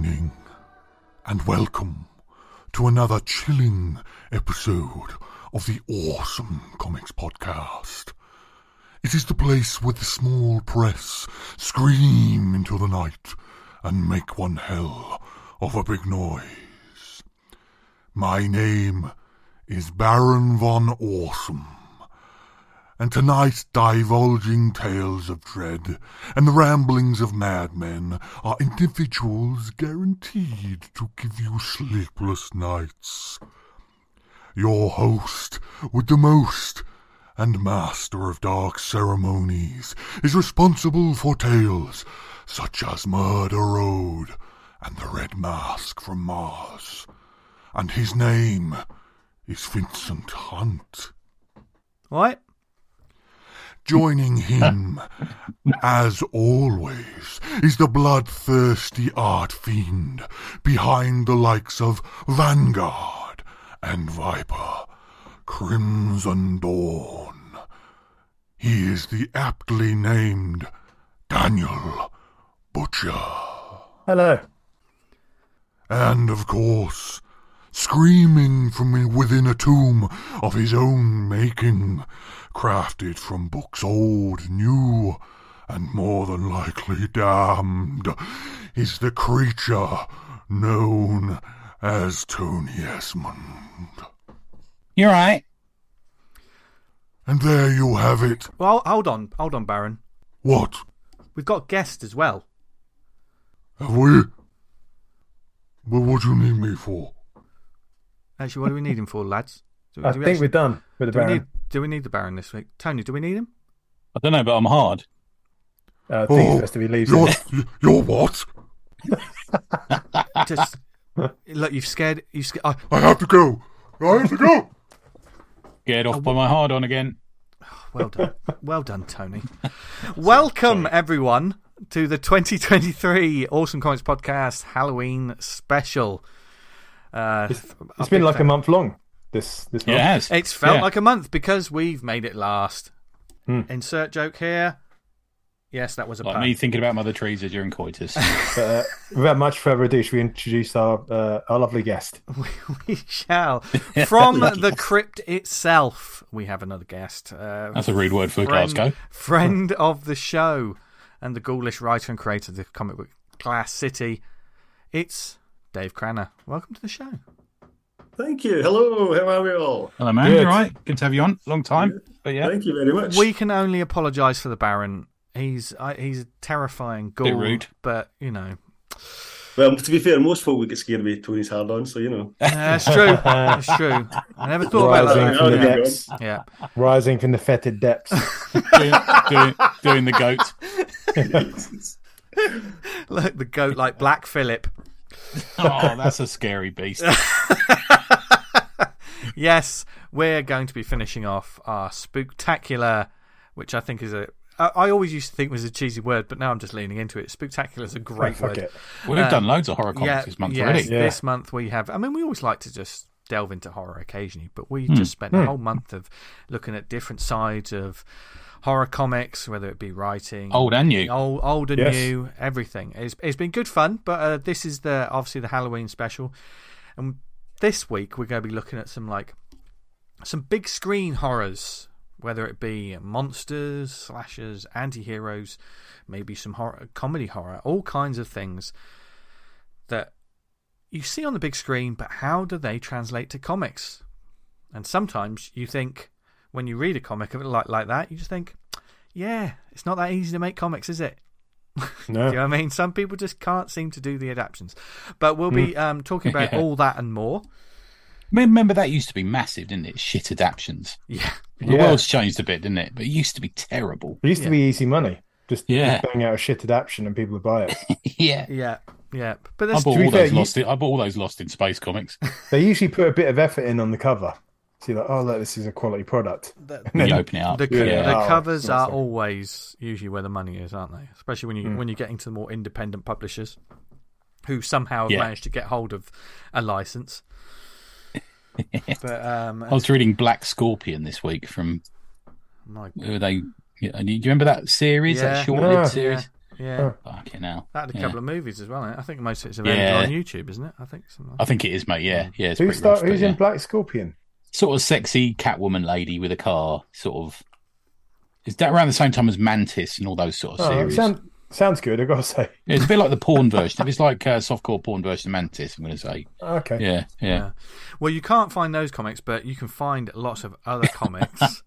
Evening, and welcome to another chilling episode of the Awesome Comics Podcast. It is the place where the small press scream into the night and make one hell of a big noise. My name is Baron von Awesome and tonight divulging tales of dread and the ramblings of madmen are individuals guaranteed to give you sleepless nights. Your host with the most and master of dark ceremonies is responsible for tales such as Murder Road and the Red Mask from Mars. And his name is Vincent Hunt. What? Joining him, as always, is the bloodthirsty art fiend behind the likes of Vanguard and Viper, Crimson Dawn. He is the aptly named Daniel Butcher. Hello. And of course, screaming from within a tomb of his own making, crafted from books old, new, and more than likely damned, is the creature known as Tony Esmond. You're right. And there you have it. Well, hold on, hold on, Baron. What? We've got guests as well. Have we? Well, what do you need me for? Actually, what do we need him for, lads? Do, I do we think actually- we're done with the do we, Baron. Need, do we need the Baron this week? Tony, do we need him? I don't know, but I'm hard. Uh, I think Oh, it's best if he leaves You're, it. you're what? Just look, you've scared. You scared. Oh, I have to go. I have to go. Get off by my hard on again. well done, well done, Tony. Welcome everyone to the 2023 Awesome Comics Podcast Halloween special. Uh, It's been like a month long. This this Yeah, it month. has. It's felt Yeah. like a month because we've made it last. Hmm. Insert joke here. Yes, that was a Like pun. me thinking about Mother Teresa during coitus. But, uh, without much further ado, should we introduce our uh, our lovely guest? we shall. From the crypt itself, we have another guest. Uh, That's a rude word for friend, Glasgow. friend of the show and the ghoulish writer and creator of the comic book Glass City. It's Dave Cranna. Welcome to the show. Thank you. Hello. How are we all? Hello, man. Good. You all right? Good to have you on. Long time. But yeah, Thank you very much. We can only apologise for the Baron. He's uh, he's a terrifying ghoul, Bit rude. but you know Well, to be fair, most folk would get scared with Tony's hard on, so you know. that's true. That's true. I never thought about Rising that. from the Yeah. depths. Yeah. Rising from the fetid depths. doing, doing, doing the goat. like the goat like Black Philip. Oh, that's a scary beast. Yes, we're going to be finishing off our spooktacular, which I think is a. I always used to think was a cheesy word, but now I'm just leaning into it. Spooktacular is a great Fuck word. it. Well, we've done loads of horror comics yeah, this month yes, already. Yeah. This month we have. I mean, we always like to just delve into horror occasionally, but we Hmm. just spent a whole month of looking at different sides of horror comics, whether it be writing, Old and new. old, old and Yes. new, everything. It's, it's been good fun, but uh, this is the obviously the Halloween special, and this week we're going to be looking at some like some big screen horrors, whether it be monsters, slashers, anti-heroes, maybe some horror, comedy horror, all kinds of things that you see on the big screen, but how do they translate to comics? And sometimes you think when you read a comic of it like like that, you just think, yeah, it's not that easy to make comics, is it? Do you know what I mean? Some people just can't seem to do the adaptions. But we'll be um, talking about Yeah. all that and more. Remember that used to be massive, didn't it? Shit adaptions. Yeah. The Yeah. world's changed a bit, didn't it? But it used to be terrible. It used to Yeah. be easy money. Just, Yeah. just bang out a shit adaptation and people would buy it. yeah. Yeah. Yeah. But I bought to be all fair, those you- lost. In, I bought all those lost in space comics. they usually put a bit of effort in on the cover. See, like, oh, look, this is a quality product. the, When you open it up. the, Yeah. the Oh, covers it's are so- always usually where the money is, aren't they? Especially when you mm. when you're getting to the more independent publishers who somehow have Yeah. managed to get hold of a license. but um, I was reading Black Scorpion this week from my who they. Yeah, do you remember that series? Yeah. that short-lived Yeah. series. Yeah, Fucking hell. that had a Yeah. couple of movies as well. Eh? I think most of it's available Yeah. on YouTube, isn't it? I think something like I think it is, mate. Yeah, yeah. It's Who's, pretty star- rough, but who's yeah. in Black Scorpion? Sort of sexy Catwoman lady with a car, sort of. Is that around the same time as Mantis and all those sort of Oh, series? sound, sounds good. I've gotta say. Yeah, it's a bit like the porn version. If it's like uh, softcore porn version of Mantis, I'm going to say. Okay. Yeah, yeah. Yeah. Well, you can't find those comics, but you can find lots of other comics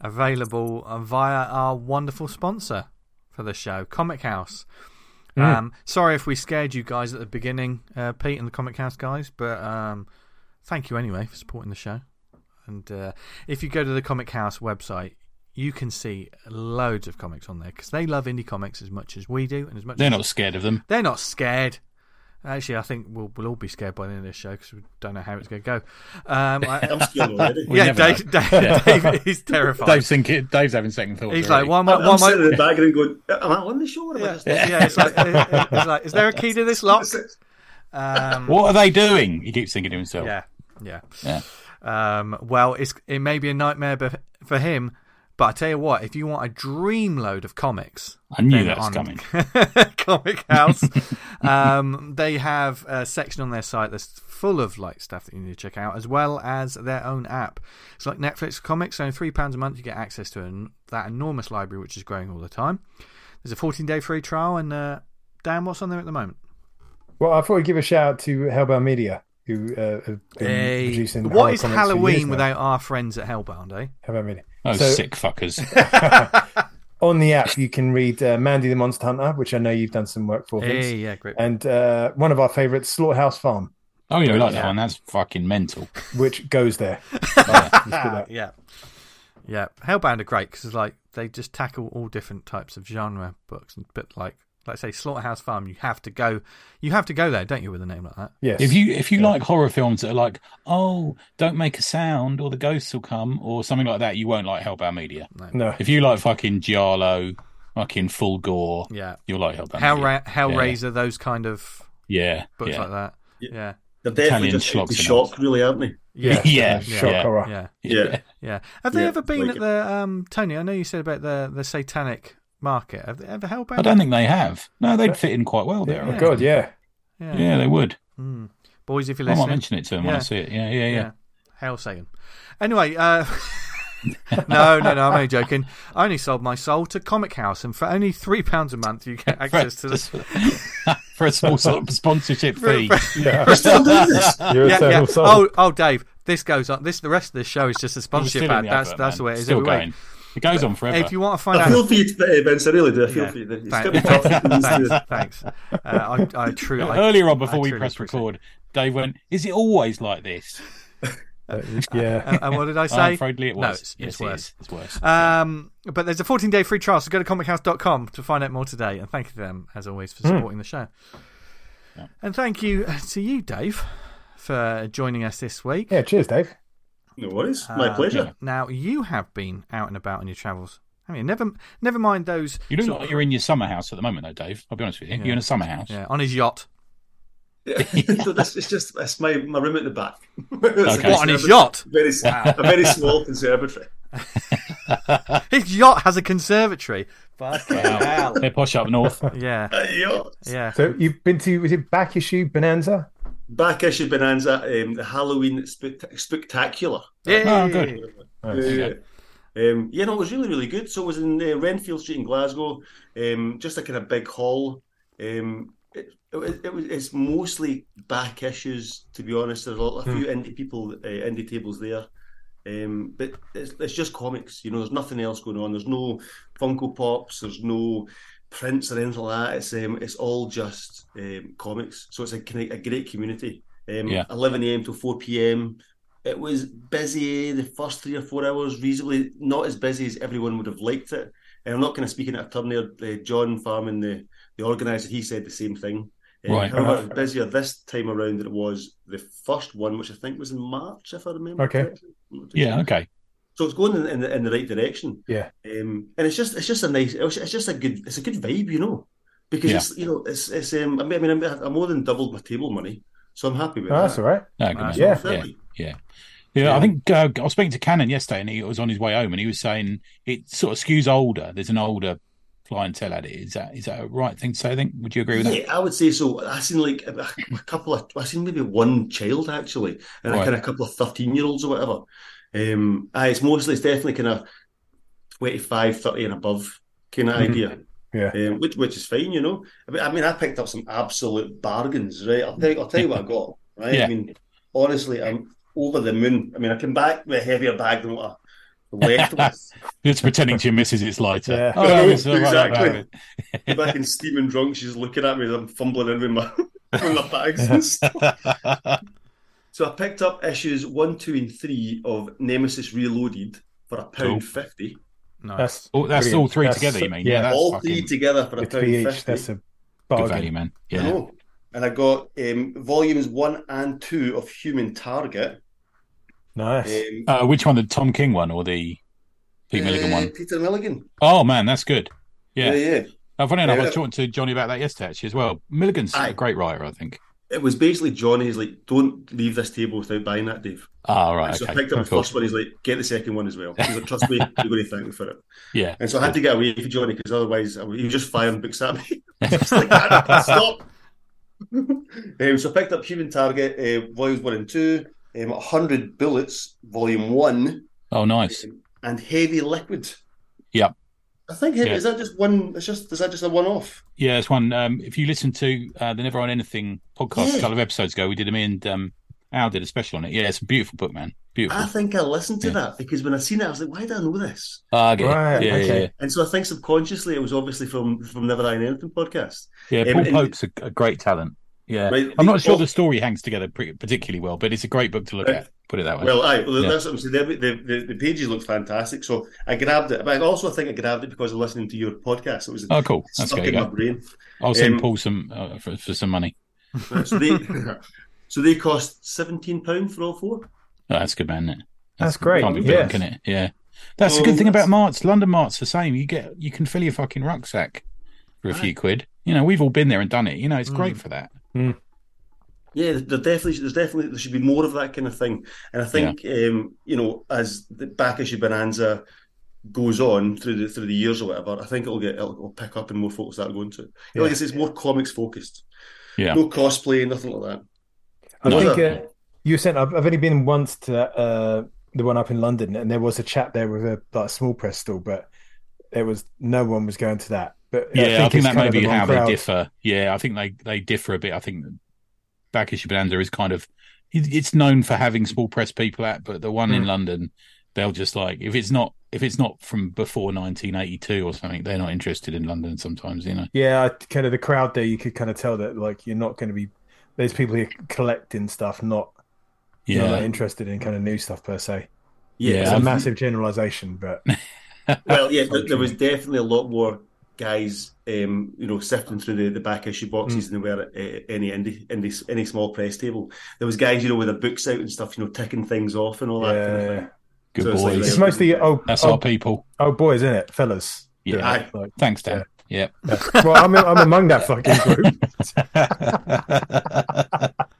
available uh, via our wonderful sponsor for the show, Comic House. Um, sorry if we scared you guys at the beginning, uh, Pete and the Comic House guys, but um, thank you anyway for supporting the show. And uh, if you go to the Comic House website, you can see loads of comics on there because they love indie comics as much as we do, and as much They're as not scared of them. they're not scared. Actually, I think we'll, we'll all be scared by the end of this show because we don't know how it's going to go. Um, I, I'm scared already. Yeah, never Dave, Dave, Dave is terrified. Dave's thinking. Dave's having second thoughts. He's like, why am I? I'm, Why I'm am I? sitting in the background going, am I on the show? Or am Yeah, just yeah, it's like, it's like, is there a key to this lock? Um, What are they doing? He keeps thinking to himself. yeah, yeah. Yeah. Um, well, it's it may be a nightmare be- for him, but I tell you what, if you want a dream load of comics, I knew then that was on coming. Comic House, um, they have a section on their site that's full of like stuff that you need to check out, as well as their own app. It's like Netflix comics, so three pounds a month you get access to an, that enormous library, which is growing all the time. There's a 14 day free trial, and uh, Dan, what's on there at the moment? Well, I thought we'd give a shout out to Hellbound Media, who uh, have been Hey, producing. what horror is for years Halloween now. without our friends at Hellbound, eh? Hellbound Media? Oh, So- sick fuckers. On the app, you can read uh, Mandy the Monster Hunter, which I know you've done some work for, Vince. Hey, yeah, great. and uh, one of our favourites, Slaughterhouse Farm, Oh, yeah, we like Yeah. that one. That's fucking mental. which goes there. Let's put that. yeah, yeah. Hellbound are great because it's like they just tackle all different types of genre books, but like let's say Slaughterhouse Farm, you have to go, you have to go there, don't you, with a name like that? Yes. If you if you like horror films that are like, oh, don't make a sound or the ghosts will come or something like that, you won't like Hellbound Media. no, If you like fucking Giallo, fucking full gore, Yeah, you'll like Hellbound Hell Media. Hellraiser, those kind of Yeah, books yeah. like that. Yeah. Yeah, They're definitely Italian just out to shock, really, aren't they? yeah, Yeah, shock yeah. horror. yeah, Yeah. yeah. Have they Yeah, ever been like at the um Tony? I know you said about the the Satanic Market. Have they ever Hellbound? I don't think they have. No, they'd fit in quite well there. I Oh reckon. God, yeah. Yeah. Yeah, they would. Mm. Boys, if you're I might mention it to them when I see it. Yeah, yeah, yeah. Hail Satan. Anyway, uh, no, no, no, I'm only joking. I only sold my soul to Comic House, and for only three pounds a month, you get access to Just the. for, for a small sort of sponsorship fee. Yeah. We're still doing this. You're Yeah, a yeah. soul. Oh, oh, Dave, this goes on. This the rest of the show is just a sponsorship ad. That's advert, that's the way it is Still going. week. It goes on forever. If you want to find I out, feel for you, uh, Vince. I really do. I feel Yeah. for you. It's going to be tough. thanks, thanks. Uh, I, I truly I- Earlier on, before I we pressed press appreciate record, Dave went, "Is it always like this?" yeah. Uh, and what did I say? I'm afraid it was. No, it's, Yes, it's worse. is. It's worse. Um, but there's a 14 day free trial, so go to comichouse.com to find out more today. And thank you to them, as always, for supporting the show. Yeah. And thank you to you, Dave, for joining us this week. Yeah, cheers, Dave. No worries. My Uh, pleasure. Now, you have been out and about on your travels. I mean, never never mind those. you look sort like of- you're in your summer house at the moment, though, Dave. I'll be honest with you. Yeah. You're in a summer house. Yeah, on his yacht. So this- it's just it's my, my room at the back. It's Okay. a What, on his yacht? Very, s- a very small conservatory. His yacht has a conservatory. Fucking hell. They're posh up north. Yeah, A yacht. yeah. So you've been to was it back issue Bonanza? Back issue Bonanza, um, the Halloween spect- spectacular. Yeah. Oh, good. Yeah. Um, yeah, no, it was really, really good. So it was in uh, Renfield Street in Glasgow, um, just a kind of big hall. Um, it, it, was- it was it's mostly back issues, to be honest. There's a, lot, a few indie people, uh, indie tables there, um, but it's, it's just comics. You know, there's nothing else going on. There's no Funko Pops. There's no prints or anything like that. It's um, it's all just um, comics. So it's a kind of a great community. Um, Yeah. 11 a.m. till 4 p.m. It was busy the first three or four hours, reasonably not as busy as everyone would have liked it. And I'm not kind of speaking at a turn there. Uh, John Farman, the, the organizer, he said the same thing. Um, Right. However, it was busier this time around than it was the first one, which I think was in March, if I remember. Okay. correctly. I'm not too Yeah, sure. okay. So it's going in, in, the, in the right direction. Yeah. Um, and it's just it's just a nice it's it's just a good it's a good vibe, you know, because Yeah. it's you know it's it's um I mean I mean I more than doubled my table money, so I'm happy with Oh, that. that's all right. No, good Uh, man. Yeah. yeah, yeah. Yeah, I think uh, I was speaking to Cannon yesterday, and he was on his way home, and he was saying it sort of skews older. There's an older clientele at it. Is that is that a right thing to say? I think. Would you agree with that? Yeah, I would say so. I seen like a, a couple of, I seen maybe one child actually, and Right. a kind of couple of thirteen year olds or whatever. Um, aye, it's mostly, it's definitely kind of 25, 30 and above kind of Mhm. idea. Yeah. um, which which is fine, you know. I mean, I picked up some absolute bargains, right? I'll tell you, I'll tell you what I got, right? Yeah. I mean, honestly, I'm over the moon. I mean, I came back with a heavier bag than what I left with. It's pretending to your missus it's lighter. Yeah. Oh, no, Exactly. right. Back in steaming drunk. She's looking at me as I'm fumbling in with my with my bags and stuff. So I picked up issues one, two, and three of Nemesis Reloaded for a Cool. pound fifty. Nice. That's Oh, that's brilliant. all three That's- together, you mean? Yeah, Yeah, that's All fucking three together for a pound each. fifty. That's a good bargain. value, man. I Yeah. know. And I got um, volumes one and two of Human Target. Nice. Um, Uh, which one? The Tom King one or the Pete Milligan uh, one? Peter Milligan. Oh man, that's good. Yeah, Yeah. yeah. Uh, funny enough, I was Yeah. talking to Johnny about that yesterday actually as well. Milligan's Aye. a great writer, I think. It was basically Johnny's like, don't leave this table without buying that, Dave. Ah, right. so okay. I picked up the first one. He's like, get the second one as well. He's like, trust me, you're going to thank me for it. Yeah. And so I had to get away from Johnny because otherwise I he was just firing books at me. Like, "Ah, stop. um, so I picked up Human Target, uh, volumes one and two, um, 100 Bullets, volume one, Oh, nice. um, and Heavy Liquid. Yep. I think Yeah. is that just one? It's just is that just a one off? Yeah, it's one. Um, if you listen to uh, the Never on Anything podcast Yeah. a couple of episodes ago, we did them and um, Al did a special on it. Yeah, it's a beautiful book, man. Beautiful. I think I listened to Yeah. that because when I seen it, I was like, why did I know this? Ah, I. Right, yeah, okay. yeah, And so I think subconsciously it was obviously from from Never Dying Anything podcast. yeah. Um, Paul and- Pope's a, a great talent. Yeah, Right, I'm not sure all- the story hangs together pretty, particularly well, but it's a great book to look Right. at. Put it that way. Well, aye, well, Yeah. that's what I'm saying. The, the, the, the pages look fantastic. So I grabbed it. But I also think I grabbed it because of listening to your podcast. It was oh, cool. That's stuck good. in Yeah. my brain. I'll send um, Paul some uh, for, for some money. So they so they cost seventeen pound for all four. Oh, that's good, man. Isn't? That's great, Can't be yeah. beaten, can it? Yeah. That's the Well, good thing about that's- marts. London marts the same. You get you can fill your fucking rucksack for a few quid. You know, we've all been there and done it. You know, it's great for that. Yeah, there definitely there's definitely there should be more of that kind of thing. And I think um, you know as the back issue bonanza goes on through the through the years or whatever, I think it'll get it'll, it'll pick up and more folks start going to. it. Yeah. Like I say, it's more comics focused. Yeah. No cosplay, nothing like that. I No. think uh, you sent. I've, I've only been once to that, uh, the one up in London, and there was a chap there with a like a small press stall, but there was no one was going to that. But Yeah, I think, it's that kind may of the be how crowd. they differ. Yeah, I think they, they differ a bit. I think back issue bonanza is kind of it's known for having small press people at, but the one in Mm. London, they'll just like if it's not if it's not from before 1982 or something, they're not interested in London. Sometimes, you know. Yeah, I, kind of the crowd there. You could kind of tell that like you're not going to be. There's people here collecting stuff, not Yeah, not interested in kind of new stuff per se. Yeah, It's I a think- massive generalization, but Well, yeah, there, there was definitely a lot more guys, um, you know, sifting through the, the back issue boxes than there were at uh, any indie, indie, any small press table. There was guys, you know, with their books out and stuff, you know, ticking things off and all that. kind of thing. good So it's like boys. it's mostly oh That's our oh, people. oh boys, isn't it, fellas? Yeah. doing Aye. like, Thanks, Dan. Yeah. yeah. Well, I'm I'm among that fucking group.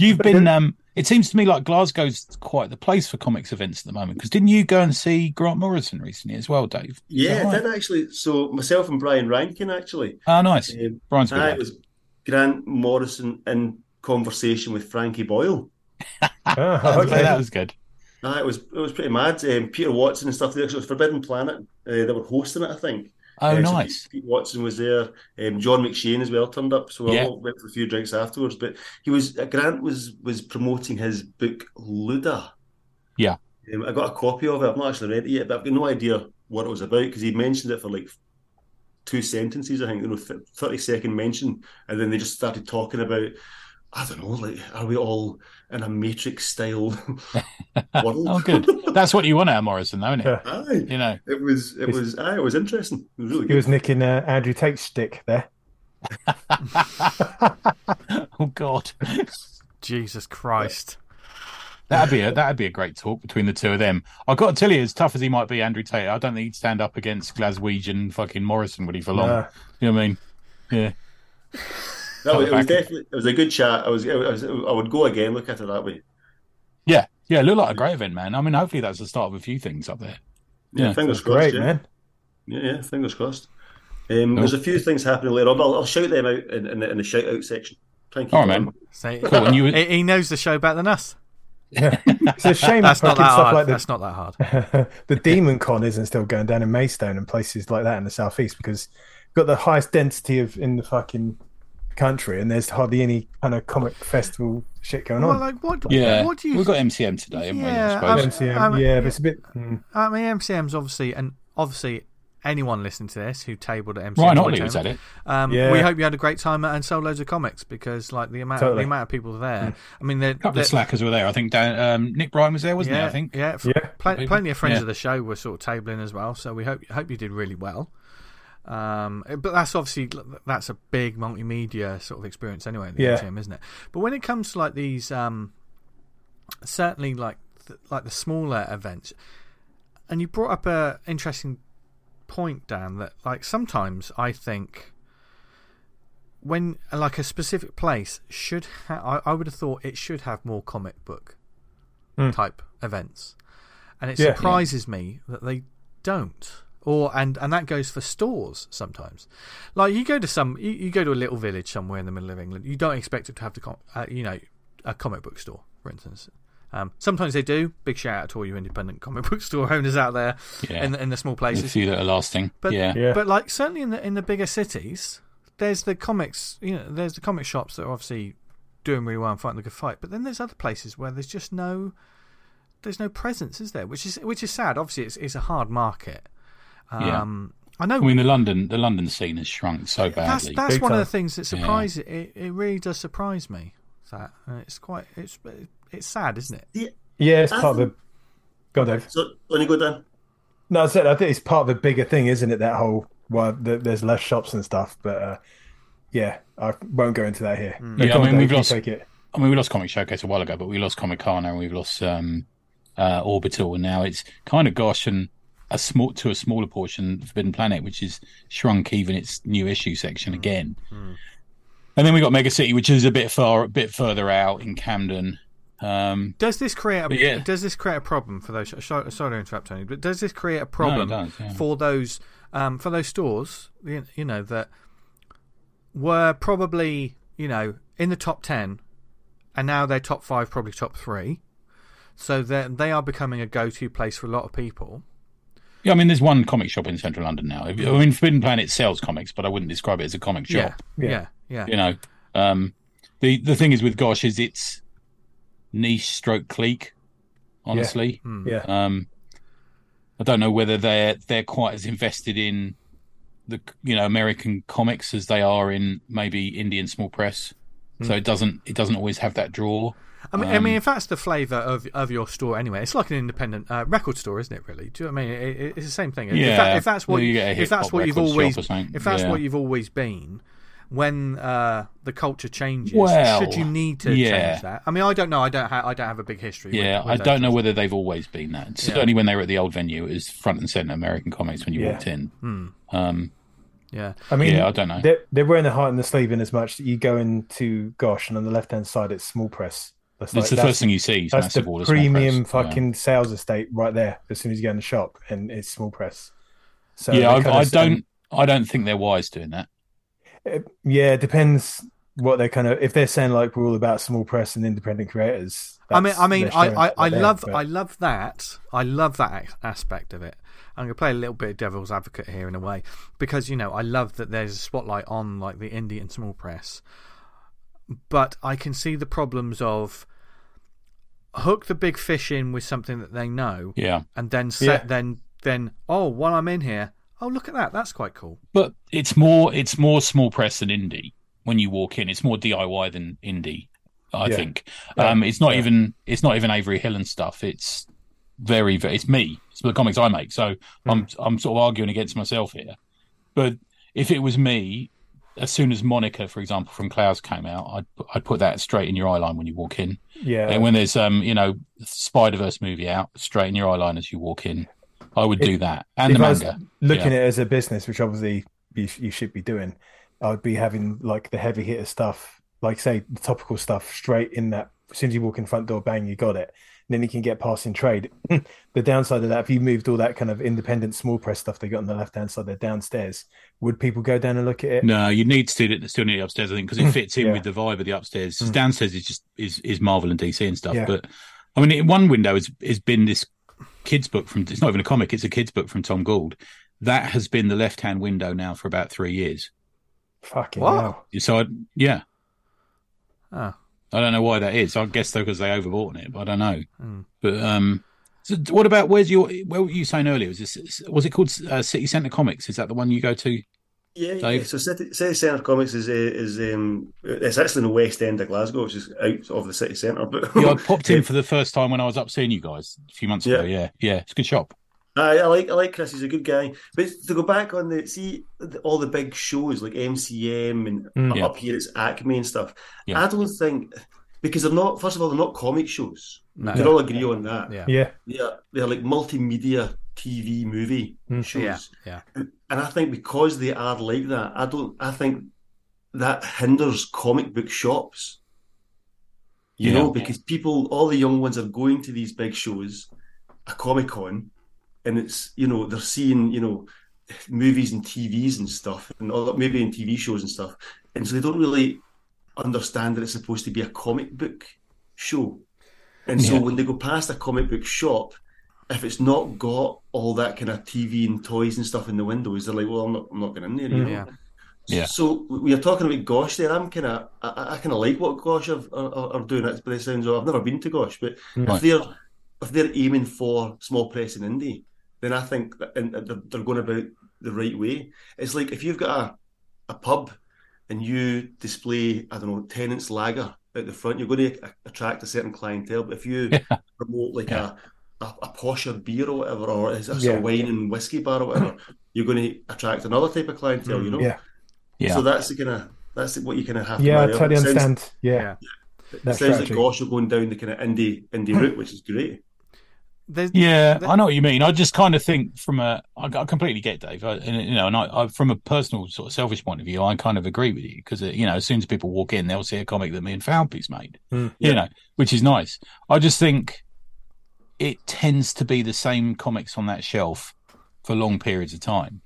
You've been. Um, it seems to me like Glasgow's quite the place for comics events at the moment. Because didn't you go and see Grant Morrison recently as well, Dave? Is Yeah, that I did actually. So myself and Brian Rankin actually. Oh, nice. Um, Brian's good. aye, it was Grant Morrison in conversation with Frankie Boyle. Oh, Okay, okay. that was good. Aye, it was it was pretty mad. Um, Peter Watson and stuff there. So it was Forbidden Planet. Uh, they were hosting it, I think. Oh, Uh, so nice. Pete, Pete Watson was there. Um, John McShane as well turned up. So we Yeah. all went for a few drinks afterwards. But he was uh, Grant was was promoting his book Luda. Yeah. Um, I got a copy of it. I've not actually read it yet, but I've got no idea what it was about because he mentioned it for like two sentences. I think you know, thirty second mention, and then they just started talking about. I don't know, like, are we all in a Matrix style world? Oh, good. That's what you want out of Morrison, though, isn't it? Yeah. Aye. You know. It was, it It's- was, aye, it was interesting. It was really He good. was nicking uh, Andrew Tate's stick there. oh God, Jesus Christ. that'd be a that'd be a great talk between the two of them. I've got to tell you, as tough as he might be, Andrew Tate, I don't think he'd stand up against Glaswegian fucking Morrison, would he? For long, Uh, you know what I mean? Yeah. No, it was definitely it was a good chat. I was, I was I would go again. Look at it that way. Yeah, yeah, it looked like a great event, man. I mean, hopefully that's the start of a few things up there. Yeah, Yeah, fingers that's crossed. great, yeah. man. Yeah, yeah, fingers crossed. Um, There's a few things happening later on, but I'll, I'll shout them out in, in, the, in the shout out section. Try and keep All right, man. on. So Cool. And you, he, he knows the show better than us. Yeah. It's a shame That's not that stuff hard. like the That's not that hard. the Demon Con isn't still going down in Maidstone and places like that in the southeast because got the highest density of in the fucking country and there's hardly any kind of comic festival shit going Well, on. like what? yeah, What do you? we've got MCM today, haven't we? Yeah, I suppose. MCM, um, yeah, but it's a bit. mm, I mean, MCM's obviously, and obviously, anyone listening to this who tabled at MCM. Ryan will Ottley tell was at it. Um, Yeah. We hope you had a great time and sold loads of comics because, like, the amount Totally. the amount of people there. I mean, they're, A couple they're- of slackers were there. I think Dan, um, Nick Bryan was there, wasn't yeah, he? I think. yeah, Yeah. pl- plenty of friends Yeah. of the show were sort of tabling as well. So we hope hope you did really well. Um, but that's obviously that's a big multimedia sort of experience anyway. The Yeah. MCM, isn't it? But when it comes to like these, um, certainly like th- like the smaller events, and you brought up a interesting point, Dan, that like sometimes I think when like a specific place should ha- I, I would have thought it should have more comic book Hmm. type events, and it Yeah. surprises me that they don't. Or and and that goes for stores sometimes. Like you go to some, you, you go to a little village somewhere in the middle of England. You don't expect it to have the, com- uh, you know, a comic book store, for instance. Um, sometimes they do. Big shout out to all you independent comic book store owners out there Yeah. in the, in the small a places. few that are lasting. But yeah. Yeah. but like certainly in the in the bigger cities, there's the comics. You know, there's the comic shops that are obviously doing really well and fighting the good fight. But then there's other places where there's just no there's no presence, is there? Which is which is sad. Obviously, it's it's a hard market. Yeah. Um, I know I mean, the London the London scene has shrunk so badly. that's Big one of the things that Yeah. surprises it. It really does surprise me. That uh, it's quite it's it's sad, isn't it? Yeah. Yeah, it's I part of think- the. Go on, Dave. So, when you go down, No, I said I think it's part of a bigger thing, isn't it? That whole well, th there's less shops and stuff, but uh, yeah, I won't go into that here. But Yeah, I mean, we've lost- Take it. I mean, we lost Comic Showcase a while ago, but we lost Comic Con and we've lost um, uh, Orbital, and now it's kind of gosh and a small to a smaller portion Forbidden Planet, which is shrunk even its new issue section again. And then we got Mega City, which is a bit far, a bit further out in Camden. Um, Does this create a yeah. does this create a problem for those? Sorry, to interrupt, Tony, but does this create a No, problem does, yeah. for those um, for those stores? You, you know that were probably you know in the top ten, and now they're top five, probably top three. So they they are becoming a go to place for a lot of people. Yeah, I mean, there's one comic shop in central London now. I mean, Forbidden Planet sells comics, but I wouldn't describe it as a comic shop. Yeah, Yeah. yeah, yeah. you know um the the thing is with gosh is it's niche stroke clique honestly Mm. Yeah, um i don't know whether they're they're quite as invested in the you know american comics as they are in maybe indian small press so it doesn't it doesn't always have that draw I mean, I Um, mean, if that's the flavour of of your store anyway, it's like an independent uh, record store, isn't it? Really? Do you know what I mean? It, it, it's the same thing. If, that, if that's what you you, get a if that's hip-hop what you've always if that's Yeah. what you've always been, when uh, the culture changes, Well, should you need to yeah. change that? I mean, I don't know. I don't. Ha- I don't have a big history. yeah with i don't know whether they've always been that certainly when they were at the old venue it was front and center american comics when you Yeah. walked in of- um. Yeah. I mean, Yeah, I don't know. They're, they're wearing the heart and the sleeve in as much that you go into Gosh, and on the left hand side it's small press. That's it's the that's- first thing you see That's the order premium press. Yeah. fucking sales estate right there. As soon as you go in the shop, and it's small press. So yeah they I, kinda don't um, i don't think they're wise doing that It- yeah, it depends what they're kind of. If they're saying like we're all about small press and independent creators. I mean, I mean, they're I, showing I, that I there, love, but- I love that. I love that aspect of it. I'm going to play a little bit of devil's advocate here in a way because you know I love that there's a spotlight on like the indie and small press, but I can see the problems of hook the big fish in with something that they know, yeah and then set Yeah. then then oh while I'm in here, oh look at that, that's quite cool. but it's more it's more small press than indie when you walk in it's more diy than indie i Yeah. think Yeah. um it's not Yeah. even it's not even avery hill and stuff it's very, very it's me it's the comics i make so i'm i'm sort of arguing against myself here but if it was me as soon as monica for example from Clowes came out i'd i'd put that straight in your eye line when you walk in yeah, and when there's um you know spider verse movie out straight in your eye line as you walk in i would do that and if the I manga looking yeah. at it as a business, which obviously you, you should be doing, I'd be having like the heavy hitter stuff, like say the topical stuff, straight in that. As soon as you walk in front door, bang, you got it. Then you can get passing trade. the downside of that, if you moved all that kind of independent small press stuff they got on the left hand side they're downstairs, would people go down and look at it? No, you need to still, still need it upstairs, I think, because it fits in Yeah. with the vibe of the upstairs. Mm. Downstairs is just is is Marvel and DC and stuff. Yeah. But I mean, in one window has has been this kids book from. It's not even a comic; it's a kids book from Tom Gauld. That has been the left hand window now for about three years. Fucking What? hell. So I, yeah, Oh. I don't know why that is. I guess though because they overbought it, but I don't know. Mm. But um, so what about where's your? Where were you saying earlier? Was this was it called uh, City Centre Comics? Is that the one you go to? Yeah, yeah. Dave? So City, City Centre Comics is uh, is um, it's actually in the west end of Glasgow, which is out of the city centre. But Yeah, I popped in for the first time when I was up seeing you guys a few months ago. Yeah. Yeah, yeah, it's a good shop. I, I like I like Chris. He's a good guy. But to go back on the see the- all the big shows like MCM and Mm. Yeah. up here it's Acme and stuff. Yeah. I don't think because they're not. First of all, they're not comic shows. No. We can all agree on that. Yeah. Yeah. They're they're like multimedia TV movie Mm. shows. Yeah. Yeah. And I think because they are like that, I don't. I think that hinders comic book shops. You Yeah. know, because people, all the young ones, are going to these big shows, a Comic Con, and it's you know they're seeing you know movies and TVs and stuff, and all maybe in TV shows and stuff, and so they don't really understand that it's supposed to be a comic book show. And so Yeah. when they go past a comic book shop, if it's not got all that kind of TV and toys and stuff in the windows, they're like, "Well, I'm not, I'm not going in there." You know? Yeah. Yeah. So we are talking about Gosh there. I'm kind of, I, I kind of like what Gosh are, are, are doing. That's by the sounds of. I've never been to Gosh, but hmm. Right. if they're if they're aiming for small press and indie, then I think that and they're, going about the right way. It's like if you've got a, a pub and you display, I don't know, Tennent's Lager at the front, you're going to attract a certain clientele. But if you Yeah. promote like Yeah. a, a a posher beer or whatever, or it's a Yeah. wine and whiskey bar or whatever, you're going to attract another type of clientele. You mm, know, Yeah. Yeah, so that's the kind of that's what you kind of have. to Yeah, I totally It sounds- understand. Yeah. It That sounds like gosh, you're going down the kind of indie indie route, which is great. There's, yeah. That- I know what you mean. I just kind of think from a, I, I completely get Dave. I, and, you know, and I, I, from a personal sort of selfish point of view, I kind of agree with you because you know, as soon as people walk in, they'll see a comic that me and Falpy's made. Mm. You know, which is nice. I just think it tends to be the same comics on that shelf for long periods of time.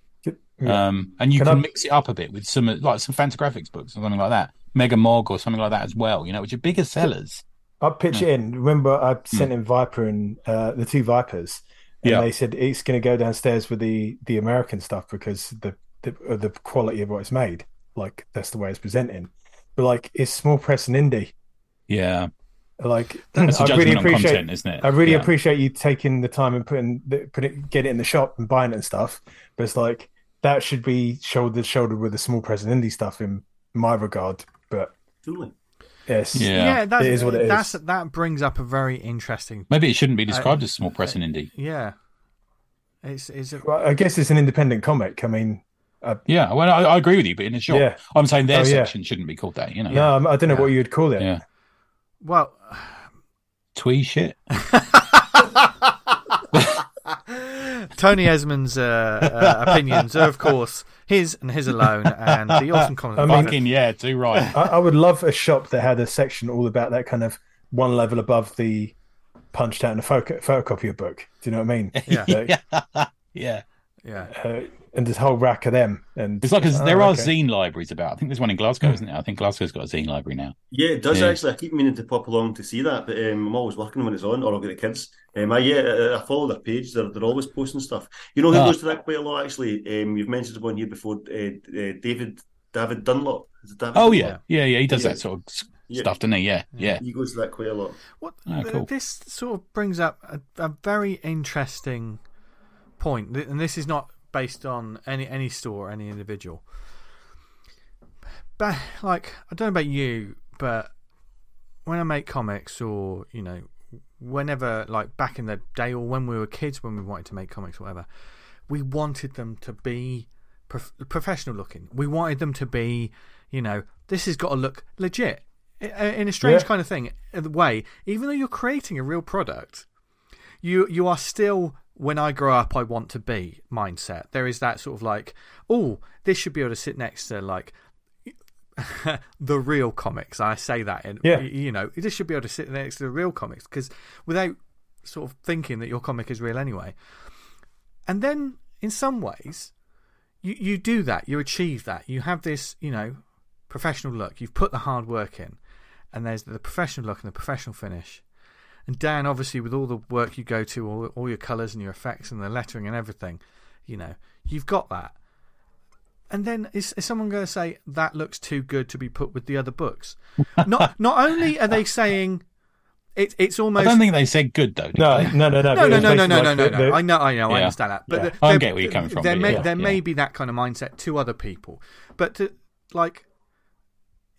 Yeah. Um, and you Can can, mix it up a bit with some like some Fantagraphics books or something like that, Mega Mog or something like that as well. You know, which are bigger sellers. I'll pitch it hmm. in. Remember, I hmm. sent in Viper and uh, the two Vipers, and Yeah. they said it's going to go downstairs with the the American stuff because the the, of the quality of what it's made. Like that's the way it's presenting. But like, it's small press and indie. Yeah, Like, that's a I judgment really on appreciate. content, isn't it? I really yeah. appreciate you taking the time and putting the, put it, get it in the shop and buying it and stuff. But it's like that should be shoulder to shoulder with the small press and indie stuff in my regard. But Totally. Yes, Yeah. yeah, that's, It is what it is. that's that brings up a very interesting. Maybe it shouldn't be uh, described as small press and indie. Yeah, it's it's a, Well, I guess it's an independent comic. I mean, uh, Yeah, well, I, I agree with you, but in a shop, Yeah. I'm saying their Oh, yeah. section shouldn't be called that. You know, no, I don't know Yeah. what you'd call it. yeah, well. twee shit. Tony Esmond's uh, uh, opinions are, of course, his and his alone, and the Awesome Comics. I mean- Fucking yeah, do right. I, I would love a shop that had a section all about that kind of one level above the punched out in a photo, photocopier book. Do you know what I mean? Yeah. Like, yeah, yeah, uh, and this whole rack of them. And it's like 'cause Oh, there are okay. zine libraries about. I think there's one in Glasgow, isn't there? I think Glasgow's got a zine library now. Yeah, it does Yeah. actually. I keep meaning to pop along to see that, but um, I'm always working when it's on, or I'll get the kids. Um, I yeah, I, I follow their page. They're, they're always posting stuff. You know who Ah. goes to that quite a lot? Actually, um, you've mentioned one here before. Uh, uh, David David Dunlop. Is it David Oh Dunlop? yeah, yeah, yeah. He does Yeah. that sort of Yeah. stuff, doesn't he? Yeah, yeah. He goes to that quite a lot. What Oh, cool. this sort of brings up a, a very interesting point, and this is not based on any any store, or any individual. But like, I don't know about you, but when I make comics, or you know, whenever like back in the day, or when we were kids, when we wanted to make comics, or whatever, we wanted them to be prof- professional looking. We wanted them to be, you know, this has got to look legit in a strange Yeah. kind of thing uh, way. Even though you're creating a real product, you you are still when I grow up, I want to be mindset. There is that sort of like, oh, this should be able to sit next to like the real comics. I say that, in, Yeah. you know, this should be able to sit next to the real comics because without sort of thinking that your comic is real anyway. And then, in some ways, you you do that. You achieve that. You have this, you know, professional look. You've put the hard work in, and there's the professional look and the professional finish. And Dan, obviously, with all the work you go to, all, all your colours and your effects and the lettering and everything, you know, you've got that. And then is, is someone going to say that looks too good to be put with the other books? not not only are they saying it, it's almost. I don't think they said good though. No, no, no, no. no, no, no, no, no, no, no, no. I know, I know, I understand that, but Yeah. the- I get where you're coming from, There may yeah. there may be that kind of mindset to other people, but to, like,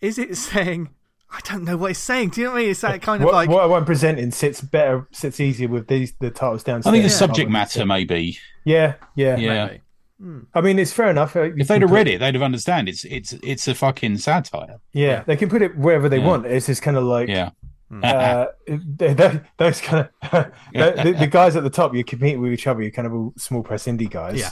is it saying? I don't know what it's saying. Do you know what I mean? It's that kind of what, like what I'm presenting sits better, sits easier with these the titles downstairs. I think the Yeah. subject matter maybe. Yeah, yeah, Yeah. maybe. I mean, it's fair enough. uh, If they'd have read it, they'd have understand. It's it's it's a fucking satire. yeah, Yeah. they can put it wherever they Yeah. want. It's just kind of like Yeah. uh, they, they, those kind of the, the, the guys at the top. You're competing with each other. You're kind of all small press indie guys. Yeah.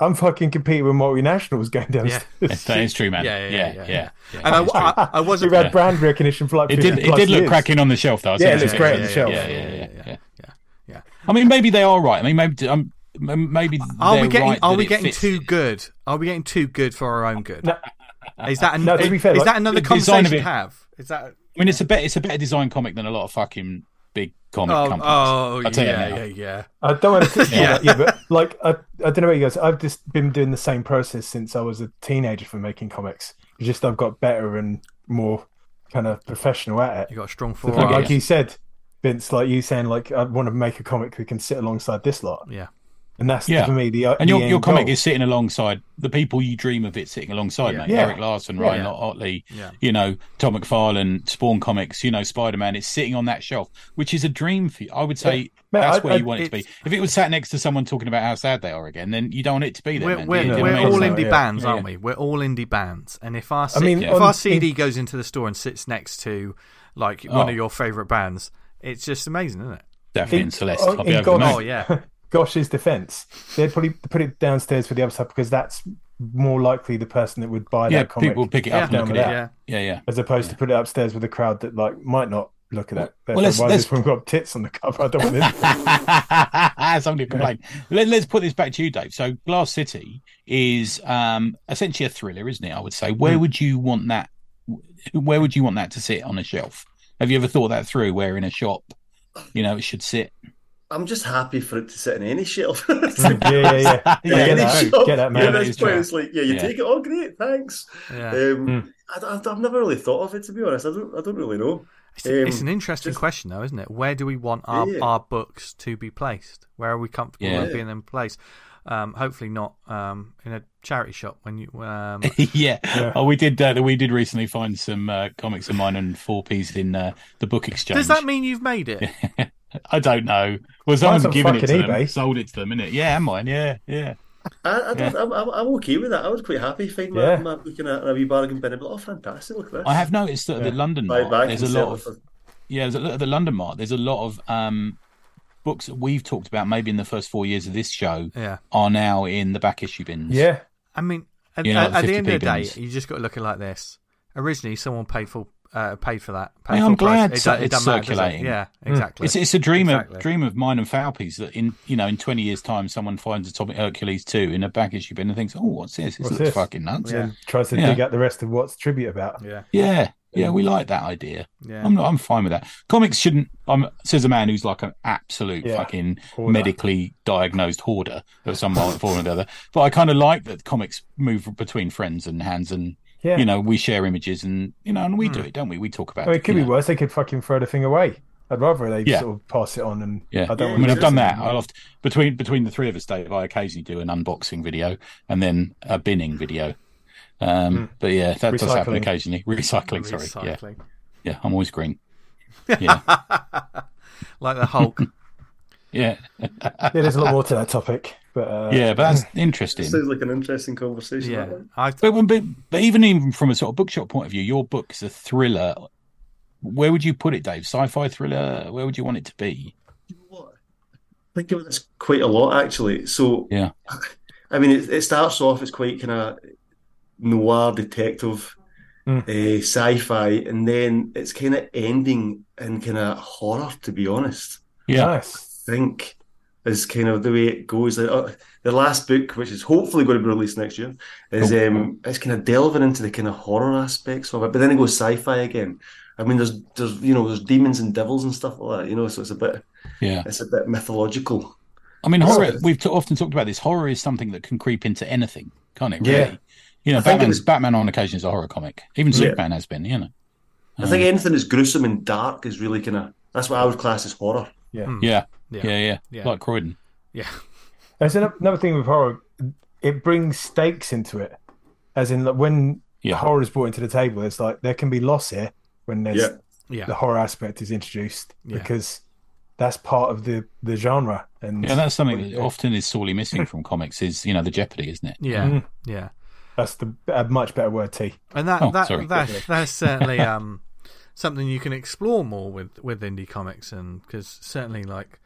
I'm fucking competing with multinationals going downstairs. that is true, man. Yeah, yeah, yeah. yeah, yeah. And I, I, I wasn't. We've had brand recognition for like It did. It did look years. cracking on the shelf, though. I Yeah, it looks that. great on yeah, the shelf. Yeah, Yeah, yeah, yeah, yeah, yeah, yeah. yeah, yeah. I mean, maybe they are right. I mean, maybe um, m- maybe Are we getting? right are we getting fits. too good? Are we getting too good for our own good? No. Is that an, No, to be fair, is like, that another conversation of to have? Is that? I mean, it's a better it's a better design comic than a lot of fucking big comic Oh, companies. oh I'll yeah, yeah, yeah. I don't want to. Yeah. yeah. yeah, but like I, I don't know about you guys. I've just been doing the same process since I was a teenager for making comics. It's just I've got better and more kind of professional at it. You got a strong So, forearm. like you said, Vince, like you saying, like I want to make a comic that can sit alongside this lot, Yeah, and that's Yeah. for me the uh, And the your end your comic goal. is sitting alongside the people you dream of it sitting alongside, Yeah. mate. Yeah. Erik Larsen, Yeah. Ryan Yeah. Ottley, yeah. you know, Tom McFarlane, Spawn Comics, you know, Spider Man. It's sitting on that shelf, which is a dream for you. I would say Mate, that's I- where I- you want it to be. If it was sat next to someone talking about how sad they are again, then you don't want it to be there. We're, man. we're, Do you- do you we're know what I all indie yeah. bands, Yeah. aren't we? We're all indie bands, and if our C- mean, if on- our CD goes into the store and sits next to like one Oh. of your favorite bands, it's just amazing, isn't it? Definitely in In- Celeste. oh, I'll be over God- Oh yeah, Gosh's defense, they'd probably put it downstairs for the other stuff because that's more likely the person that would buy Yeah, that comic people pick it up and look at it. yeah. Yeah, yeah. as opposed to put it upstairs with a crowd that like might not look at that. Well, let's- Why let's- this one got tits on the cover? I don't want this. Somebody complained. Let, us put this back to you, Dave. So, Glass City is um, essentially a thriller, isn't it? I would say. Where would you want that? Where would you want that to sit on a shelf? Have you ever thought that through? Where in a shop, you know, it should sit? I'm just happy for it to sit in any shelf. yeah, yeah, yeah. Yeah, get Any that. shelf. Get that, Yeah, man. that that's is point. It's like, yeah, you Yeah. take it. Oh, great, thanks. yeah. Um, Mm. I, have never really thought of it to be honest. I don't. I don't really know. It's, it's Um, an interesting just- question, though, isn't it? Where do we want our, Yeah. our books to be placed? Where are we comfortable Yeah. with being in place? Um, hopefully not um, in a charity shop when you. Um, yeah. Yeah. Oh, we did. Uh, we did recently find some uh, comics of mine and four P's in uh, the book exchange. does that mean you've made it? I don't know. Well, someone's on given it to fucking them, sold it to them, innit? Yeah, mine. Yeah, yeah. I, I don't, I'm, I'm, I'm okay with that. I was quite happy finding my, Yeah. my looking at a wee bargain bin like, oh, fantastic! Look at this. I have noticed that at the London Mart, back there's a lot of for- yeah, there's a, at the London Mart. There's a lot of um, books that we've talked about. Maybe in the first four years of this show, Yeah. are now in the back issue bins. Yeah, I mean, at, You know, at, at the end of the day, bins. you just got to look at it like this. Originally, someone paid for uh, paid for that. Paid Hey, full I'm glad it, so- it it's doesn't matter, it? circulating. Yeah, exactly. It's it's a dream Exactly. of dream of mine and Falpy's that in you know in twenty years time someone finds Atomic Hercules two in a back issue bin and thinks oh what's this this What's looks this? fucking nuts Yeah. and tries to Yeah. dig out the rest of what's tribute about. yeah, yeah yeah we like that idea yeah. I'm not, I'm fine with that comics shouldn't I'm says a man who's like an absolute Yeah. fucking Hoarder. medically diagnosed hoarder of some form or the other but I kind of like that comics move between friends and hands and Yeah, you know we share images and you know and we do Hmm. it don't we we talk about I mean, it could be know. worse. They could fucking throw the thing away. I'd rather they Yeah. sort of pass it on and Yeah, I don't I want mean, to I've done that. I love between between the three of us, Dave. I occasionally do an unboxing video and then a binning video. Um, But yeah, that does happen occasionally. Recycling, sorry. Yeah, yeah. I'm always green. Yeah, Like the Hulk. yeah, Yeah, there's a lot more to that topic, but uh, yeah. But that's interesting. Sounds like an interesting conversation. yeah. I, But, when- but but even even from a sort of bookshop point of view, your book is a thriller. Where would you put it, Dave? Sci-fi thriller? Where would you want it to be? You know what? I think about this quite a lot actually. So Yeah. I mean, it, it starts off as quite kind of noir detective, Mm. uh, sci-fi, and then it's kind of ending in kind of horror. To be honest, Yeah. I think is kind of the way it goes. Like, uh, the last book, which is hopefully going to be released next year, is um, it's kind of delving into the kind of horror aspects of it, but then it goes sci-fi again. I mean, there's there's you know there's demons and devils and stuff like that. You know, so it's a bit Yeah. it's a bit mythological. I mean, horror. Yes. We've t- often talked about this. Horror is something that can creep into anything, can't it? Yeah. Really. You know, I think it Batman's, was- Batman on occasion is a horror comic. Even Yeah. Superman has been. You know. I think anything that's gruesome and dark is really kind of that's what I would class as horror. Yeah. Yeah. Yeah. Yeah. Yeah. Like Croydon. Yeah. There's ano- another thing with horror. It brings stakes into it, as in like, when Yeah. horror is brought into the table, it's like there can be loss here when there's Yeah. Yeah. the horror aspect is introduced Yeah. because that's part of the the genre. And Yeah, that's something that often is sorely missing from comics. Is you know the jeopardy, isn't it? Yeah. Mm. Yeah. that's the a much better word. T. And that Oh, that, sorry. that that's certainly um something you can explore more with with indie comics and because certainly like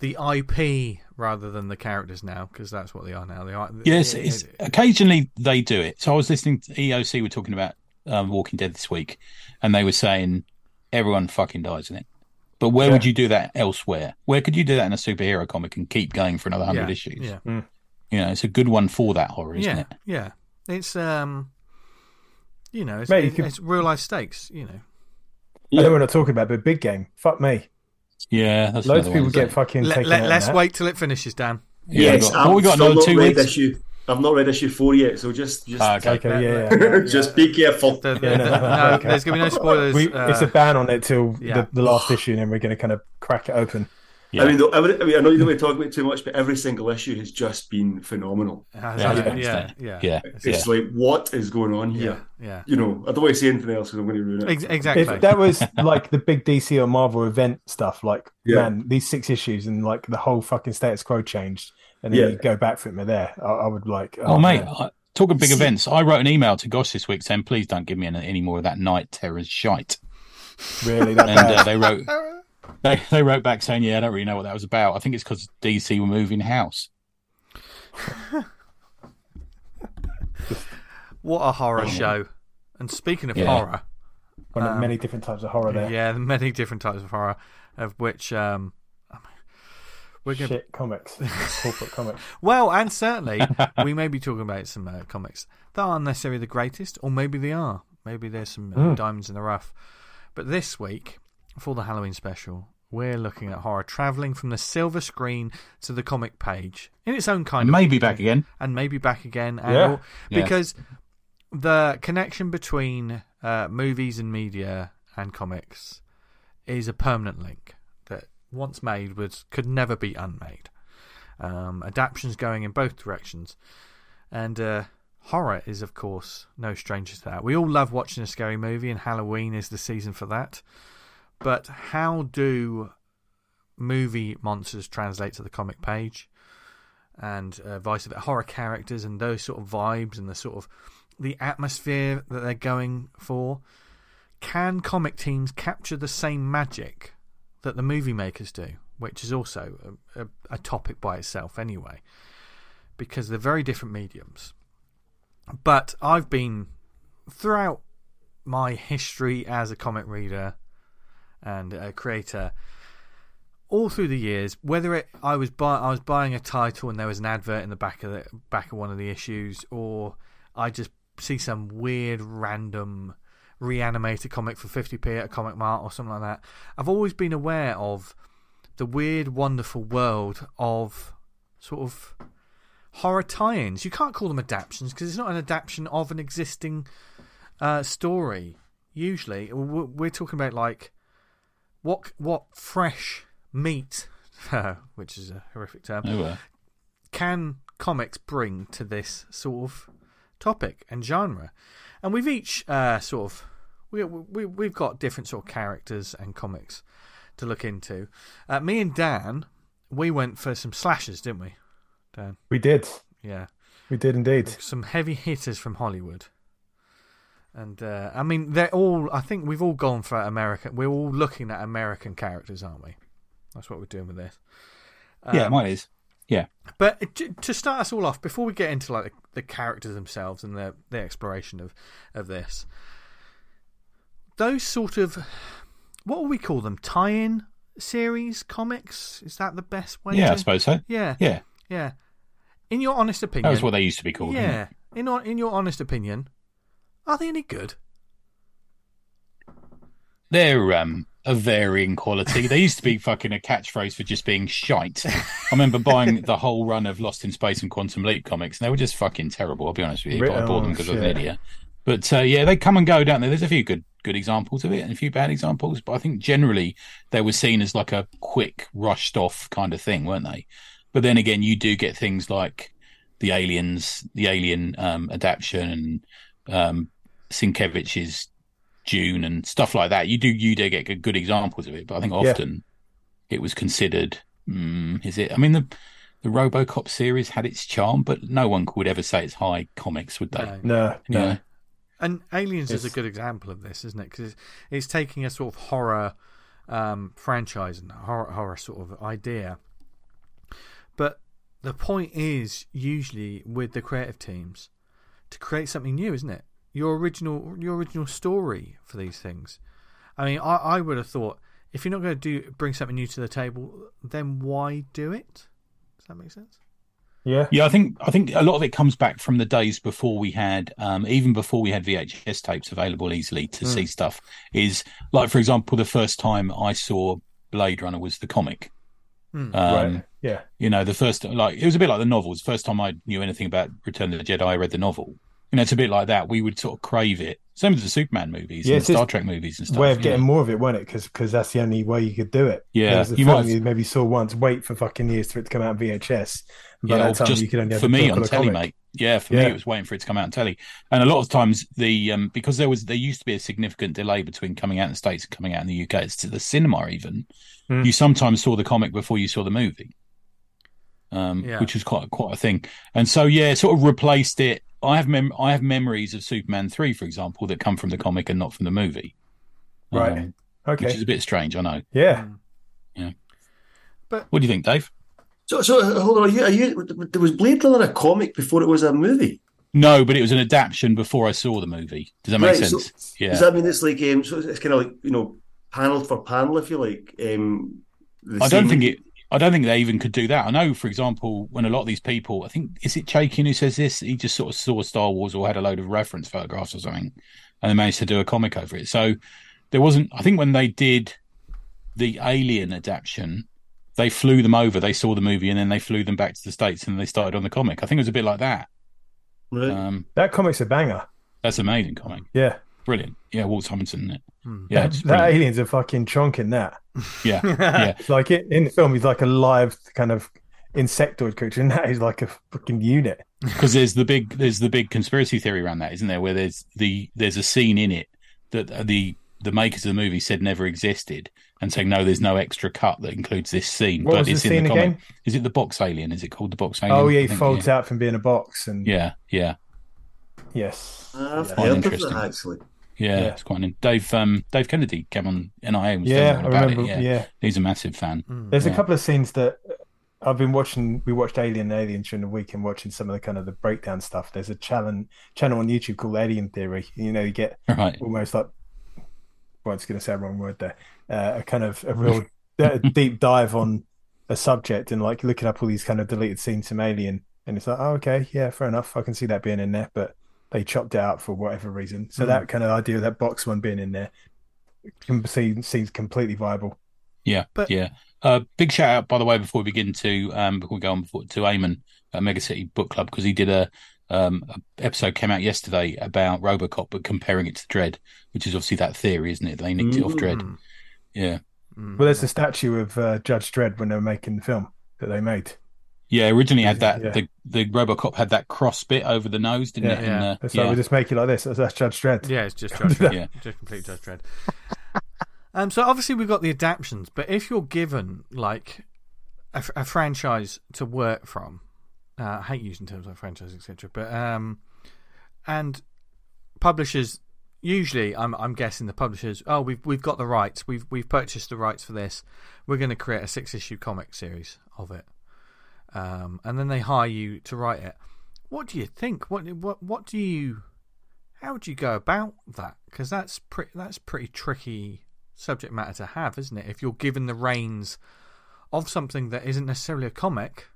the IP rather than the characters now because that's what they are now. They are Yes, it- it's, it- occasionally they do it. So I was listening to EOC We're talking about um, Walking Dead this week, and they were saying everyone fucking dies in it. But where Yeah. would you do that elsewhere? Where could you do that in a superhero comic and keep going for another hundred yeah, issues? Yeah. You know, it's a good one for that horror, isn't yeah. it? Yeah. It's um you know, it's, Mate, you it- could- it's real life stakes, you know. I know we're not talking about, but big game. Fuck me. Yeah, that's Loads of people one, get isn't fucking Let, taken let, let's that. wait till it finishes, Dan. Yeah, yes, we got- we got still another not two read weeks. issue. I've not read issue four yet, so just just Ah, okay. Okay, yeah, Let- yeah. let- just be careful. The- the- Yeah, the- no, no, no, okay. there's gonna be no spoilers. We, uh, it's a ban on it till yeah. the, the last issue, and then we're going to kind of crack it open. Yeah. I mean, though, I, I mean, I know you don't want to talk about it too much, but every single issue has just been phenomenal. Yeah, yeah, yeah, yeah, yeah, yeah, It's like, what is going on here? yeah. You know, I don't want to say anything else because I'm going to ruin it. Ex- exactly. If that was like the big DC or Marvel event stuff, like Yeah. man, these six issues and like the whole fucking status quo changed, and then Yeah. you go back for it, and there, I, I would like. Oh, mate, man. I, talking big events, I wrote an email to Gosh this week saying, please don't give me any, any more of that night terrors shite. really? That And uh, they wrote they, they wrote back saying, yeah, I don't really know what that was about. I think it's because DC were moving house. What a horror show! And speaking of Yeah. horror, One of um, many different types of horror there. yeah, many different types of horror, of which um, we're going. to Shit comics, corporate comics. Well, and certainly we may be talking about some uh, comics that aren't necessarily the greatest, or maybe they are. Maybe there's some uh, Mm. diamonds in the rough. But this week, for the Halloween special, we're looking at horror traveling from the silver screen to the comic page in its own kind of Maybe back again. and maybe back again. And Yeah. all- Yeah. because the connection between uh, movies and media and comics is a permanent link that once made was could never be unmade. Um, adaptions going in both directions, and uh, horror is of course no stranger to that. We all love watching a scary movie, and Halloween is the season for that. But how do movie monsters translate to the comic page? and uh, vice versa, horror characters and those sort of vibes and the sort of the atmosphere that they're going for. Can comic teams capture the same magic that the movie makers do, which is also a, a, a topic by itself anyway, because they're very different mediums. But I've been throughout my history as a comic reader and a creator all through the years, whether it I was buy, I was buying a title and there was an advert in the back of the back of one of the issues, or I just see some weird random reanimated comic for 50p at a comic mart or something like that. I've always been aware of the weird, wonderful world of sort of horror tie-ins. You can't call them adaptations because it's not an adaptation of an existing uh, story. Usually, we're talking about like what what fresh meat, which is a horrific term, Oh, well. can comics bring to this sort of topic and genre? And we've each uh, sort of we, we we've got different sort of characters and comics to look into. Uh, me and Dan, we went for some slashers, didn't we? Dan, We did, yeah, we did indeed. some heavy hitters from Hollywood. And uh, I mean, they're all. I think we've all gone for American. We're all looking at American characters, aren't we? That's what we're doing with this. yeah, Um, mine is. Yeah. But to, to start us all off, before we get into like the, the characters themselves and the the exploration of of this, those sort of what will we call them? Tie-in series comics? Is that the best way? Yeah, to... I suppose so. Yeah, Yeah, yeah. In your honest opinion, that was what they used to be called. yeah. In in your honest opinion, are they any good? They're um, of varying quality. They used to be fucking a catchphrase for just being shite. I remember buying the whole run of Lost in Space and Quantum Leap comics, and they were just fucking terrible. I'll be honest with you, but I bought them Oh, because I was an idiot. But uh, yeah, they come and go, don't they? There's a few good good examples of it and a few bad examples, but I think generally they were seen as like a quick, rushed off kind of thing, weren't they? But then again, you do get things like the aliens, the alien um, adaptation, and um, Sienkiewicz's Dune and stuff like that. You do you do get good, good examples of it, but I think Yeah. often it was considered. Mm, is it? I mean the. The RoboCop series had its charm, but no one would ever say it's high comics, would they? No. No, no. Yeah. And Aliens is a good example of this, isn't it? Because it's, it's taking a sort of horror um, franchise and horror, horror sort of idea. But the point is usually with the creative teams to create something new, isn't it? Your original, your original story for these things. I mean, I, I would have thought if you're not going to do bring something new to the table, then why do it? Does that make sense? Yeah. Yeah, I think I think a lot of it comes back from the days before we had, um, even before we had VHS tapes available easily to see stuff. Is like, for example, the first time I saw Blade Runner was the comic. Hmm. Um, right. Yeah. You know, the first like it was a bit like the novels. First time I knew anything about Return of the Jedi, I read the novel. You know, it's a bit like that. We would sort of crave it. Same with the Superman movies Yeah, and the Star Trek movies and stuff. way of getting know. more of it, wasn't it? Because that's the only way you could do it. Yeah, you might- you maybe saw once, wait for fucking years for it to come out in VHS. By Yeah, that time, just you could only have for me on telly, comic. mate. Yeah, for me it was waiting for it to come out on telly. And a lot of times the um because there was there used to be a significant delay between coming out in the States and coming out in the UK. It's to the cinema even. Hmm. You sometimes saw the comic before you saw the movie. Um Yeah. which was quite quite a thing. And so yeah, sort of replaced it. I have mem- I have memories of Superman 3 for example that come from the comic and not from the movie. Right. Um, Okay. Which is a bit strange, I know. yeah. Yeah. But what do you think, Dave? So, so hold on. Are you, are you, there was Blade Runner a comic before it was a movie? No, but it was an adaptation before I saw the movie. Does that make Right, so- sense? yeah. Does that mean it's like um, so it's kind of like you know panel for panel, if you like? Um, the I don't think it. I don't think they even could do that. I know, for example, when a lot of these people, I think, is it Chaykin who says this? He just sort of saw Star Wars or had a load of reference photographs or something, and they managed to do a comic over it. So there wasn't. I think when they did the Alien adaptation, they flew them over. They saw the movie and then they flew them back to the states and they started on the comic. I think it was a bit like that. Right. Um, That comic's a banger. that's amazing comic, Yeah. brilliant. Yeah, Walt Simonson. Isn't it? Hmm. Yeah, that, that alien's a fucking chonking that. yeah, yeah. Like it, in the film, he's like a live kind of insectoid creature, and that is like a fucking unit. because there's the big there's the big conspiracy theory around that, isn't there? Where there's the there's a scene in it that the the makers of the movie said never existed, and saying no, there's no extra cut that includes this scene, What but was the it's in scene the comic. again? Is it the box alien? Is it called the box alien? Oh yeah, I he folds yeah. out from being a box, and Yeah, yeah, yes, I've yeah. quite heard of interesting. that actually. Yeah. Yeah. It's quite. In- Dave um Dave Kennedy came on NIA and was yeah, telling I about remember. it. Yeah. Yeah. he's a massive fan. Hmm. there's Yeah. a couple of scenes that I've been watching. We watched Alien and Alien during the week, and watching some of the kind of the breakdown stuff. There's a channel channel on YouTube called Alien Theory. You know, you get Right. almost like well, I was going to say a wrong word there. Uh, a kind of a real a deep dive on a subject and like looking up all these kind of deleted scenes from Alien, and it's like, oh, okay, yeah, fair enough. I can see that being in there, but they chopped it out for whatever reason. So Mm. that kind of idea of that box one being in there can seem, seems completely viable. Yeah, But- yeah. Uh, big shout out, by the way, before we begin to um, before we go on before, to Eamon at Mega City Book Club because he did a, um, a episode came out yesterday about RoboCop, but comparing it to Dredd, which is obviously that theory, isn't it? They nicked it off Dredd. Mm. Yeah, Mm. Well, there's a statue of uh, Judge Dredd when they were making the film that they made. Yeah. Originally had that Yeah. the the RoboCop had that cross bit over the nose, didn't it? Yeah. And, uh, It's yeah. we just make it like this. That's Judge Dredd. Yeah, it's just Judge Dredd. Yeah. Just complete Judge Dredd. um, so obviously we've got the adaptions, but if you're given like a franchise to work from, uh, I hate using terms like franchise, etc. But um, and publishers usually, I'm I'm guessing the publishers, oh, we've we've got the rights, we've we've purchased the rights for this, we're going to create a six issue comic series of it, um, and then they hire you to write it. What do you think? What what what do you? How would you go about that? Because that's pretty that's pretty tricky subject matter to have, isn't it? If you're given the reins of something that isn't necessarily a comic,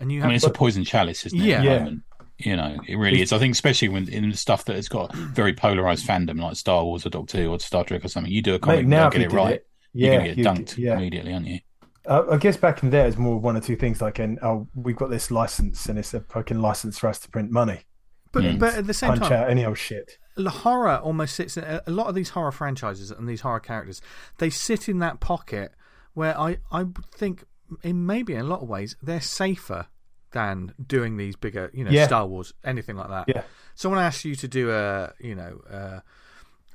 and you I mean, it's a poison chalice, isn't it? Yeah. Yeah. moment? You know, it really is. I think, especially when in the stuff that has got very polarized fandom, like Star Wars or Doctor Who or Star Trek or something, you do a comic, Mate, you now don't get it right, it, you're going to you- get dunked yeah. immediately, aren't you? Uh, I guess back in there, it's more one or two things like, an, oh, we've got this license and it's a fucking license for us to print money. but, Mm. but at the same Punch time, out any old shit. the horror almost sits in a lot of these horror franchises and these horror characters they sit in that pocket where i i think in maybe in a lot of ways they're safer than doing these bigger you know Yeah. star wars anything like that Yeah. someone asks you to do a you know uh,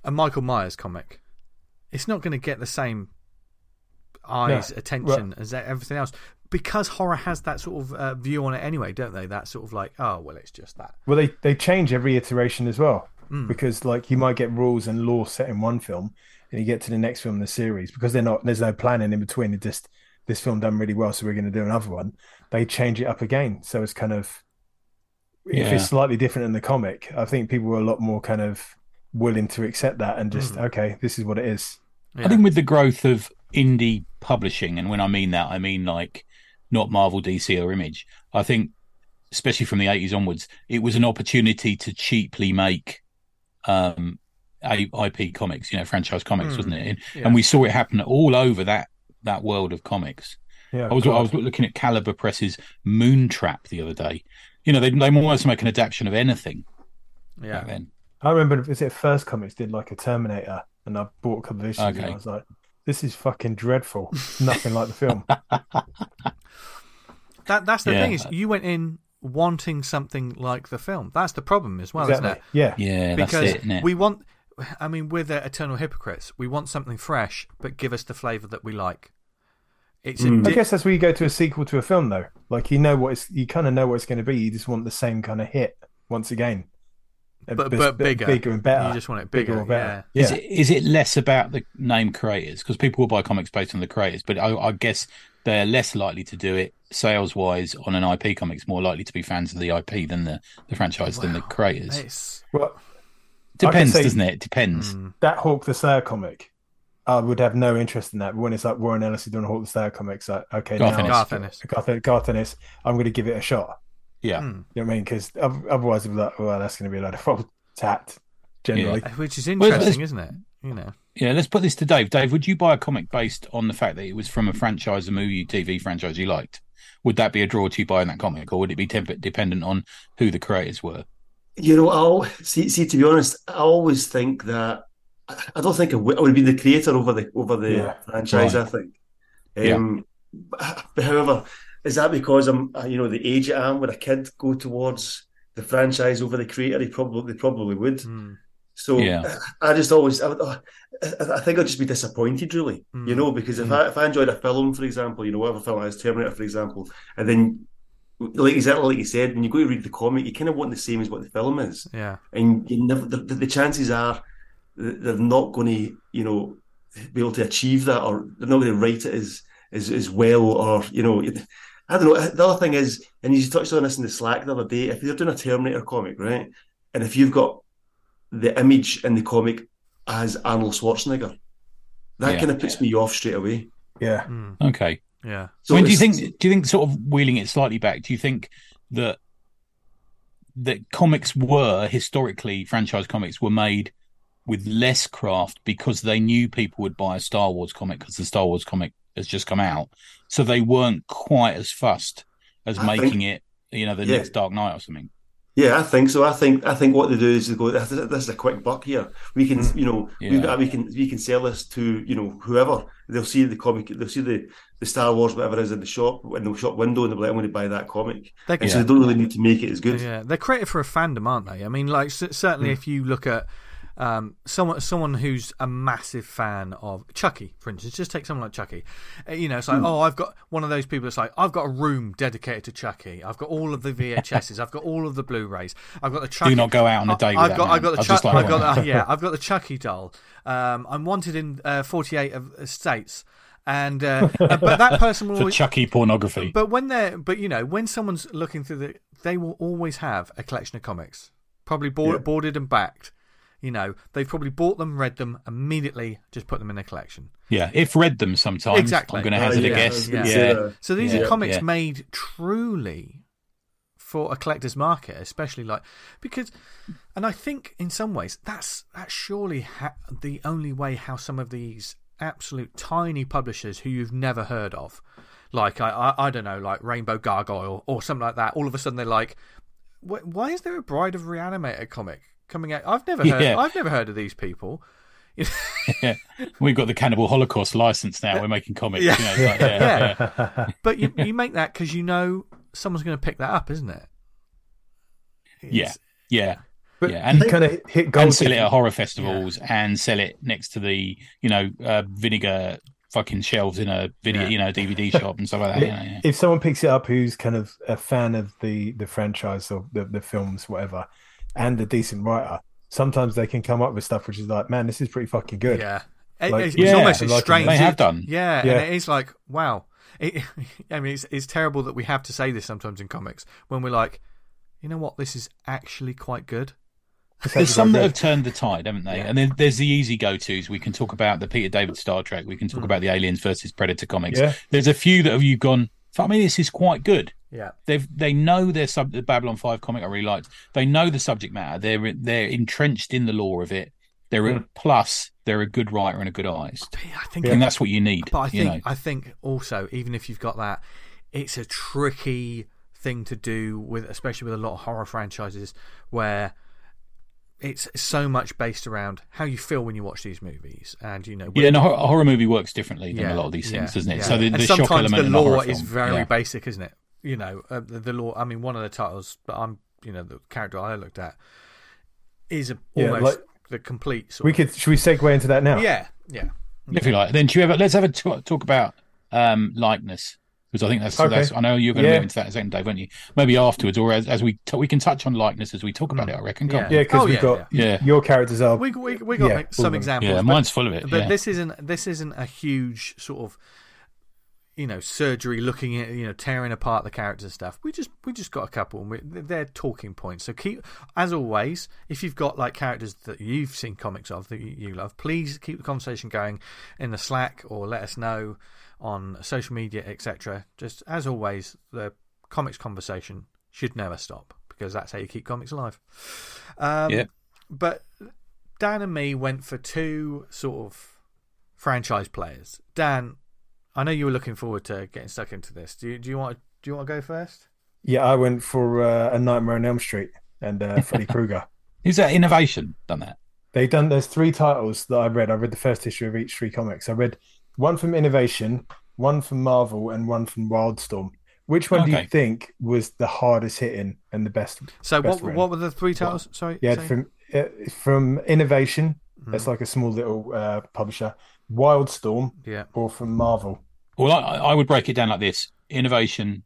a michael myers comic it's not going to get the same eyes No. attention as everything else because horror has that sort of uh, view on it anyway don't they that sort of like oh well it's just that Well, they, they change every iteration as well Mm. because, like, you might get rules and law set in one film, and you get to the next film in the series because they're not. There's no planning in between. It just this film done really well, so we're going to do another one. They change it up again, so it's kind of if it's slightly different in the comic. I think people were a lot more kind of willing to accept that and just okay, this is what it is. Yeah. I think with the growth of indie publishing, and when I mean that, I mean like not Marvel, DC, or Image. I think, especially from the 80s onwards, it was an opportunity to cheaply make um, IP comics, you know, franchise comics, Mm. wasn't it? And, Yeah. and we saw it happen all over that that world of comics. Yeah, I was I was looking at Caliber Press's Moontrap the other day. You know, they they or make an adaptation of anything yeah then. I remember was it First Comics did like a Terminator, and I bought a couple of issues, and Okay. I was like, "This is fucking dreadful. Nothing like the film." That that's the Yeah. thing is you went in wanting something like the film. That's the problem as well, exactly. isn't it? Yeah, Yeah, Because that's it, isn't it? we want. I mean, we're the eternal hypocrites. We want something fresh, but give us the flavour that we like. It's hmm. a I di- guess that's where you go to a sequel to a film, though. Like you know what it's, you kind of know what it's going to be. You just want the same kind of hit once again, A but but bigger, bigger and better. You just want it bigger, or better. yeah. Is Yeah, it is it less about the name creators because people will buy comics based on the creators, but I, I guess they're less likely to do it sales wise on an IP comics, more likely to be fans of the IP than the, the franchise than the creators. It's well, Depends, say- doesn't it? It depends. mm, that Hawk the Slayer comic, I would have no interest in that. But when it's like Warren Ellis doing Hawk the Slayer comics, like okay, Garth now Ennis. Garth Ennis. Garth, Garth Ennis, I'm going to give it a shot. Yeah, mm. You know what I mean? Because otherwise, it'd well, that's going to be a lot of old tat generally. which is interesting, it's- isn't it? You know, yeah. Let's put this to Dave. Dave, would you buy a comic based on the fact that it was from a franchise, a movie, TV franchise you liked? Would that be a draw to you buying that comic, or would it be temp- dependent on who the creators were? You know, I'll see. See, to be honest, I always think that I don't think I would, I would be the creator over the over the Yeah. franchise. Right. I think. Um, but However, is that because I'm, uh, you know, the age I am? Would a kid go towards the franchise over the creator? He probably, they probably would. Mm. So Yeah. I just always, I, I I think I'd just be disappointed, really. Mm. You know, because if I if I enjoyed a film, for example, you know, whatever film it is, Terminator, for example, and then, like exactly like you said, when you go to read the comic, you kind of want the same as what the film is, yeah, and you never. The, the chances are they're not going to, you know, be able to achieve that, or they're not going to write it as as as well, or you know. I don't know. The other thing is, and you touched on this in the Slack the other day. If you're doing a Terminator comic, right, and if you've got the image in the comic as Arnold Schwarzenegger, that Yeah. kind of puts me off straight away. Yeah, mm. Okay. yeah. So when do you think? Do you think sort of wheeling it slightly back? Do you think that that comics were historically franchise comics were made with less craft because they knew people would buy a Star Wars comic because the Star Wars comic has just come out, so they weren't quite as fussed as I making think- it, you know, the Yeah. next Dark Knight or something. Yeah, I think so. I think I think what they do is they go, "This this is a quick buck here. We can, mm. you know, Yeah. we've got, we can we can sell this to you know whoever. They'll see the comic, they'll see the the Star Wars whatever it is in the shop in the shop window, and they'll be like, "I'm going to buy that comic." They, And so they don't really need to make it as good. Yeah, they're created for a fandom, aren't they? I mean, like c- certainly mm. if you look at um, someone someone who's a massive fan of Chucky, for instance, just take someone like Chucky. Uh, you know, it's like, oh, I've got one of those people that's like, I've got a room dedicated to Chucky. I've got all of the VHSs. I've got all of the Blu-rays. I've got the Chucky. Do not go out on a date. with I've got. I've got the I'd Chuck, just like I've got one. the, yeah, I've got the Chucky doll. Um, I'm wanted in uh, 48 of uh, states, and uh, uh, but that person will for always, Chucky pornography. but when they're, but you know, when someone's looking through the, they will always have a collection of comics, probably board, Yeah. boarded and backed. You know, they've probably bought them, read them, immediately just put them in their collection. Yeah, if read them sometimes. Exactly. I'm going to hazard yeah, a I guess. was Yeah. Yeah. So these Yeah, are comics yeah. made truly for a collector's market, especially like because, and I think in some ways that's that's surely ha- the only way how some of these absolute tiny publishers who you've never heard of, like I I, I don't know, like Rainbow Gargoyle or something like that, all of a sudden they're like, "Wh- why is there a Bride of Reanimator comic coming out? I've never heard Yeah. I've never heard of these people. Yeah. We've got the Cannibal Holocaust license now. We're making comics. Yeah. You know, like, yeah, yeah. But you you make that because you know someone's going to pick that up, isn't it? Yeah. It's- yeah. But Yeah, and- kind of hit gold. and sell it at horror festivals and sell it next to the you know uh, vinegar fucking shelves in a video Yeah. you know DVD shop and stuff like that. You know, yeah. if someone picks it up who's kind of a fan of the the franchise or the, the films whatever and a decent writer sometimes they can come up with stuff which is like man this is pretty fucking good Yeah. Like- it's, Yeah, almost like strange. They have done. Yeah, Yeah. and it is like, wow. It, I mean, it's, it's terrible that we have to say this sometimes in comics when we're like, you know what, this is actually quite good. There's some that have turned the tide, haven't they? Yeah. And then there's the easy go tos. We can talk about the Peter David Star Trek. We can talk hmm. about the Aliens versus Predator comics. Yeah. There's a few that have you gone. Fuck me, this is quite good. Yeah. They've they know their sub the Babylon Five comic I really liked. They know the subject matter. They're they're entrenched in the lore of it. They're Mm. a, plus they're a good writer and a good artist, I think, and that's what you need. but I you think, know. I think also, even if you've got that, it's a tricky thing to do with, especially with a lot of horror franchises where it's so much based around how you feel when you watch these movies, and you know, Yeah, and a, hor- a horror movie works differently than Yeah, a lot of these things, yeah, doesn't it? yeah. So the, the shock sometimes element the in a horror law is film, very yeah. basic, isn't it? You know, uh, the, the law. I mean, one of the titles that I'm, you know, the character I looked at is a, Yeah, almost like- the complete. Sort we could should we segue into that now yeah, yeah, if you like. Then, do you ever? Let's have a talk, talk about um, likeness because I think that's, Okay. that's. I know you're going to Yeah. move into that in a second, Dave, won't you? Maybe afterwards, or as, as we t- we can touch on likeness as we talk about it. I reckon. can't yeah because Oh, we've yeah, got yeah. your characters are we we we got Yeah, some examples. yeah, but- mine's full of it. but yeah. this isn't this isn't a huge sort of you know surgery looking at you know tearing apart the characters stuff we just we just got a couple and we, they're talking points so keep as always if you've got like characters that you've seen comics of that you, you love please keep the conversation going in the slack or let us know on social media etc just as always the comics conversation should never stop because that's how you keep comics alive um, Yeah. but Dan and me went for two sort of franchise players. Dan, I know you were looking forward to getting stuck into this. Do you, do you want do you want to go first? yeah I went for uh, a Nightmare on Elm Street and uh, Freddy Krueger Is that innovation? Done that? They've done. There's three titles that I read. I read the first issue of each three comics. I read one from Innovation, one from Marvel, and one from Wildstorm. Which one do you think was the hardest hitting and the best? So Best what friend. what were the three titles? Sorry, Yeah, say? from uh, from Innovation. Mm-hmm. That's like a small little uh, publisher. Wildstorm, yeah. or from Marvel. Well, I, I would break it down like this: innovation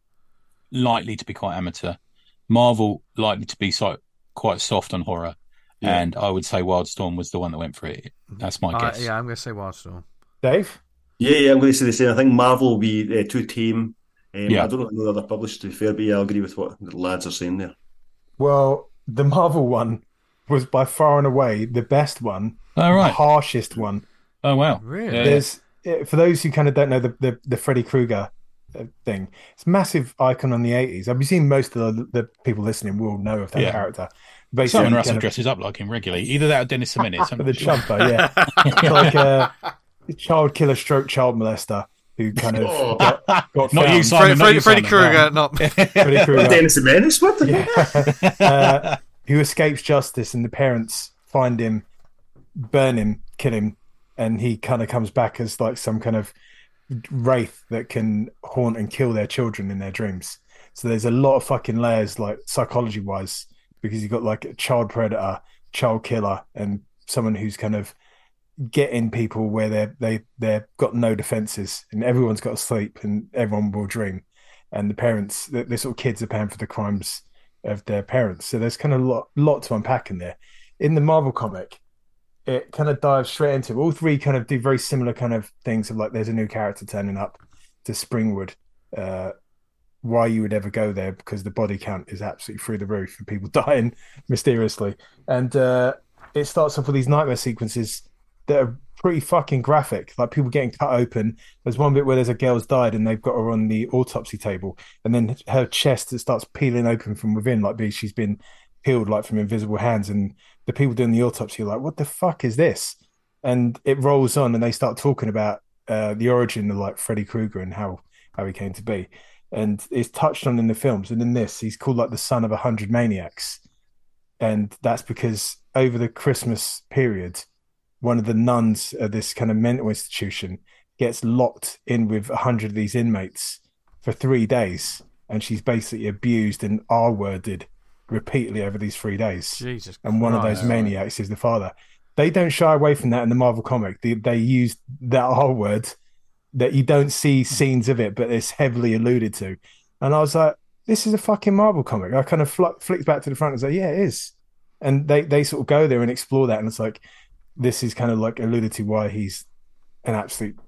likely to be quite amateur, Marvel likely to be so, quite soft on horror, Yeah. and I would say Wildstorm was the one that went for it. That's my Uh, guess. yeah, I'm going to say Wildstorm. Dave. Yeah, yeah, I'm going to say the same. I think Marvel will be uh, too tame. Um, Yeah. I don't know any other publishers to be fair, but yeah, I agree with what the lads are saying there. Well, the Marvel one was by far and away the best one, Oh the right. harshest one. Oh wow. Really? There's for those who kind of don't know the the, the Freddy Krueger uh, thing. It's a massive icon on the 80s. I've seen most of the, the people listening will know of that Yeah. character. Simon Basically, Russell kind of- dresses up like him regularly. Either that or Dennis Semenis. The not sure. chumper, yeah, It's like a, a child killer, stroke child molester who kind of Oh. got, got Not you. Simon. Freddy, not you, Freddy, Freddy Krueger, not Freddy Krueger. Dennis the Menace, what? The... Yeah. uh, who escapes justice, and the parents find him, burn him, kill him, and he kind of comes back as like some kind of wraith that can haunt and kill their children in their dreams. So there's a lot of fucking layers, like psychology wise, because you've got like a child predator, child killer, and someone who's kind of getting people where they're they they've got no defenses, and everyone's got to sleep, and everyone will dream, and the parents, the, the sort of kids are paying for the crimes of their parents. So there's kind of a lot lot to unpack in there. In the Marvel comic, it kind of dives straight into all three kind of do very similar kind of things of like there's a new character turning up to Springwood. Uh, why you would ever go there because the body count is absolutely through the roof and people dying mysteriously. And uh, it starts off with these nightmare sequences that are pretty fucking graphic. Like people getting cut open. There's one bit where there's a girl's died and they've got her on the autopsy table, and then her chest it starts peeling open from within, like she's been peeled like from invisible hands. And the people doing the autopsy are like, "What the fuck is this?" And it rolls on, and they start talking about uh, the origin of like Freddy Krueger and how how he came to be. And it's touched on in the films, and in this, he's called like the son of a hundred maniacs, and that's because over the Christmas period, one of the nuns at this kind of mental institution gets locked in with a hundred of these inmates for three days, and she's basically abused and R worded repeatedly over these three days. Jesus and one of those maniacs is the father. They don't shy away from that in the Marvel comic. They, they use that R word that you don't see scenes of it, but it's heavily alluded to. And I was like, this is a fucking Marvel comic. I kind of fl- flicked back to the front and was like, yeah, it is. And they, they sort of go there and explore that. And it's like, this is kind of like alluded to why he's an absolute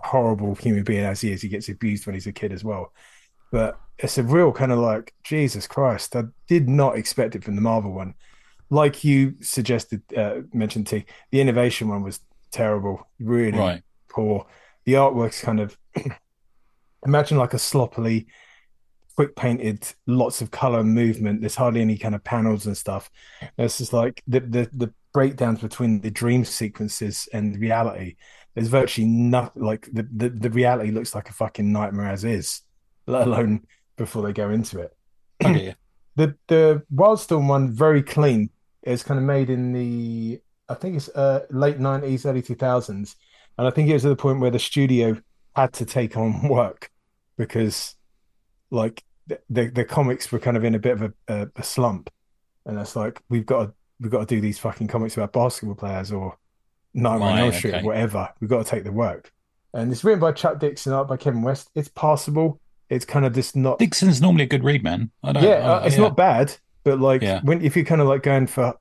horrible human being as he is. He gets abused when he's a kid as well. But it's a real kind of like, Jesus Christ, I did not expect it from the Marvel one. Like you suggested, uh, mentioned T, the innovation one was terrible, really Right. poor. The artwork's kind of imagine like a sloppily quick painted, lots of color and movement. There's hardly any kind of panels and stuff. It's just like the the, the breakdowns between the dream sequences and reality. There's virtually nothing like the, the the reality looks like a fucking nightmare as is, let alone before they go into it. The the Wildstorm one very clean. It's kind of made in the I think it's uh, late nineties, early two thousands, and I think it was at the point where the studio had to take on work because like the the, the comics were kind of in a bit of a, a, a slump, and it's like we've got to we've got to do these fucking comics about basketball players or Nightmare on Elm Street, okay. whatever. We've got to take the work, and it's written by Chuck Dixon, art by Kevin West. It's passable. It's kind of just not Dixon's normally a good read, man. I don't. yeah, uh, it's not bad, but like Yeah. when if you're kind of like going for,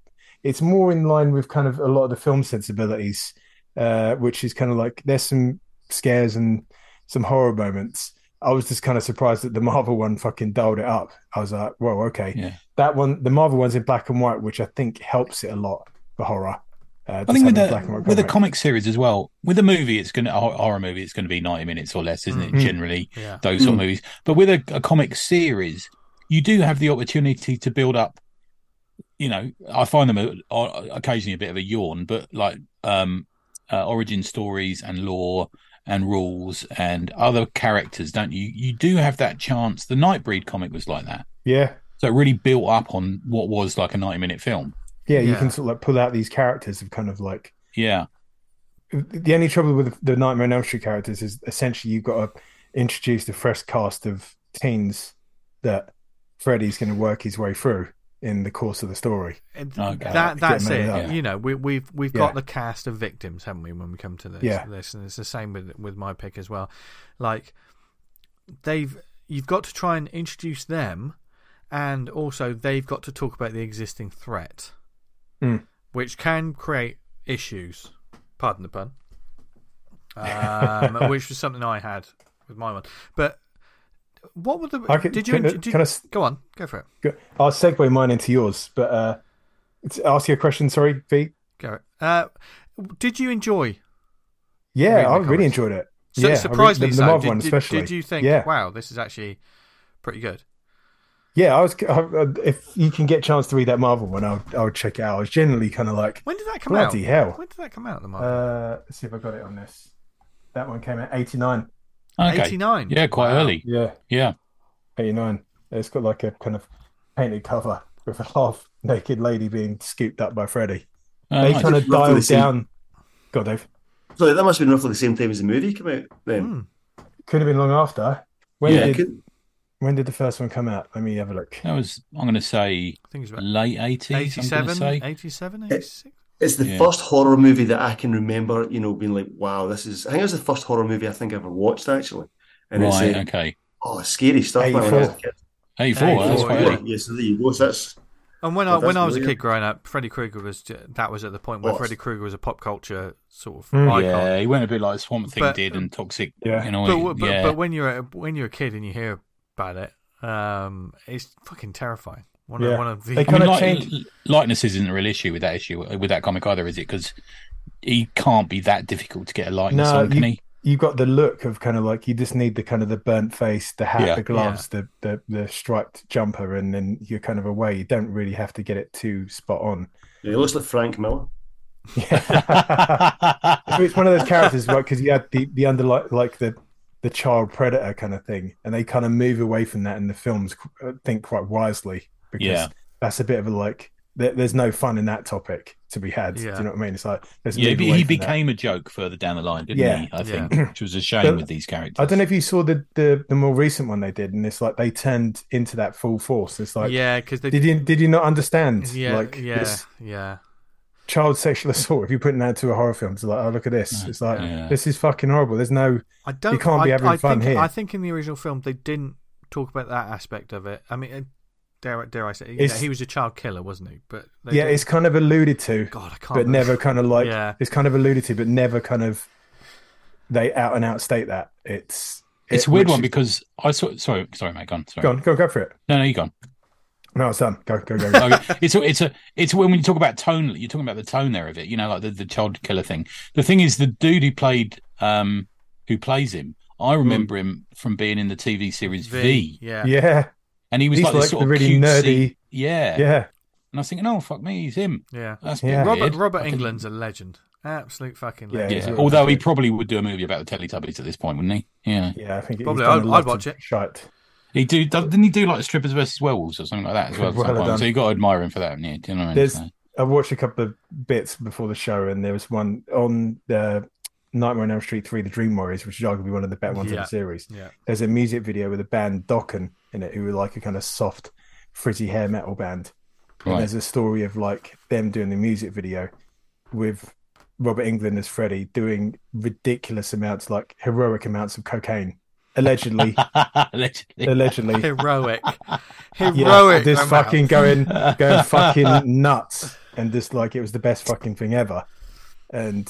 it's more in line with kind of a lot of the film sensibilities, uh, which is kind of like there's some scares and some horror moments. I was just kind of surprised that the Marvel one fucking dialed it up. I was like, whoa, okay. Yeah. That one, the Marvel one's in black and white, which I think helps it a lot for horror. Uh, I think with a the black with a comic. comic series as well. With a movie, it's going to horror movie. It's going to be ninety minutes or less, isn't it? Mm. Generally, Yeah. those sort of movies. But with a, a comic series, you do have the opportunity to build up. You know, I find them a, a- occasionally a bit of a yawn, but like um, uh, origin stories and lore and rules and other characters, don't you? You do have that chance. The Nightbreed comic was like that, yeah, so it really built up on what was like a ninety-minute film. Yeah, you can sort of like pull out these characters of kind of like Yeah, the only trouble with the Nightmare on Elm Street characters is essentially you've got to introduce a fresh cast of teens that Freddy's going to work his way through in the course of the story. And oh, Okay. That that's it. made up. You know, we, we've we've Yeah. got the cast of victims, haven't we? When we come to this, Yeah. this, and it's the same with with my pick as well. Like they've, you've got to try and introduce them, and also they've got to talk about the existing threat, Mm. which can create issues. Pardon the pun. Um, which was something I had with my one, but. What were the? Could- did you? can- did- can I go on, go for it. Go- I'll segue mine into yours, but uh, it's, ask you a question. Sorry, Pete. Go. Uh, did you enjoy Yeah, I really enjoyed it. So yeah, surprisingly the, so. the did, one did- especially. did you think, Yeah, wow, this is actually pretty good? Yeah. I was. I, if you can get a chance to read that Marvel one, I'll I'll check it out. I was generally kind of like, When did that come out? bloody hell. When did that come out? The Marvel? Uh, let's see if I got it on this. That one came out eighty nine. okay, 89. yeah, quite Wow. early. Yeah, Yeah, 89. It's got like a kind of painted cover with a half naked lady being scooped up by Freddy. Uh, they nice. kind of Roughly the dialed same. down. God, Dave. So that must have been roughly the same time as the movie came out then. Hmm. Could have been long after. When yeah, did could- when did the first one come out? Let me have a look. That was, I'm going to say, I think it's about late 80s. 87, going to say. 87, 86. it's the Yeah. first horror movie that I can remember, you know, being like, wow, this is. I think it was the first horror movie I think I ever watched actually. And Right, it's uh, okay. oh, scary stuff. man, when I was a 84. kid. 84, that's 84, quite yeah. early. Yeah, so there you go. So that's And when I when I was a kid growing up, Freddy Krueger was that was at the point where Oh. Freddy Krueger was a pop culture sort of Mm. icon. Yeah, he went a bit like Swamp Thing But- did and Toxic. Yeah. You know, But, but, yeah. but when you're a, when you're a kid and you hear about it, um, it's fucking terrifying. One Yeah. of one of the They I mean, of like, changed- likeness isn't a real issue with that issue with that comic either, is it? Because he can't be that difficult to get a likeness No, on, can you- he? you got the look of kind of like you just need the kind of the burnt face, the hat, Yeah. the gloves, the, the the striped jumper, and then you're kind of away. You don't really have to get it too spot on. Yeah, he looks like Frank Miller. Yeah. It's one of those characters, right? Because you had the the under like, like the the child predator kind of thing, and they kind of move away from that in the films. I uh, think quite wisely because Yeah. that's a bit of a like. There, there's no fun in that topic to be had. Do you know what I mean? It's like let's yeah, move he from that. became a joke further down the line, didn't Yeah. he? I Yeah. think, which was a shame But with these characters. I don't know if you saw the, the the more recent one they did, and it's like they turned into that full force. It's like, yeah, because they did you did you not understand? yeah like yeah this yeah child sexual assault. If you're putting that to a horror film, it's like, oh look at this. It's like Yeah. this is fucking horrible. There's no I don't. You can't be I, having I fun think, here. I think in the original film they didn't talk about that aspect of it. I mean, uh, dare dare I say, yeah, he was a child killer, wasn't he? But they yeah, didn't- it's kind of alluded to, God, I can't. but remember. never kind of like Yeah. it's kind of alluded to, but never kind of they out and out state that it's It's it- a weird which one is- because I saw. Sorry, sorry, mate. Go on. Sorry. go on, go go for it. No, no, you go on. No, it's done. Go go go. go. Okay. it's a, it's a, it's when you talk about tone, you're talking about the tone there of it. You know, like the, the child killer thing. The thing is, the dude who played, um, who plays him, I remember him from being in the TV series V, V, yeah, yeah, and he was He's like this like sort the of really cutesy, nerdy- yeah. yeah. And I was thinking, oh fuck me, he's him. yeah. That's Yeah. Robert weird. Robert I can- Englund's a legend, absolute fucking Yeah, legend. he's Yeah, although he probably would do a movie about the Teletubbies at this point, wouldn't he? Yeah, Yeah, I think he's Probably, I'd- I'd watch it. Shite. He do. Didn't he do like strippers versus werewolves or something like that as well? Well. So you got to admire him for that, haven't you? Do you know what I mean? There's- So- I watched a couple of bits before the show, and there was one on the Nightmare on Elm Street 3, The Dream Warriors, which is arguably one of the better ones in the series. Yeah. There's a music video with a band Dokken in it, who were like a kind of soft, frizzy hair metal band. And there's a story of like them doing the music video with Robert Englund as Freddy doing ridiculous amounts, like heroic amounts of cocaine. Allegedly, Allegedly. allegedly. Heroic, Yeah, heroic. just fucking going, going fucking nuts, and just like it was the best fucking thing ever. And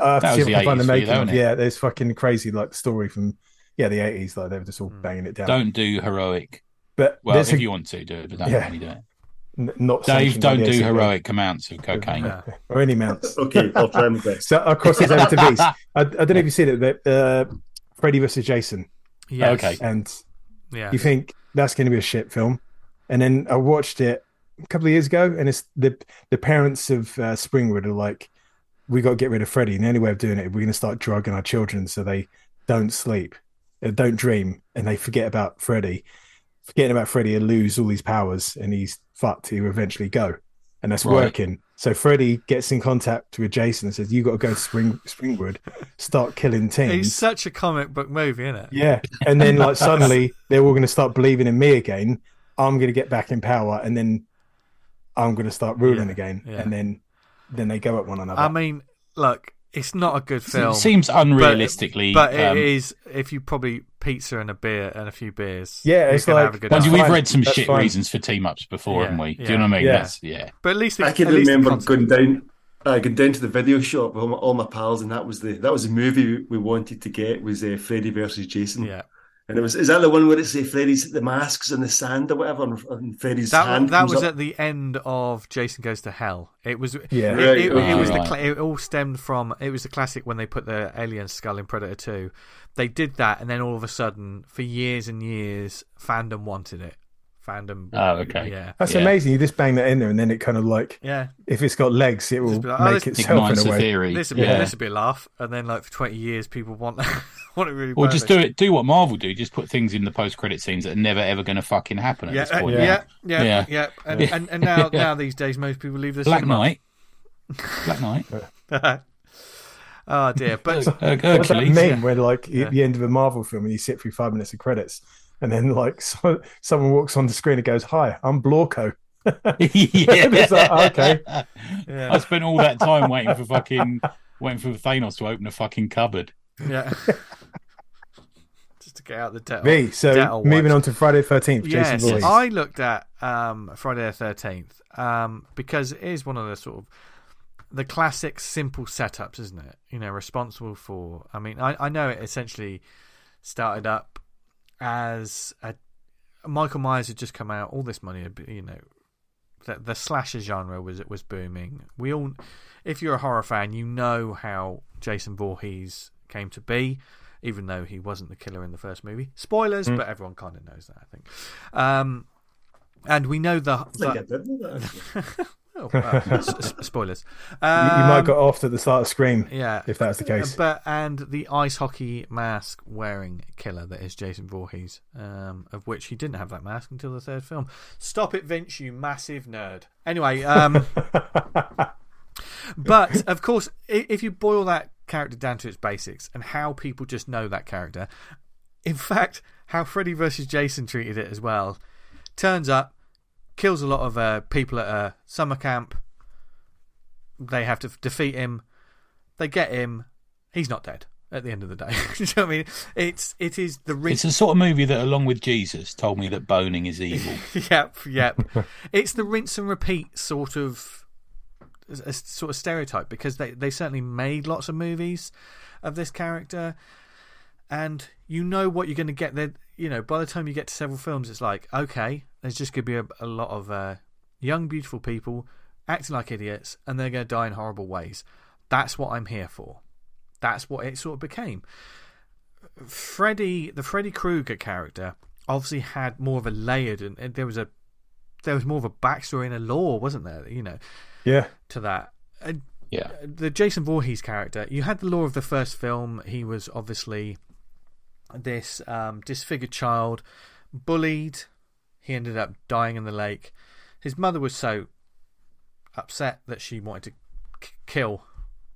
I have to see if I find the 80s you, making though, of. wasn't it? Yeah, there's fucking crazy like story from yeah the eighties. Like they were just all banging it down. Don't do heroic. but Well, if a, you want to do it, but don't Yeah. really do it. n- not Dave, don't do ACB. heroic amounts of cocaine. Yeah. or any amounts. Okay, I'll try my best. So I'll cross this over to Beast. I, I don't know if you've seen it, but uh, Freddy versus Jason, Yeah. Okay. and Yeah. you think that's going to be a shit film, and then I watched it a couple of years ago, and it's the the parents of uh, Springwood are like, we got to get rid of Freddy, and the only way of doing it, we're going to start drugging our children so they don't sleep, uh, don't dream, and they forget about Freddy. Forgetting about Freddy, he'll lose all these powers, and he's fucked. He will eventually go, and that's Right. working. So Freddy gets in contact with Jason and says, "You got to go to Spring Springwood, start killing teens." It's such a comic book movie, isn't it? Yeah. And then like suddenly they're all going to start believing in me again. I'm going to get back in power and then I'm going to start ruling Yeah, again. yeah. And then then they go at one another. I mean, look, it's not a good film. It seems unrealistically. but um, it is if you probably pizza and a beer and a few beers. Yeah, you're it's like- have a good That's Mind we've read some That's shit fine. reasons for team ups before, Yeah, haven't we? Do you know what I mean? Yeah. That's, yeah. But at least the, I can at least remember concept- going down, uh, going down to the video shop with all my, all my pals, and that was the that was the movie we wanted to get was uh, Freddy versus Jason. Yeah, And it was is that the one where it's uh, Freddy's the masks and the sand or whatever, and, and Freddy's that hand that was up? at the end of Jason Goes to Hell. It was Yeah. It, Right, it, it right, was right. cla it all stemmed from it was the classic when they put the alien skull in Predator Two. They did that, and then all of a sudden, for years and years, fandom wanted it. Fandom. Oh, okay. Yeah. That's Yeah. amazing. You just bang that in there and then it kind of like, Yeah. if it's got legs, it will Just be like, oh, make this- itself in a way. theory. This would be Yeah. this would be a laugh, and then like for twenty years, people want want it really. Or just do it. Do what Marvel do. Just put things in the post-credit scenes that are never ever going to fucking happen at Yeah, this uh, point. yeah, yeah, yeah, Yeah. yeah. And, Yeah. and, and now Yeah. now these days, most people leave the Black cinema. Knight. Black Knight. oh dear, but Uh, What's that Hercules. meme yeah. where like Yeah. at the end of a Marvel film and you sit through five minutes of credits and then like so, someone walks on the screen and goes, "Hi, I'm Blorko." yeah. It's like, okay. yeah, I spent all that time waiting for fucking waiting for Thanos to open a fucking cupboard. yeah. just to get out the debt. V. So Dettel moving wipes. on to Friday Thirteenth. Yes, Jason Voorhees. I looked at um, Friday the Thirteenth um, because it is one of the sort of the classic simple setups, isn't it? You know, responsible for. I mean, I, I know it essentially started up as a Michael Myers had just come out. All this money, had been- you know, the, the slasher genre was was booming. We all, if you're a horror fan, you know how Jason Voorhees came to be, even though he wasn't the killer in the first movie. Spoilers, but everyone kind of knows that, I think. Um, and we know the. I think I the know that. oh, s- spoilers. You, you might Um, got off at the start of Scream yeah, if that's the case. but and the ice hockey mask wearing killer that is Jason Voorhees, um, of which he didn't have that mask until the third film. Stop it, Vince, you massive nerd. Anyway, um, but of course, if you boil that character down to its basics and how people just know that character, in fact, how Freddy versus Jason treated it as well, turns up, kills a lot of uh, people at a summer camp. They have to defeat him they get him. He's not dead at the end of the day. You know what I mean? It's it is the rin- It's the sort of movie that, along with Jesus, told me that boning is evil. yep yep. it's the rinse and repeat sort of a sort of stereotype because they they certainly made lots of movies of this character, and you know what you're going to get there. You know, by the time you get to several films, it's like okay, there's just going to be a, a lot of uh, young, beautiful people acting like idiots, and they're going to die in horrible ways. That's what I'm here for. That's what it sort of became. Freddy, the Freddy Krueger character, obviously had more of a layered, and, and there was a there was more of a backstory and a lore, wasn't there? You know, yeah. to that. And Yeah. the Jason Voorhees character, you had the lore of the first film. He was obviously this um, disfigured child, bullied. He ended up dying in the lake. His mother was so upset that she wanted to kill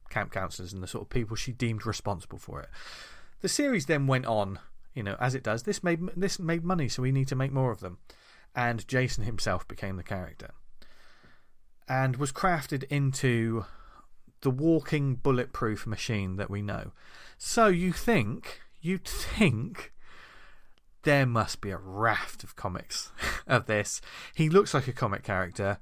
camp counselors and the sort of people she deemed responsible for it. The series then went on, you know, as it does. This made this made money, so we need to make more of them. And Jason himself became the character and was crafted into the walking bulletproof machine that we know. So you think, you'd think there must be a raft of comics of this. He looks like a comic character.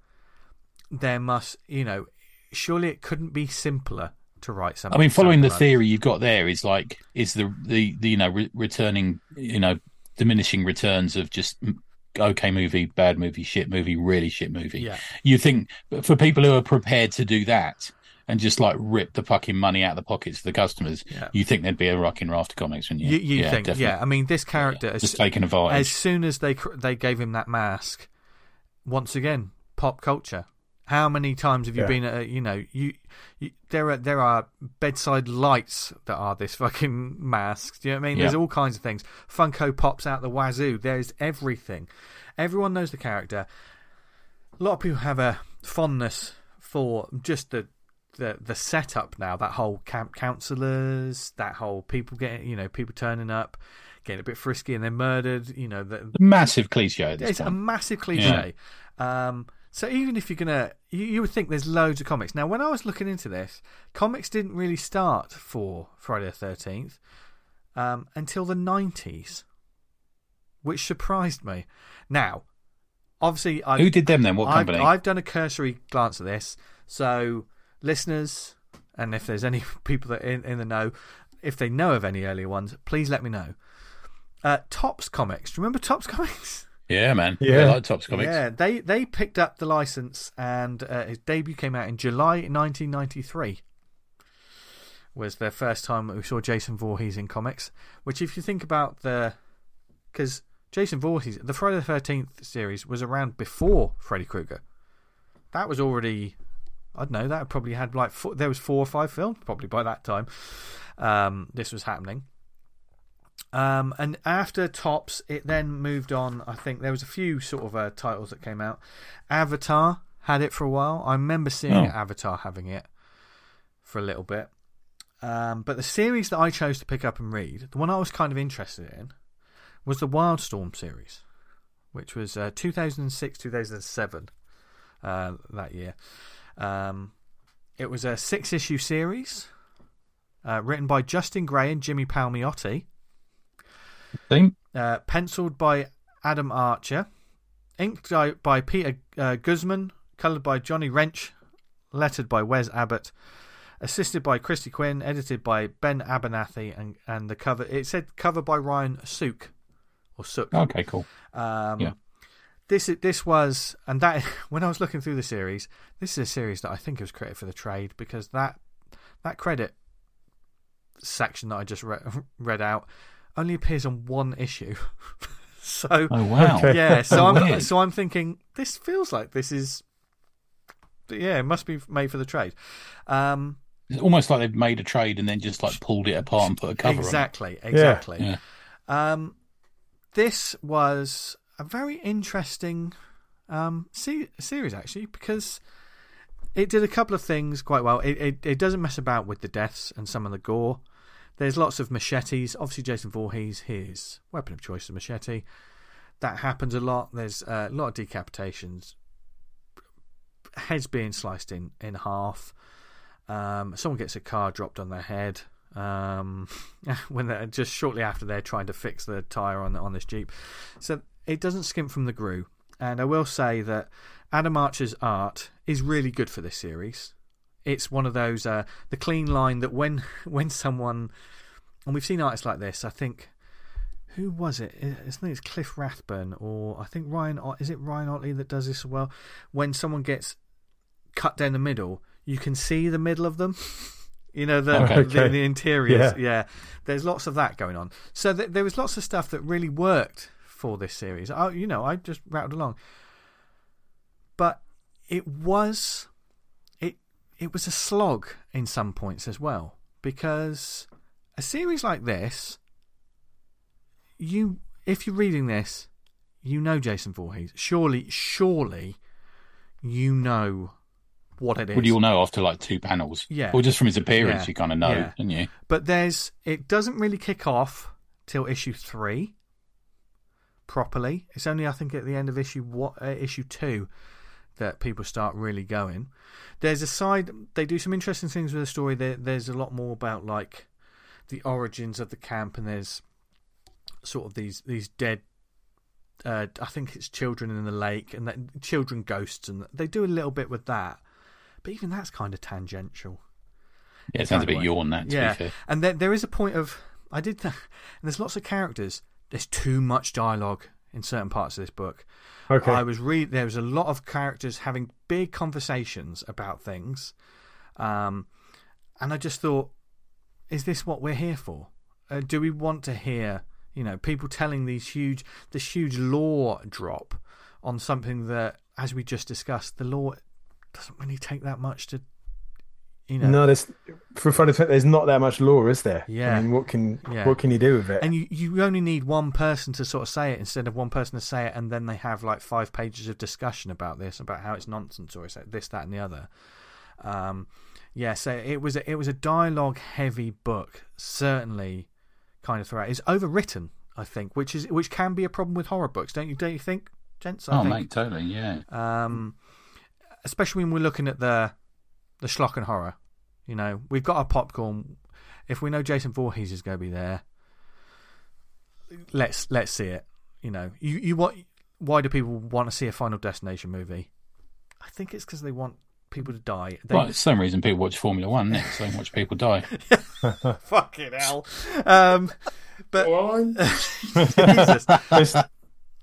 There must, you know, surely it couldn't be simpler to write something. I mean, following the like- theory you've got there is like is the the, the you know re- returning you know diminishing returns of just okay movie, bad movie, shit movie, really shit movie. Yeah. You think for people who are prepared to do that and just like rip the fucking money out of the pockets of the customers, Yeah. you think there'd be a rocking raft of comics, wouldn't You, you? you think, definitely. yeah. I mean, this character, as, just taking advantage. as soon as they they gave him that mask, once again, pop culture. How many times have you Yeah. been at? A, you know, you, you there are there are bedside lights that are this fucking mask. Do you know what I mean? There's all kinds of things. Funko pops out the wazoo. There's everything. Everyone knows the character. A lot of people have a fondness for just the the the setup now. That whole camp counselors, that whole people getting, you know, people turning up, getting a bit frisky and then murdered. You know, the, Massive cliche at this it's a massive cliche. Um, so even if you're gonna, you, you would think there's loads of comics. Now, when I was looking into this, comics didn't really start for Friday the Thirteenth um, until the '90s, which surprised me. Now, obviously, I Who did them then? What I've, company? I've done a cursory glance at this. So, listeners, and if there's any people that are in, in the know, if they know of any earlier ones, please let me know. Uh, Topps Comics. Do you remember Topps Comics? Yeah, man. Yeah. I like Topps Comics. Yeah, they they picked up the license, and uh, his debut came out in July 1993. Was the first time we saw Jason Voorhees in comics. Which, if you think about the, because Jason Voorhees, the Friday the Thirteenth series was around before Freddy Krueger. That was already, I don't know, that probably had like four, there was four or five films probably by that time. Um, this was happening. Um, and after Topps, it then moved on. I think there was a few sort of uh, titles that came out. Avatar had it for a while. I remember seeing Oh. Avatar having it for a little bit. Um, but the series that I chose to pick up and read, the one I was kind of interested in, was the Wildstorm series, which was uh, 2006 2007 uh, that year. Um, it was a six issue series uh, written by Justin Gray and Jimmy Palmiotti Think? uh, penciled by Adam Archer, inked by, by Peter uh, Guzman, coloured by Jonny Rench, lettered by Wes Abbott, assisted by Kristy Quinn, edited by Ben Abernathy, and, and the cover it said cover by Ryan Sook, or Sook. Okay, cool. Um, Yeah. This this was and that when I was looking through the series, this is a series that I think was created for the trade because that that credit section that I just read, read out only appears on one issue. so Oh wow. Yeah, so I'm Weird. so I'm thinking this feels like this is yeah, it must be made for the trade. Um, It's almost like they've made a trade and then just like pulled it apart and put a cover exactly, exactly. on it. Um, this was a very interesting um, se- series actually because it did a couple of things quite well. It, it it doesn't mess about with the deaths and some of the gore. There's lots of machetes. Obviously, Jason Voorhees, his weapon of choice is machete. That happens a lot. There's uh, a lot of decapitations, heads being sliced in in half. Um, someone gets a car dropped on their head. Um, when they're just shortly after they're trying to fix the tire on on this jeep, so it doesn't skimp from the grue. And I will say that Adam Archer's art is really good for this series. It's one of those uh, the clean line that when when someone and we've seen artists like this. I think who was it? I think it's Cliff Rathburn or I think Ryan. Is it Ryan Ottley that does this as well? When someone gets cut down the middle, you can see the middle of them. You know the Okay. the, the interiors. Yeah. Yeah. there's lots of that going on. So th- there was lots of stuff that really worked for this series. I, you know, I just rattled along, but it was it it was a slog in some points as well because a series like this, you if you're reading this, you know Jason Voorhees. Surely, surely, you know what it is. Well, you'll know after like two panels. Yeah. Or just from his appearance, Yeah. you kind of know, Yeah. don't you? But there's it doesn't really kick off till issue three properly. It's only I think at the end of issue what uh, issue two that people start really going. There's a side they do some interesting things with the story. There, there's a lot more about like the origins of the camp, and there's sort of these these dead. Uh, I think it's children in the lake and that, children ghosts, and they do a little bit with that. But even that's kind of tangential. Yeah, it sounds a bit yawn that, to yeah, be fair. and there there is a point of I did, th- and there's lots of characters. There's too much dialogue in certain parts of this book. Okay. I was read there was a lot of characters having big conversations about things, um, and I just thought, is this what we're here for? Uh, do we want to hear you know people telling these huge this huge law drop on something that, as we just discussed, the law doesn't really take that much to you know No, there's for Friday the there's not that much law, is there? Yeah. I mean, what can Yeah. what can you do with it? And you, you only need one person to sort of say it instead of one person to say it, and then they have like five pages of discussion about this, about how it's nonsense or it's this, that, and the other. Um, yeah, so it was a, it was a dialogue heavy book, certainly, kind of throughout. It's overwritten, I think, which is which can be a problem with horror books, don't you? Don't you think, gents? I Oh, think. mate, totally, yeah. Um, especially when we're looking at the the schlock and horror. You know, we've got our popcorn. If we know Jason Voorhees is going to be there, let's let's see it. You know, you you what? Why do people want to see a Final Destination movie? I think it's because they want people to die. They, Well, it's the same reason people watch Formula One, isn't it? So watch people die. fucking hell. Um, but Jesus, There's-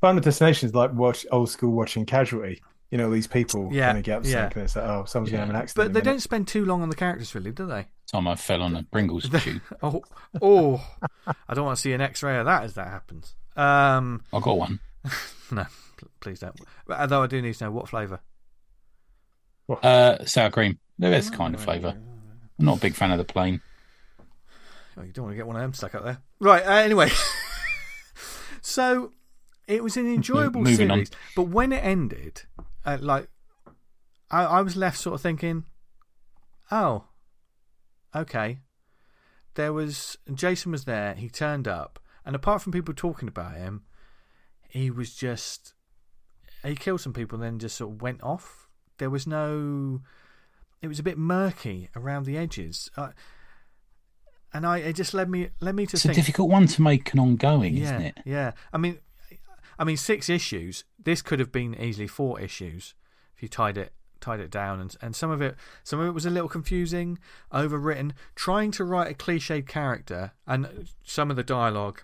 Final Destination is like watch old school watching Casualty. You know, these people Yeah, kind of get up to yeah. something and it's like, oh, someone's going to have an accident. but they don't spend too long on the characters, really, do they? Time I fell on a Pringles tube. Oh, oh! I don't want to see an X-ray of that as that happens. Um, I got one. no, please don't. But Although I do need to know what flavour. Uh, sour cream. They're kind of flavour. I'm not a big fan of the plain. Oh, you don't want to get one of them stuck up there, right? Uh, anyway, so it was an enjoyable Moving on. series, but when it ended, uh, like I, I was left sort of thinking, oh, okay. There was Jason was there. He turned up, and apart from people talking about him, he was just he killed some people, and then just sort of went off. There was no. It was a bit murky around the edges. Uh, and I it just led me led me to It's a difficult one to make an ongoing, yeah, isn't it? Yeah, I mean, I mean, six issues. This could have been easily four issues if you tied it tied it down, and and some of it some of it was a little confusing, overwritten. Trying to write a cliched character, and some of the dialogue.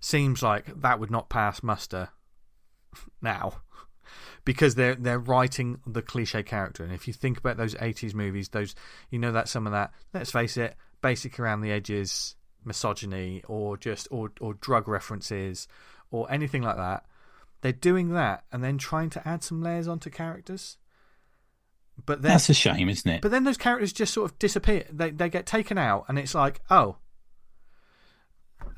seems like that would not pass muster now because they're they're writing the cliche character. And if you think about those '80s movies, those you know that some of that, let's face it, basic around the edges, misogyny or just or or drug references or anything like that. They're doing that and then trying to add some layers onto characters. But then, That's a shame, isn't it? but then those characters just sort of disappear. They they get taken out, and it's like, oh.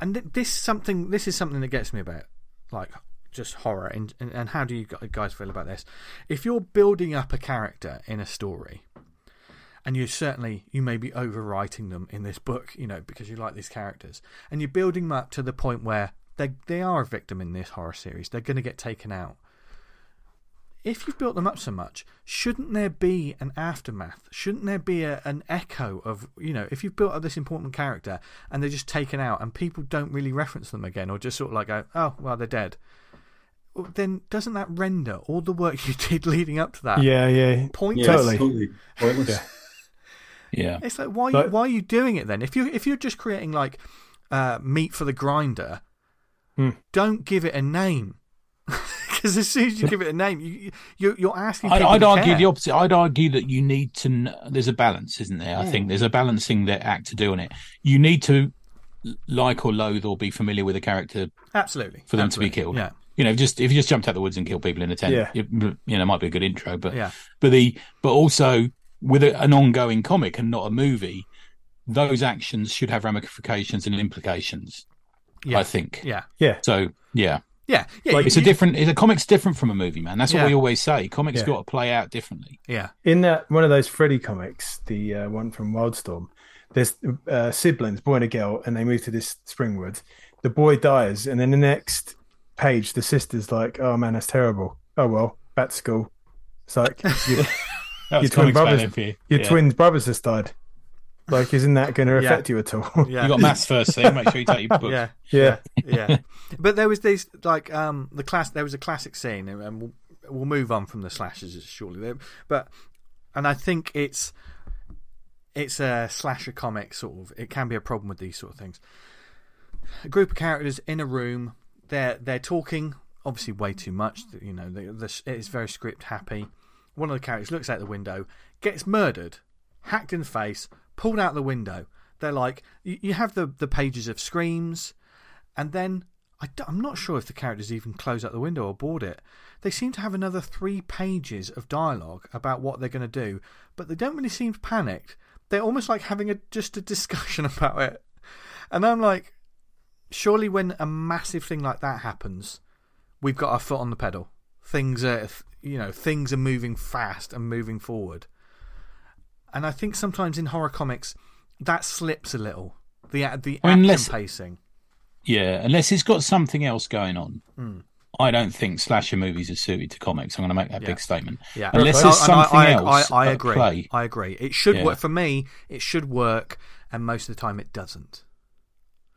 And th- this something. This is something that gets me about like just horror. And, and and how do you guys feel about this? If you're building up a character in a story, and you certainly you may be overwriting them in this book, you know, because you like these characters, and you're building them up to the point where they they are a victim in this horror series. They're going to get taken out if you've built them up so much, shouldn't there be an aftermath? Shouldn't there be a, an echo of, you know, if you've built up this important character and they're just taken out and people don't really reference them again or just sort of like go, oh, well, they're dead, then doesn't that render all the work you did leading up to that Yeah, yeah. pointless? Yeah, Totally. totally pointless. Yeah. yeah. It's like why Like- why are you doing it then? If you if you're just creating like uh, meat for the grinder, Hmm. don't give it a name. Because as soon as you give it a name, you, you you're asking. I'd, I'd to argue care. the opposite. I'd argue that you need to. There's a balance, isn't there? I Hmm. think there's a balancing that act to do on it. You need to like or loathe or be familiar with a character Absolutely. for them to be killed. Yeah. You know, just if you just jumped out the woods and killed people in a tent, Yeah. it, you know, might be a good intro. But Yeah. but the but also with a, an ongoing comic and not a movie, those actions should have ramifications and implications. Yeah. I think. Yeah. Yeah. So yeah, Yeah. Yeah. Like, it's you- a different. It's a comic's different from a movie, man. That's what Yeah. we always say. Comics Yeah. got to play out differently. Yeah. In that one of those Freddy comics, the uh, one from Wildstorm, there's uh, siblings, boy and a girl, and they move to this Springwood. The boy dies, and then the next page, the sister's like, "Oh man, that's terrible. Oh well, back to school." It's like your, That's your twin brothers, value for you. your Yeah. twin brothers just died. Like, isn't that going to Yeah. affect you at all? Yeah. You got maths first thing. Make sure you take your book. Yeah. yeah, yeah. But there was these like um the class. There was a classic scene, and- and we'll, we'll move on from the slashes shortly. There, but and I think it's it's a slasher comic sort of. It can be a problem with these sort of things. A group of characters in a room. They're they're talking obviously way too much. You know, the, the, it's very script happy. One of the characters looks out the window, gets murdered, hacked in the face, pulled out the window. They're like, you, have the, the pages of screams, and then I am not sure if the characters even close out the window or board it. They seem to have another three pages of dialogue about what they're going to do, but they don't really seem panicked. They're almost like having a just a discussion about it. And I'm like, surely when a massive thing like that happens, we've got our foot on the pedal. Things are, you know, things are moving fast and moving forward. And I think sometimes in horror comics, that slips a little. The the Well, action unless- pacing. Yeah, unless it's got something else going on. Hmm. I don't think slasher movies are suited to comics. I'm going to make that Yeah. big statement. Yeah, Unless And there's I- something I, else I, I agree. play. I agree. It should Yeah. work for me. It should work, and most of the time it doesn't.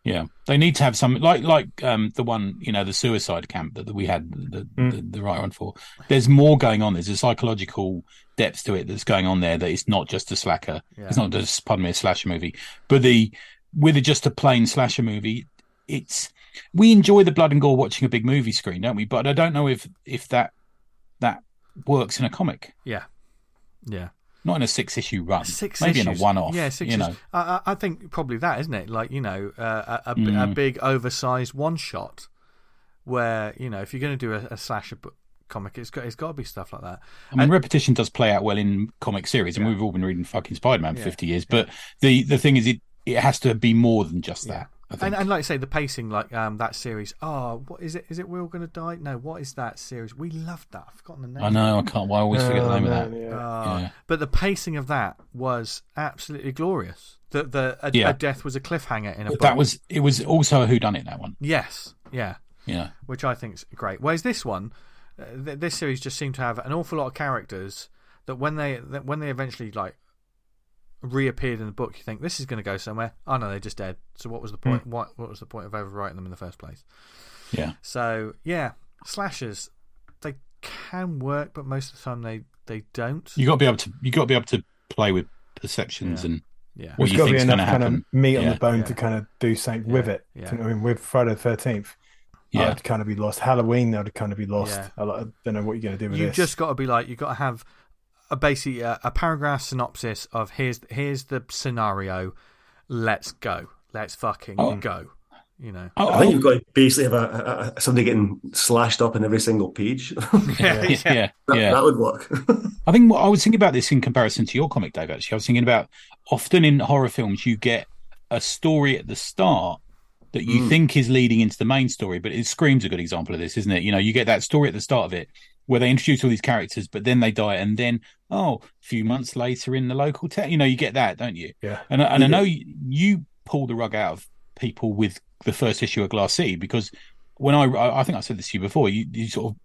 Yeah, they need to have some like like um, the one you know the suicide camp that, that we had the, Mm. the the right one for. There's more going on. There's a psychological depth to it that's going on there. That it's not just a slacker. Yeah. It's not just pardon me a slasher movie, but the with a, just a plain slasher movie, it's we enjoy the blood and gore watching a big movie screen, don't we? But I don't know if if that that works in a comic. Yeah, yeah. Not in a six issue run. Six maybe issues. in a one off. Yeah, six. You know, issues. I, I think probably that isn't it. Like you know, uh, a, a, a Mm. big oversized one shot, where you know if you're going to do a, a slasher book comic, it's got it's got to be stuff like that. I mean, And- repetition does play out well in comic series, and we've all been reading fucking Spider Man for Yeah. fifty years. But the the thing is, it it has to be more than just that. I think. And, and like I say, the pacing, like um, that series. Oh, what is it? Is it We're All Gonna Die? No, what is that series? We loved that. I've forgotten the name. I know I can't. Well, I always forget the name of that. yeah. Ah, Yeah. But the pacing of that was absolutely glorious. The the a, Yeah. a death was a cliffhanger in a book. that was it. Was also a whodunit that one. yes, yeah, Yeah, which I think is great. Whereas this one, uh, th- this series just seemed to have an awful lot of characters that when they that when they eventually like reappeared in the book, you think this is going to go somewhere. Oh no, they're just dead. So what was the hmm. point? What what was the point of overwriting them in the first place? yeah. So yeah, slashers they can work, but most of the time they they don't. You got to be able to. You got to be able to play with perceptions Yeah. and Yeah. what There's you got to be enough kind of meat on the bone Yeah. to kind of do something Yeah. with it. Yeah. Do you know what I mean? With Friday the Thirteenth, Yeah. I'd kind of be lost. Halloween, I'd kind of be lost. Yeah. I, don't know what you're going to do with it. You've this. just got to be like you've got to have a basically a, a paragraph synopsis of here's here's the scenario. Let's go. Let's fucking Oh. go. You know. Oh, I think you've got to basically have a, a, a, somebody getting slashed up in every single page. Yeah. yeah, yeah, that, yeah. that would work. I think what I was thinking about this in comparison to your comic, Dave. Actually, I was thinking about often in horror films you get a story at the start that you Mm. think is leading into the main story, but it screams a good example of this, isn't it? You know, you get that story at the start of it where they introduce all these characters, but then they die, and then oh, a few months later in the local town, you know, you get that, don't you? Yeah. And, I- and I know you, you pull the rug out of people with the first issue of Glass City because when I, I I think I said this to you before, you, you sort of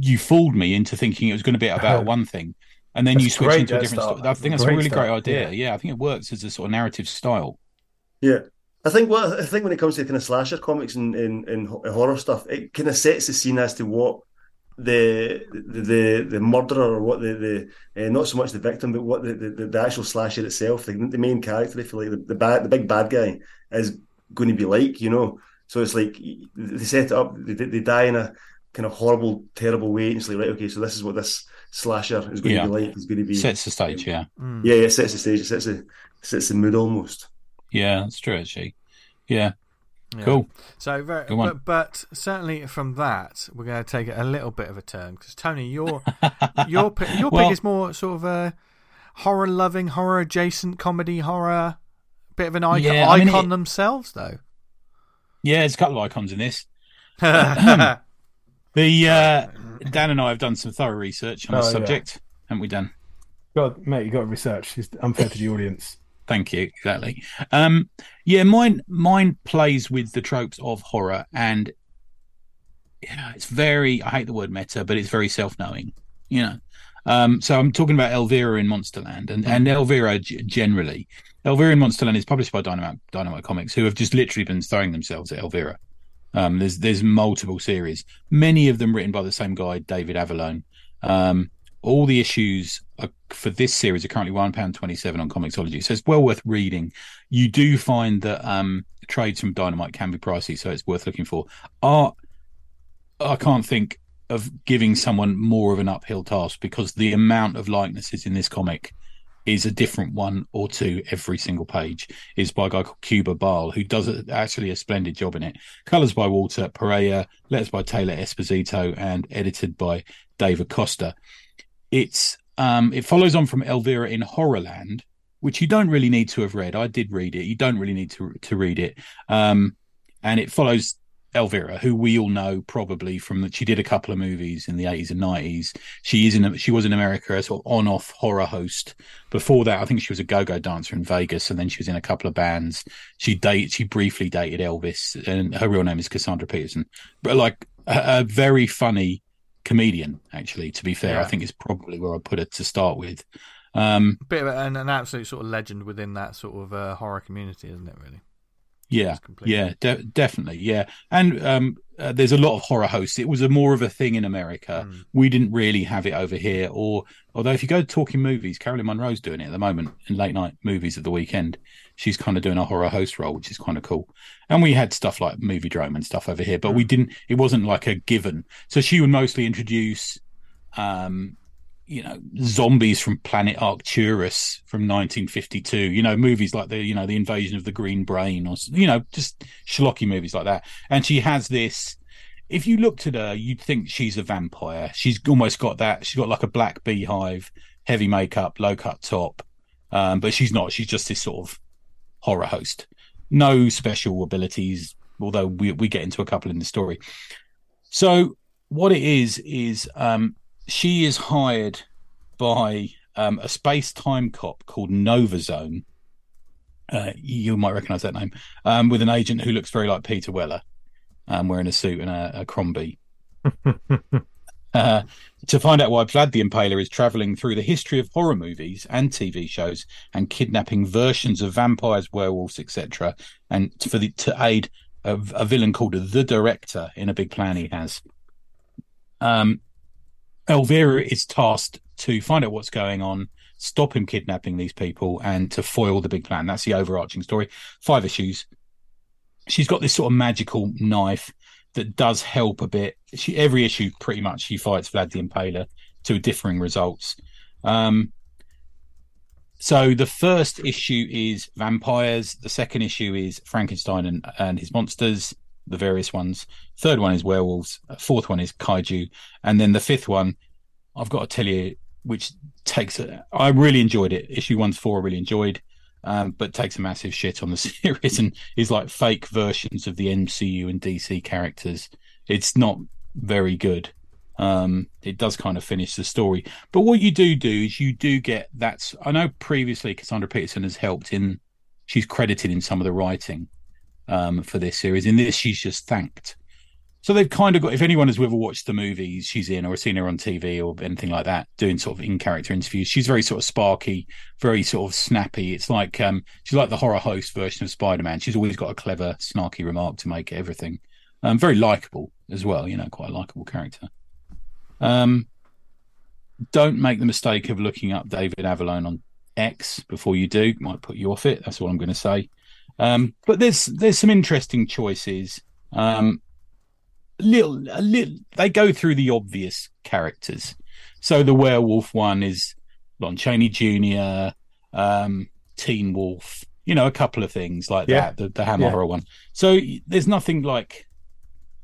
you fooled me into thinking it was going to be about one thing, and then That's you switch into a different. start. I think that's a Great really great idea. yeah. Yeah. I think it works as a sort of narrative style. Yeah. I think what I think when it comes to kind of slasher comics and, and, and horror stuff, it kind of sets the scene as to what the the the, the murderer or what the the uh, not so much the victim, but what the, the, the actual slasher itself, the, the main character, if you like, the, the bad the big bad guy is going to be like, you know. So it's like they set it up, they, they die in a kind of horrible, terrible way, and it's like right, okay, so this is what this slasher is going Yeah. to be like. It's going to be Sets the stage. Yeah. Mm. yeah, yeah, it sets the stage, it sets the sets the mood almost. Yeah, that's true. Actually. Yeah. Yeah. Cool. So, very, Go on. but, but certainly from that, we're going to take it a little bit of a turn because Tony, your your your Well- pick is more sort of a horror loving, horror adjacent comedy horror, bit of an icon, Yeah, I mean, icon it- themselves though. Yeah, there's a couple of icons in this. The uh, Dan and I have done some thorough research on Oh, the yeah. subject, haven't we, Dan? God, mate, you got to research. It's unfair to the audience. Thank you. Exactly. Um, yeah, mine mine plays with the tropes of horror, and it's very. I hate the word meta, but it's very self knowing. You know. Um, so I'm talking about Elvira in Monsterland, and and Elvira g- generally. Elvira in Monsterland is published by Dynamite Dynamite Comics, who have just literally been throwing themselves at Elvira. Um, there's there's multiple series, many of them written by the same guy, David Avallone. Um, all the issues are, for this series are currently one pound twenty seven on Comixology, so it's well worth reading. You do find that um, trades from Dynamite can be pricey, so it's worth looking for. Art, I can't think of giving someone more of an uphill task because the amount of likenesses in this comic is a different one or two every single page. Is by a guy called Kewber Baal, who does a, actually a splendid job in it. Colors by Walter Pereira, letters by Taylor Esposito, and edited by David Costa. It's um, it follows on from Elvira in Horrorland, which you don't really need to have read. I did read it. You don't really need to to read it. Um, and it follows Elvira, who we all know probably from that she did a couple of movies in the eighties and nineties. She is in she was in America a sort of on off horror host. Before that, I think she was a go go dancer in Vegas, and then she was in a couple of bands. She date she briefly dated Elvis, and her real name is Cassandra Peterson. But like a, a very funny comedian, actually. To be fair, Yeah. I think is probably where I put it to start with. Um, bit of an, an absolute sort of legend within that sort of uh, horror community, isn't it? Really? Yeah, yeah, de- definitely, yeah. And um, uh, there's a lot of horror hosts. It was a more of a thing in America. Mm. We didn't really have it over here. Or although if you go to talking movies, Caroline Munro's doing it at the moment in late night movies of the weekend. She's kind of doing a horror host role, which is kind of cool. And we had stuff like Moviedrome and stuff over here, but we didn't. It wasn't like a given. So she would mostly introduce. Um, you know, zombies from planet Arcturus from 1952. You know, movies like the, you know, the invasion of the Green Brain, or you know, just schlocky movies like that. And she has this. If you looked at her, you'd think she's a vampire. She's almost got that. She's got like a black beehive, heavy makeup, low cut top, um, but she's not. She's just this sort of horror host. No special abilities, although we we get into a couple in the story. So what it is is um, she is hired by um, a space time cop called Nova Zone. Uh, you might recognize that name. Um, with an agent who looks very like Peter Weller, um, wearing a suit and a, a Crombie. uh, to find out why Vlad the Impaler is traveling through the history of horror movies and TV shows and kidnapping versions of vampires, werewolves, etc., and for the to aid a, a villain called the Director in a big plan he has. Um, Elvira is tasked to find out what's going on, stop him kidnapping these people and to foil the big plan. That's the overarching story. Five issues. She's got this sort of magical knife that does help a bit. She every issue pretty much she fights Vlad the Impaler to differing results. Um, so the first issue is vampires. The second issue is Frankenstein and, and his monsters, the various ones. Third one is werewolves. Fourth one is kaiju, and then the fifth one, I've got to tell you, which takes. I really enjoyed it. Issue one's four, I really enjoyed, um, but takes a massive shit on the series and is like fake versions of the MCU and DC characters. It's not very good. Um, it does kind of finish the story. But what you do do is you do get that's I know previously Cassandra Peterson has helped in she's credited in some of the writing um, for this series. In this, she's just thanked. So they've kind of got if anyone has ever watched the movies she's in or seen her on TV or anything like that, doing sort of in character interviews, she's very sort of sparky, very sort of snappy. It's like um, she's like the horror host version of Spider Man. She's always got a clever, snarky remark to make everything. Um, very likable as well, you know, quite a likable character. Um, don't make the mistake of looking up David Avallone on X before you do; might put you off it. That's all I'm going to say. Um, but there's there's some interesting choices. Um, little, a little, they go through the obvious characters. So the werewolf one is Lon Chaney Jr., um, Teen Wolf, you know, a couple of things like Yeah. that. The, the Hammer Yeah. horror one. So there's nothing like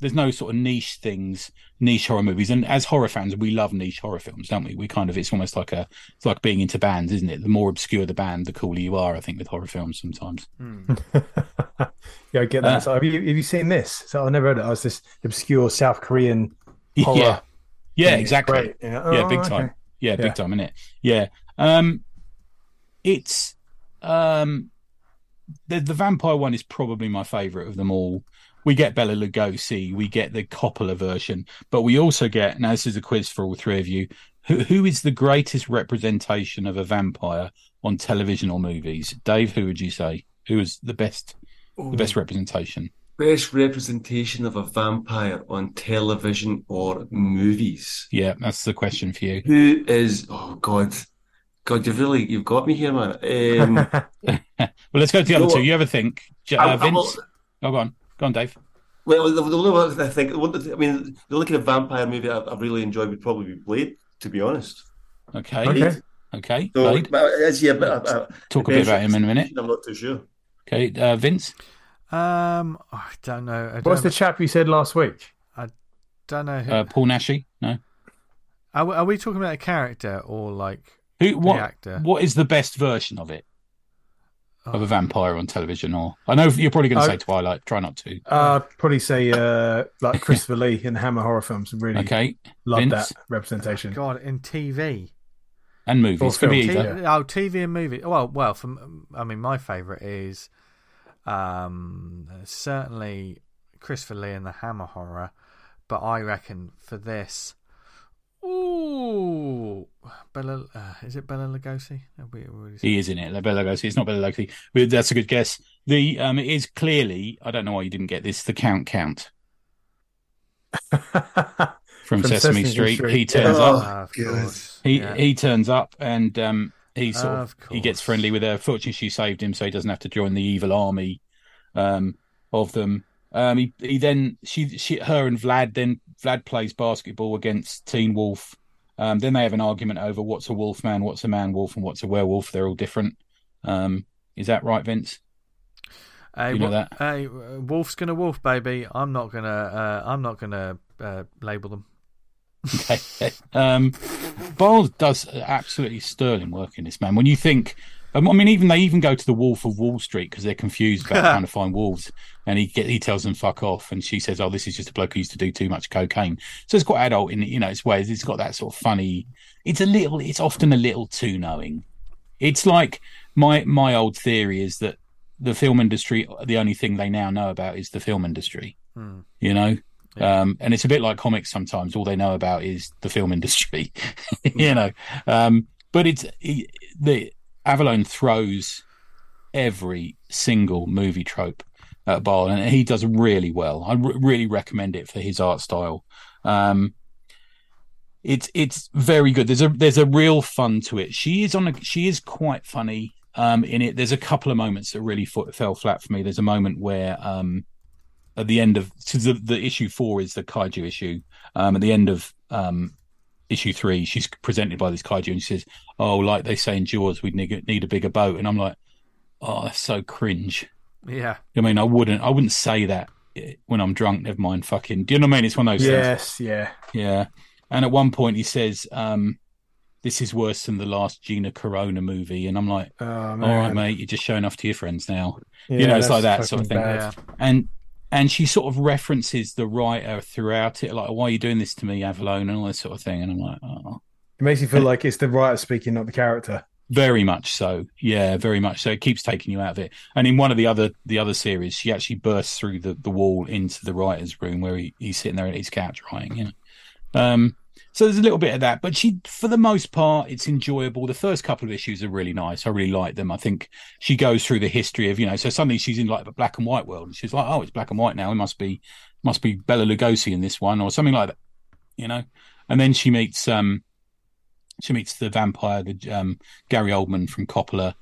there's no sort of niche things, niche horror movies. And as horror fans, we love niche horror films, don't we? We kind of it's almost like a it's like being into bands, isn't it? The more obscure the band, the cooler you are. I think with horror films sometimes. yeah, I get that. Uh, so have you have you seen this? So I never heard it. I was this obscure South Korean horror. Yeah, yeah, exactly. Yeah, yeah, Oh, big time. Yeah, Yeah. big time, in it? Yeah. Um it's um the the vampire one is probably my favourite of them all. We get Bela Lugosi, we get the Coppola version, but we also get, now this is a quiz for all three of you, who, who is the greatest representation of a vampire on television or movies? Dave, who would you say? Who is the best the best representation? Best representation of a vampire on television or movies. Yeah, that's the question for you. Who is? Oh God, God, you've really you've got me here, man. Um, well, let's go to the other You two. what? You ever think, uh, I Vince? will- Oh, go on. Go on, Dave. well, the, the only one I think, I mean, the only kind of vampire movie I've, I've really enjoyed would probably be Blade, to be honest. Okay. Okay. Okay. So, Blade. but is he a bit? A, a, Talk a bit about him in a minute. I'm not too sure. Okay. Uh, Vince. Um, I don't know. I don't, What's the chap you said last week? I don't know. Who, Uh, Paul Naschy. No. are, we, are we talking about a character or like Who? What? actor. What is the best version of it? Of Oh. a vampire on television, or I know you're probably going to Oh. say Twilight. Try not to. Uh, I'd probably say uh, like Christopher Lee in Hammer horror films. Really Okay. love Vince? that representation. God in TV? And movies. Or Could be either. TV Oh, TV and movie. Well, well, from I mean, my favourite is um, certainly Christopher Lee and the Hammer horror, but I reckon for this, ooh, Bela, uh, is it Bela Lugosi? Have we already said- He is in it. Bela Lugosi. It's not Bela Lugosi. But That's a good guess. The um, it is clearly. I don't know why you didn't get this. The Count Count from, From Sesame, Sesame Street. Street, He yeah. turns Oh, up. Of God. course. He yeah. he turns up and um, he sort of, Of he gets friendly with her. Fortunately, she saved him, so he doesn't have to join the evil army um, of them. Um, he he then she she her and Vlad then Vlad plays basketball against Teen Wolf. Um, then they have an argument over what's a wolf man, what's a man wolf, and what's a werewolf. They're all different. Um, is that right, Vince? Hey, You know that? Hey, wolf's gonna wolf, baby. I'm not gonna. Uh, I'm not gonna uh, label them. Okay. Um, Bowles does absolutely sterling work in this man. When you think, um, I mean, even they even go to the Wolf of Wall Street because they're confused about trying to find wolves, and he get, he tells them fuck off, and she says, "Oh, this is just a bloke who used to do too much cocaine." So it's quite adult in you know its ways. It's got that sort of funny. It's a little. It's often a little too knowing. It's like my my old theory is that the film industry, the only thing they now know about is the film industry. Hmm. You know, Yeah. um, and it's a bit like comics sometimes. All they know about is the film industry, you know. Um, but it's he, the Avalon throws every single movie trope at Baal, and he does really well. I really recommend it for his art style. Um, it's it's very good. There's a there's a real fun to it. She is on a she is quite funny um, in it. There's a couple of moments that really fo- fell flat for me. There's a moment where um, at the end of so the, the issue four is the kaiju issue. Um, at the end of um, issue three, she's presented by this kaiju and she says, "Oh, like they say in Jaws, we'd need, need a bigger boat." And I'm like, "Oh, that's so cringe." Yeah. I mean, I wouldn't I wouldn't say that eh, when I'm drunk. Never mind, fucking. Do you know what I mean? It's one of those things. Yes, yeah. Yeah. And at one point he says, um, this is worse than the last Gina Corona movie. And I'm like, Oh, all right, mate, you're just showing off to your friends now. Yeah, you know, it's like that sort of thing. bad. And and she sort of references the writer throughout it, like, why are you doing this to me, Avalon?" and all this sort of thing. And I'm like, oh, It makes you feel like it's the writer speaking, not the character. very much so. Yeah, very much so. It keeps taking you out of it. And in one of the other the other series, she actually bursts through the, the wall into the writer's room where he, he's sitting there at his couch writing, you know. Um so there's a little bit of that, but she, for the most part, it's enjoyable. The first couple of issues are really nice. I really like them. I think she goes through the history of, you know, so suddenly she's in like a black and white world, and she's like, oh, it's black and white now. It must be, must be Bela Lugosi in this one, or something like that, you know. And then she meets, um, she meets the vampire, the um, Gary Oldman from Coppola,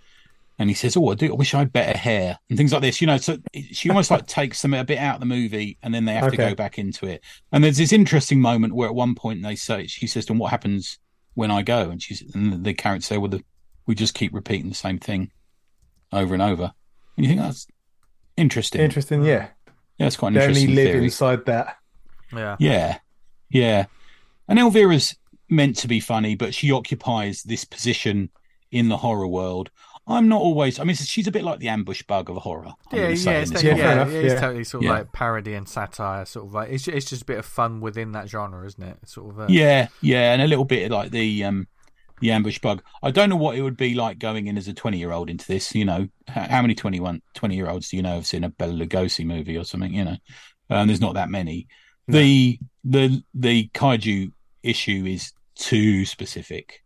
and he says, "Oh, I do. I wish I had better hair and things like this." You know, so she almost like takes them a bit out of the movie, and then they have to go back into it. And there's this interesting moment where at one point they say, she says, "And what happens when I go?" And she's and the characters say, "Well, the, we just keep repeating the same thing over and over." And you think that's interesting. Interesting, yeah. Yeah, it's quite an They only live theory. inside that. Yeah. Yeah, yeah. And Elvira's meant to be funny, but she occupies this position in the horror world. I'm not always. I mean, she's a bit like the ambush bug of horror. Yeah, yeah, it's, this that- Yeah, yeah, it's totally sort of Yeah. like parody and satire, sort of like it's it's just a bit of fun within that genre, isn't it? Sort of uh, yeah, yeah, and a little bit like the um the ambush bug. I don't know what it would be like going in as a 20 year old into this. You know, how many 21, 20 year olds do you know have seen a Bela Lugosi movie or something? You know, um, there's not that many. The the the kaiju issue is too specific.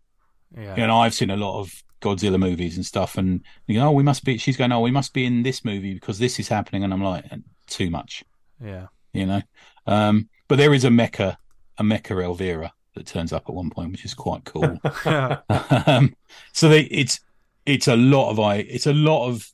yeah, you know, I've seen a lot of Godzilla movies and stuff, and you know, oh, we must be. She's going, oh, we must be in this movie because this is happening, and I'm like, too much, yeah. you know. Um, but there is a mecha, a mecha Elvira that turns up at one point, which is quite cool. um, so they, it's it's a lot of I, it's a lot of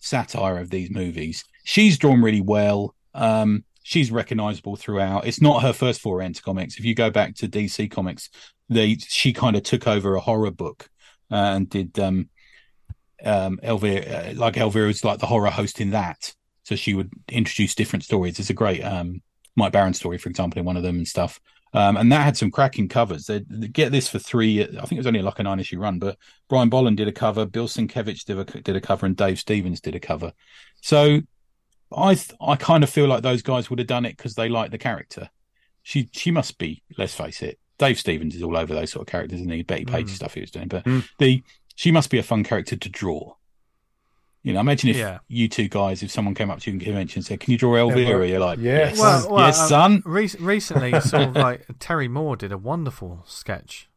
satire of these movies. She's drawn really well. Um, she's recognizable throughout. It's not her first foray into comics. If you go back to DC Comics, they she kind of took over a horror book uh, and did um, um, Elvira, uh, like Elvira was like the horror host in that. So she would introduce different stories. There's a great um, Mike Baron story, for example, in one of them and stuff. Um, and that had some cracking covers. They they get this for three. I think it was only like a nine issue run, but Brian Bolland did a cover, Bill Sienkiewicz did a, did a cover, and Dave Stevens did a cover. So I th- I kind of feel like those guys would have done it because they like the character. She she must be. Let's face it. Dave Stevens is all over those sort of characters, isn't he? Bettie Page Mm. stuff he was doing, but Mm. the she must be a fun character to draw. You know, imagine if Yeah. you two guys, if someone came up to you in convention and said, "Can you draw Elvira?" well, You're like, yes. "Yes, Well, well, yes, um, son." Re- recently, sort of like Terry Moore did a wonderful sketch.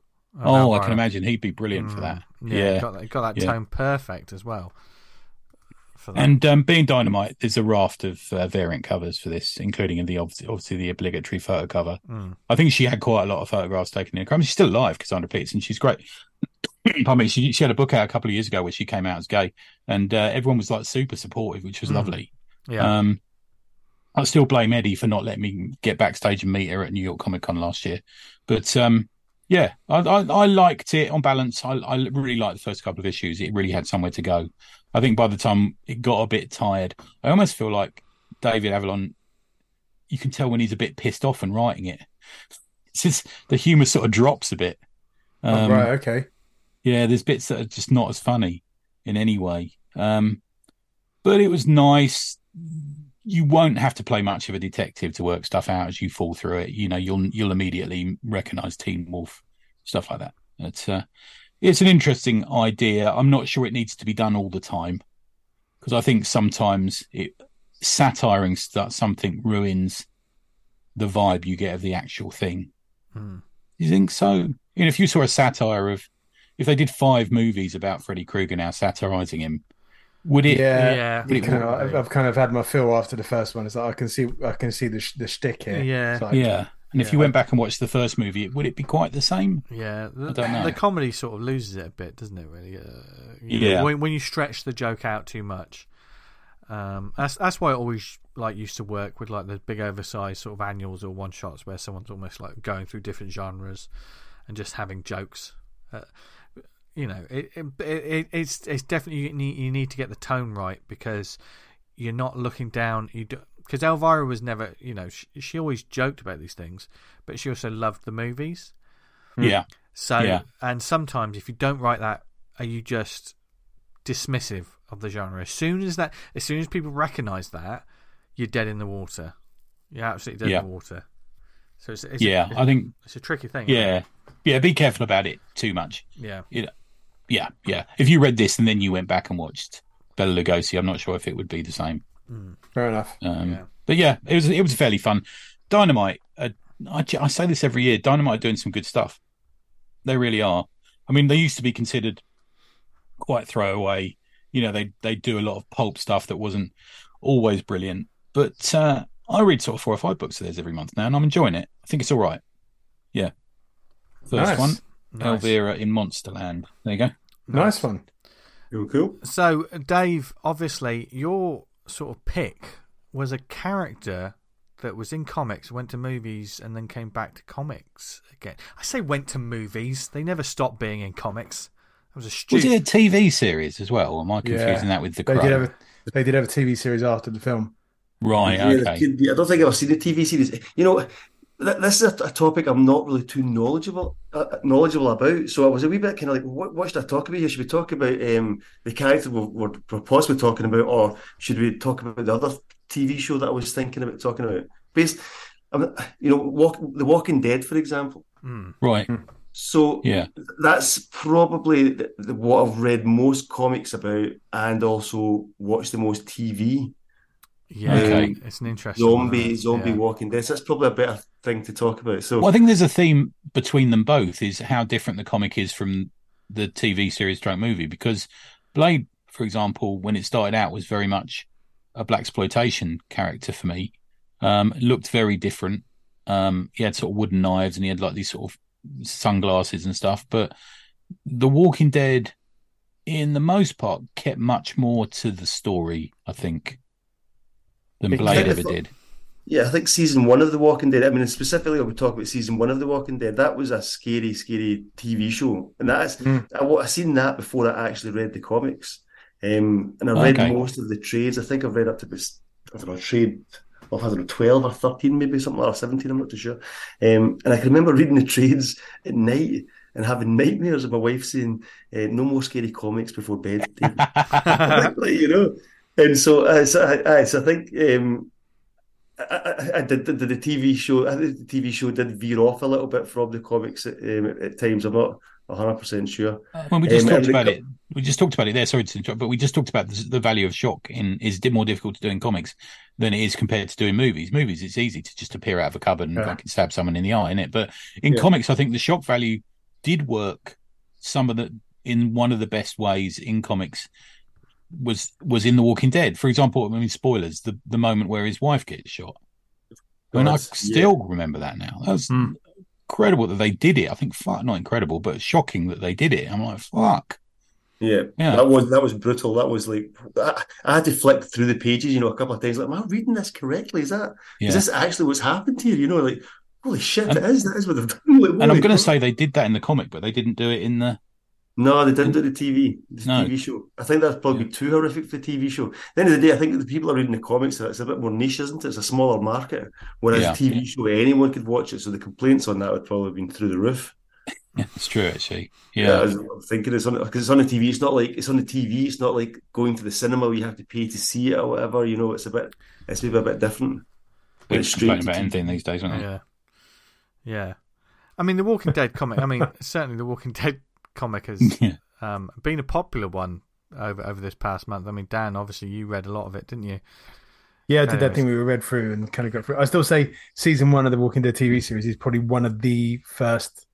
Oh, I can imagine he'd be brilliant for Mm, that. Yeah, Yeah. got that, got that Yeah. tone perfect as well. For that. And um, being dynamite, there's a raft of uh, variant covers for this, including the obviously, the obligatory photo cover. Mm. I think she had quite a lot of photographs taken in. I mean, she's still alive, Cassandra Peterson. She's great. Pardon me. She, she had a book out a couple of years ago where she came out as gay, and uh, everyone was like super supportive, which was Mm. lovely. yeah, Um, I still blame Eddie for not letting me get backstage and meet her at New York Comic Con last year. But um, yeah, I, I, I liked it on balance. I, I really liked the first couple of issues. It really had somewhere to go. I think by the time it got a bit tired, I almost feel like David Avalon. You can tell when he's a bit pissed off and writing it. It's just the humour sort of drops a bit. Oh, Um, right, okay. yeah, there's bits that are just not as funny in any way. Um, but it was nice. You won't have to play much of a detective to work stuff out as you fall through it. You know, you'll you'll immediately recognize Teen Wolf, stuff like that. It's uh, it's an interesting idea. I'm not sure it needs to be done all the time because I think sometimes it satiring st- something ruins the vibe you get of the actual thing. Mm. You think so? You know, if you saw a satire of, if they did five movies about Freddy Krueger now satirizing him, would it? Yeah, yeah, you kind of. I've, I've kind of had my fill after the first one. It's like I can see, I can see the sh- the shtick here. Yeah. Like, yeah, And if you went back and watched the first movie, would it be quite the same? Yeah, the, I don't know. the comedy sort of loses it a bit, doesn't it? Really, uh, you know, Yeah. when, when you stretch the joke out too much, um, that's that's why I always like used to work with like the big oversized sort of annuals or one shots where someone's almost like going through different genres and just having jokes. Uh, you know, it, it, it it's it's definitely you need, you need to get the tone right because you're not looking down. You because Elvira was never, you know, she, she always joked about these things, but she also loved the movies. Hmm. Yeah. So, Yeah. and sometimes if you don't write that, are you just dismissive of the genre? As soon as that, as soon as people recognise that, you're dead in the water. You're absolutely dead Yeah. in the water. So it's, it's Yeah. a, I think, it's a tricky thing. yeah. Yeah. Be careful about it too much. yeah, Yeah. Yeah. If you read this and then you went back and watched Bela Lugosi, I'm not sure if it would be the same. Fair enough. Um, Yeah. But yeah, it was it was fairly fun. Dynamite, uh, I, I say this every year. Dynamite are doing some good stuff. They really are. I mean, they used to be considered quite throwaway. You know, they they do a lot of pulp stuff that wasn't always brilliant. But uh, I read sort of four or five books of theirs every month now, and I'm enjoying it. I think it's all right. Yeah. First Nice. one, Nice. Elvira in Monsterland. There you go. Nice one. Cool, cool. So, Dave, obviously, your sort of pick was a character that was in comics, went to movies, and then came back to comics again. I say went to movies; they never stopped being in comics. That was a Was it a TV series as well? Am I confusing Yeah. that with the They did have a they did have a TV series after the film. Right. Yeah, okay. I don't think I've seen the TV series. You know, th- this is a, a topic I'm not really too knowledgeable uh, knowledgeable about. So I was a wee bit kind of like, what, what should I talk about here? Should we talk about um, the character we're, we're, we're possibly talking about, or should we talk about the other TV show that I was thinking about talking about? Based, um, you know, walk, The Walking Dead, for example. Hmm. Right. So Yeah. that's probably the, the, what I've read most comics about, and also watched the most TV. Yeah, Okay. it's an interesting Zombie, that. zombie Yeah. Walking Dead. So that's probably a better thing to talk about. So Well, I think there's a theme between them both is how different the comic is from the TV series stroke movie. Because Blade, for example, when it started out, was very much a blaxploitation character for me. Um, looked very different. Um, he had sort of wooden knives and he had like these sort of sunglasses and stuff. But The Walking Dead, in the most part, kept much more to the story, I think, than Blade ever did. Yeah, I think season one of The Walking Dead. I mean, specifically, I would talk about season one of The Walking Dead. That was a scary, scary TV show, and that's Mm. I, I seen that before I actually read the comics. Um, and I read Okay. most of the trades. I think I've read up to this, I don't know, trade of I don't know, twelve or thirteen, maybe something like or seventeen. I'm not too sure. Um, and I can remember reading the trades at night and having nightmares of my wife saying, uh, "No more scary comics before bed." Like, you know. And so, uh, so, I, I, so I think um, I, I, I did, did the TV show. I think the TV show did veer off a little bit from the comics at, um, at, times. I'm not 100 percent sure. Well, we just Um, talked and the about it. We just talked about it there. Sorry to interrupt, but we just talked about the, the value of shock in is more difficult to do in comics than it is compared to doing movies. Movies, it's easy to just appear out of a cupboard and Yeah. fucking stab someone in the eye, in it. But in Yeah. comics, I think the shock value did work. Some of the in one of the best ways in comics was was in The Walking Dead. For example, I mean, spoilers: the the moment where his wife gets shot. I mean, I still remember that now. That was Hmm. incredible that they did it. I think, fuck, not incredible, but shocking that they did it. I'm like, fuck. Yeah, Yeah. that was that was brutal. That was like I, I had to flick through the pages, you know, a couple of times. Like, am I reading this correctly? Is that Yeah. is this actually what's happened here? You know, like holy shit, And- it is. That is what they've done. Like, And I'm going to say they did that in the comic, but they didn't do it in the. No, they didn't do the TV, the No. TV show. I think that's probably too horrific for the TV show. At the end of the day, I think the people are reading the comics. So it's a bit more niche, isn't it? It's a smaller market. Whereas Yeah. a TV show, anyone could watch it. So the complaints on that would probably have been through the roof. Yeah, it's true actually. Yeah, Yeah, I was I'm thinking it's on because it's on the TV. It's not like it's on the TV. It's not like going to the cinema where you have to pay to see it or whatever. You know, it's a bit. It's maybe a bit different. we It's complain straight about anything these days, aren't they? Yeah, yeah. I mean, the Walking Dead comic. I mean, certainly the Walking Dead comic has Yeah. um, been a popular one over over this past month. I mean, Dan, obviously you read a lot of it, didn't you? Yeah, I did that thing we read through and kind of got through. I still say season one of the Walking Dead TV series is probably one of the first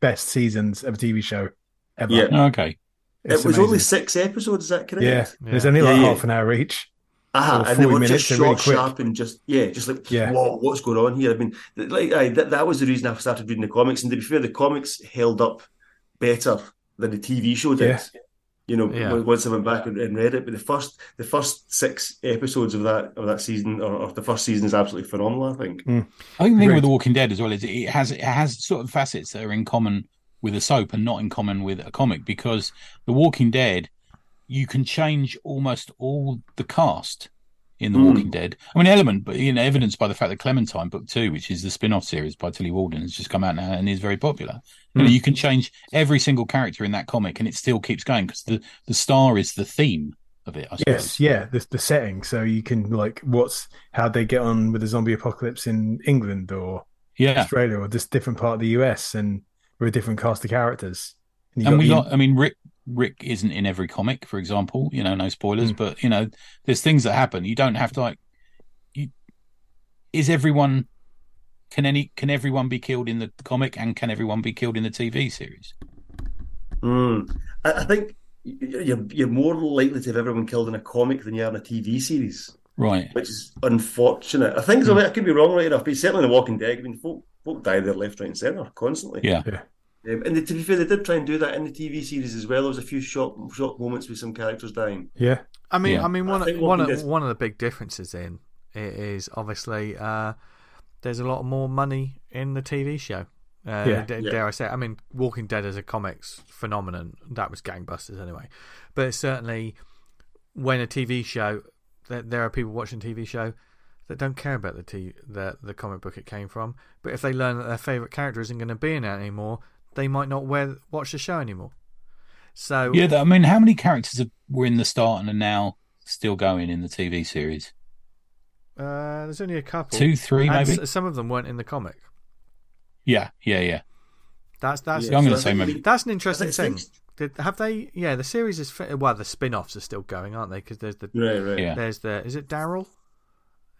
best seasons of a TV show ever. Yeah. Oh, okay. It's it was only six episodes. Is that correct? yeah. There's Yeah. only like Yeah, yeah. half an hour each. Uh-huh, and they 40 were just they're short, really sharp, and just yeah, just like Yeah. whoa, what's going on here? I mean, like aye, that, that was the reason I started reading the comics. And to be fair, the comics held up better than the TV show did. Yeah. You know, Yeah. once I went back and, and read it, but the first the first six episodes of that of that season or, or the first season is absolutely phenomenal. I think. I think the thing with The Walking Dead as well is it has it has sort of facets that are in common with a soap and not in common with a comic because The Walking Dead, you can change almost all the cast in The Mm. Walking Dead. I mean, element, but you know, evidenced by the fact that Clementine Book Two, which is the spin-off series by Tilly Walden, has just come out now and is very popular. You know, you can change every single character in that comic and it still keeps going because the the star is the theme of it. I suppose. Yes, yeah, the the setting. So you can like, what's how they get on with the zombie apocalypse in England or Yeah. Australia or this different part of the US, and we're a different cast of characters. you and got we the- got, I mean, Rick Rick isn't in every comic, for example. You know, no spoilers, Mm. but you know, there's things that happen. You don't have to like. You, is everyone? Can any? Can everyone be killed in the comic, and can everyone be killed in the TV series? Mm. I, I think you're you're more likely to have everyone killed in a comic than you are in a TV series, Right. which is unfortunate. I think so. I could be wrong right enough, but certainly in The Walking Dead, I mean, folk, folk die there left, right, and centre constantly. Yeah. Um, and to be fair, they did try and do that in the TV series as well. There was a few short, short moments with some characters dying. yeah, I mean, Yeah. I mean, I one think one of, one of the big differences in it is obviously uh, there's a lot more money in the TV show. Uh, Yeah. d- Yeah. Dare I say? I mean, Walking Dead as a comics phenomenon that was gangbusters anyway, but certainly when a TV show there, there are people watching TV show that don't care about the t- the the comic book it came from, but if they learn that their favorite character isn't going to be in it anymore, they might not wear, watch the show anymore. So Yeah. I mean, how many characters were in the start and are now still going in the TV series? Uh, there's only a couple. Two, three, And maybe. s- some of them weren't in the comic. Yeah. Yeah. Yeah. That's that's I'm gonna say maybe- that's an interesting think- thing. Did, have they? Yeah, the series is fi- well, the spin-offs are still going, aren't they? Because there's the Right, right. Yeah. there's the is it Daryl?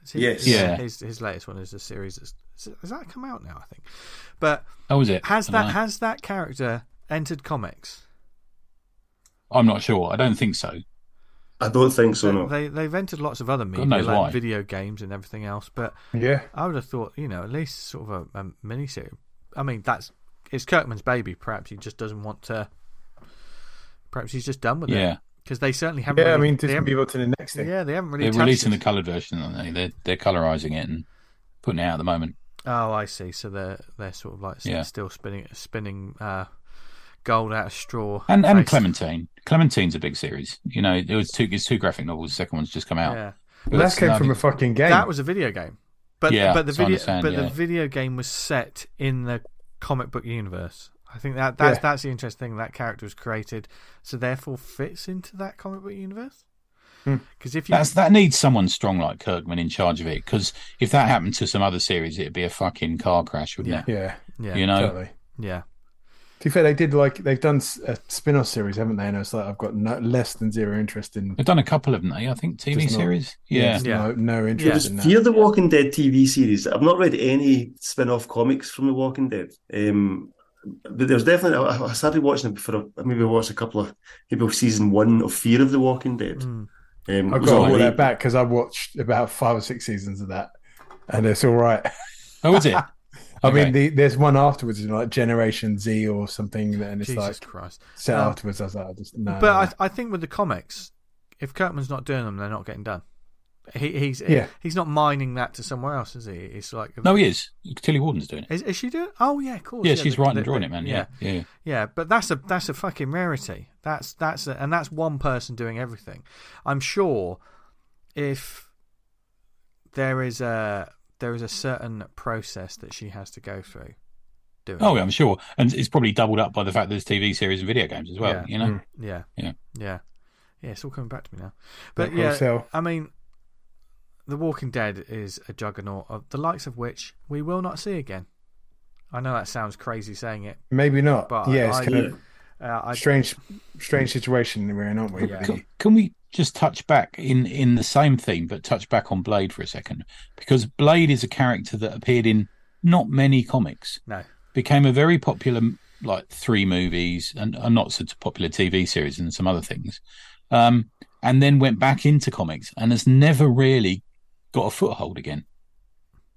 Is he- Yes. Yeah. His his latest one is a series. That's, has that come out now? I think. But Oh, was it? has I that know. has that character entered comics? I'm not sure. I don't think so. I don't think so. No. They they've entered lots of other media, like why. video games and everything else. But yeah, I would have thought, you know, at least sort of a, a mini series. I mean, that's it's Kirkman's baby. Perhaps he just doesn't want to. Perhaps he's just done with it. Yeah. because they certainly haven't. yeah. I mean, they just haven't- move on to the next thing. yeah, they haven't really. They're touched releasing the coloured version, aren't they? They're they're colorizing it and putting it out at the moment. Oh, I see. So they're they're sort of like Yeah. still spinning spinning uh, gold out of straw. And and Face. Clementine. Clementine's a big series. You know, it was two it's two graphic novels. The second one's just come out. Yeah, Well, that came not- from a fucking game. that was a video game. But Yeah, but the video but yeah. the video game was set in the comic book universe. I think that that's Yeah. that's the interesting thing. That character was created, so therefore fits into that comic book universe. Hmm. Because if you That's that needs someone strong like Kirkman in charge of it. Because if that happened to some other series, it'd be a fucking car crash, wouldn't Yeah. it? yeah, yeah You know, totally. yeah To be fair, they did like they've done a spin-off series, haven't they? And it's like I've got no, less than zero interest in. they've done a couple of them. eh? I think TV Just not- series. Yeah, Yeah. no, no Yeah. interest in that. Fear the Walking Dead TV series. I've not read any spin-off comics from The Walking Dead. Um, but there's definitely. I I started watching it for a, maybe I watched a couple of maybe season one of Fear of the Walking Dead. Mm. Um, I've got to all that back because I watched about five or six seasons of that, and it's all right. Oh, is it? I Okay. mean, the, there's one afterwards, you know, like Generation Z or something, and it's Jesus like Christ! set Um, afterwards. I was like, I just no. but no, I, no. I think with the comics, if Kirkman's not doing them, they're not getting done. He, he's Yeah. he's not mining that to somewhere else, is he? It's like No, he is. Tilly Walden's doing it. Is, is she doing? Oh yeah, of course. Yeah, she's the- writing the- and drawing the- it, man. Yeah, yeah. yeah. But that's a that's a fucking rarity. That's that's a, and that's one person doing everything. I'm sure if there is a there is a certain process that she has to go through. Doing Oh, yeah, I'm sure. And it's probably doubled up by the fact that there's TV series and video games as well. Yeah. You know, Mm. yeah, Yeah. yeah, yeah. It's all coming back to me now. But Like yeah, sale. I mean, The Walking Dead is a juggernaut of the likes of which we will not see again. I know that sounds crazy saying it, maybe not. but yeah, it's I, kind of uh, I strange, strange situation we're in, aren't we? Yeah. can, can we just touch back in in the same theme, but touch back on Blade for a second? Because Blade is a character that appeared in not many comics. no. became a very popular like three movies and a not so popular TV series and some other things. Um, and then went back into comics and has never really got a foothold again.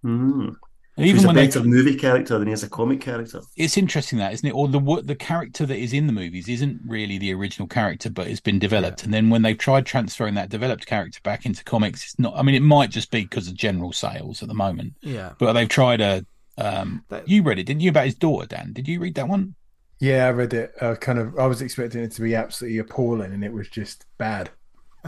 Mm. Even He's a when they, better movie character than he is a comic character. it's interesting that, isn't it? Or the what the character that is in the movies isn't really the original character, but it's been developed. And then when they've tried transferring that developed character back into comics, it's not. I mean, it might just be because of general sales at the moment, Yeah. but they've tried a. Um, That- you read it, didn't you? About his daughter, Dan? Did you read that one? Yeah, I read it. Uh, kind of, I was expecting it to be absolutely appalling, and it was just bad.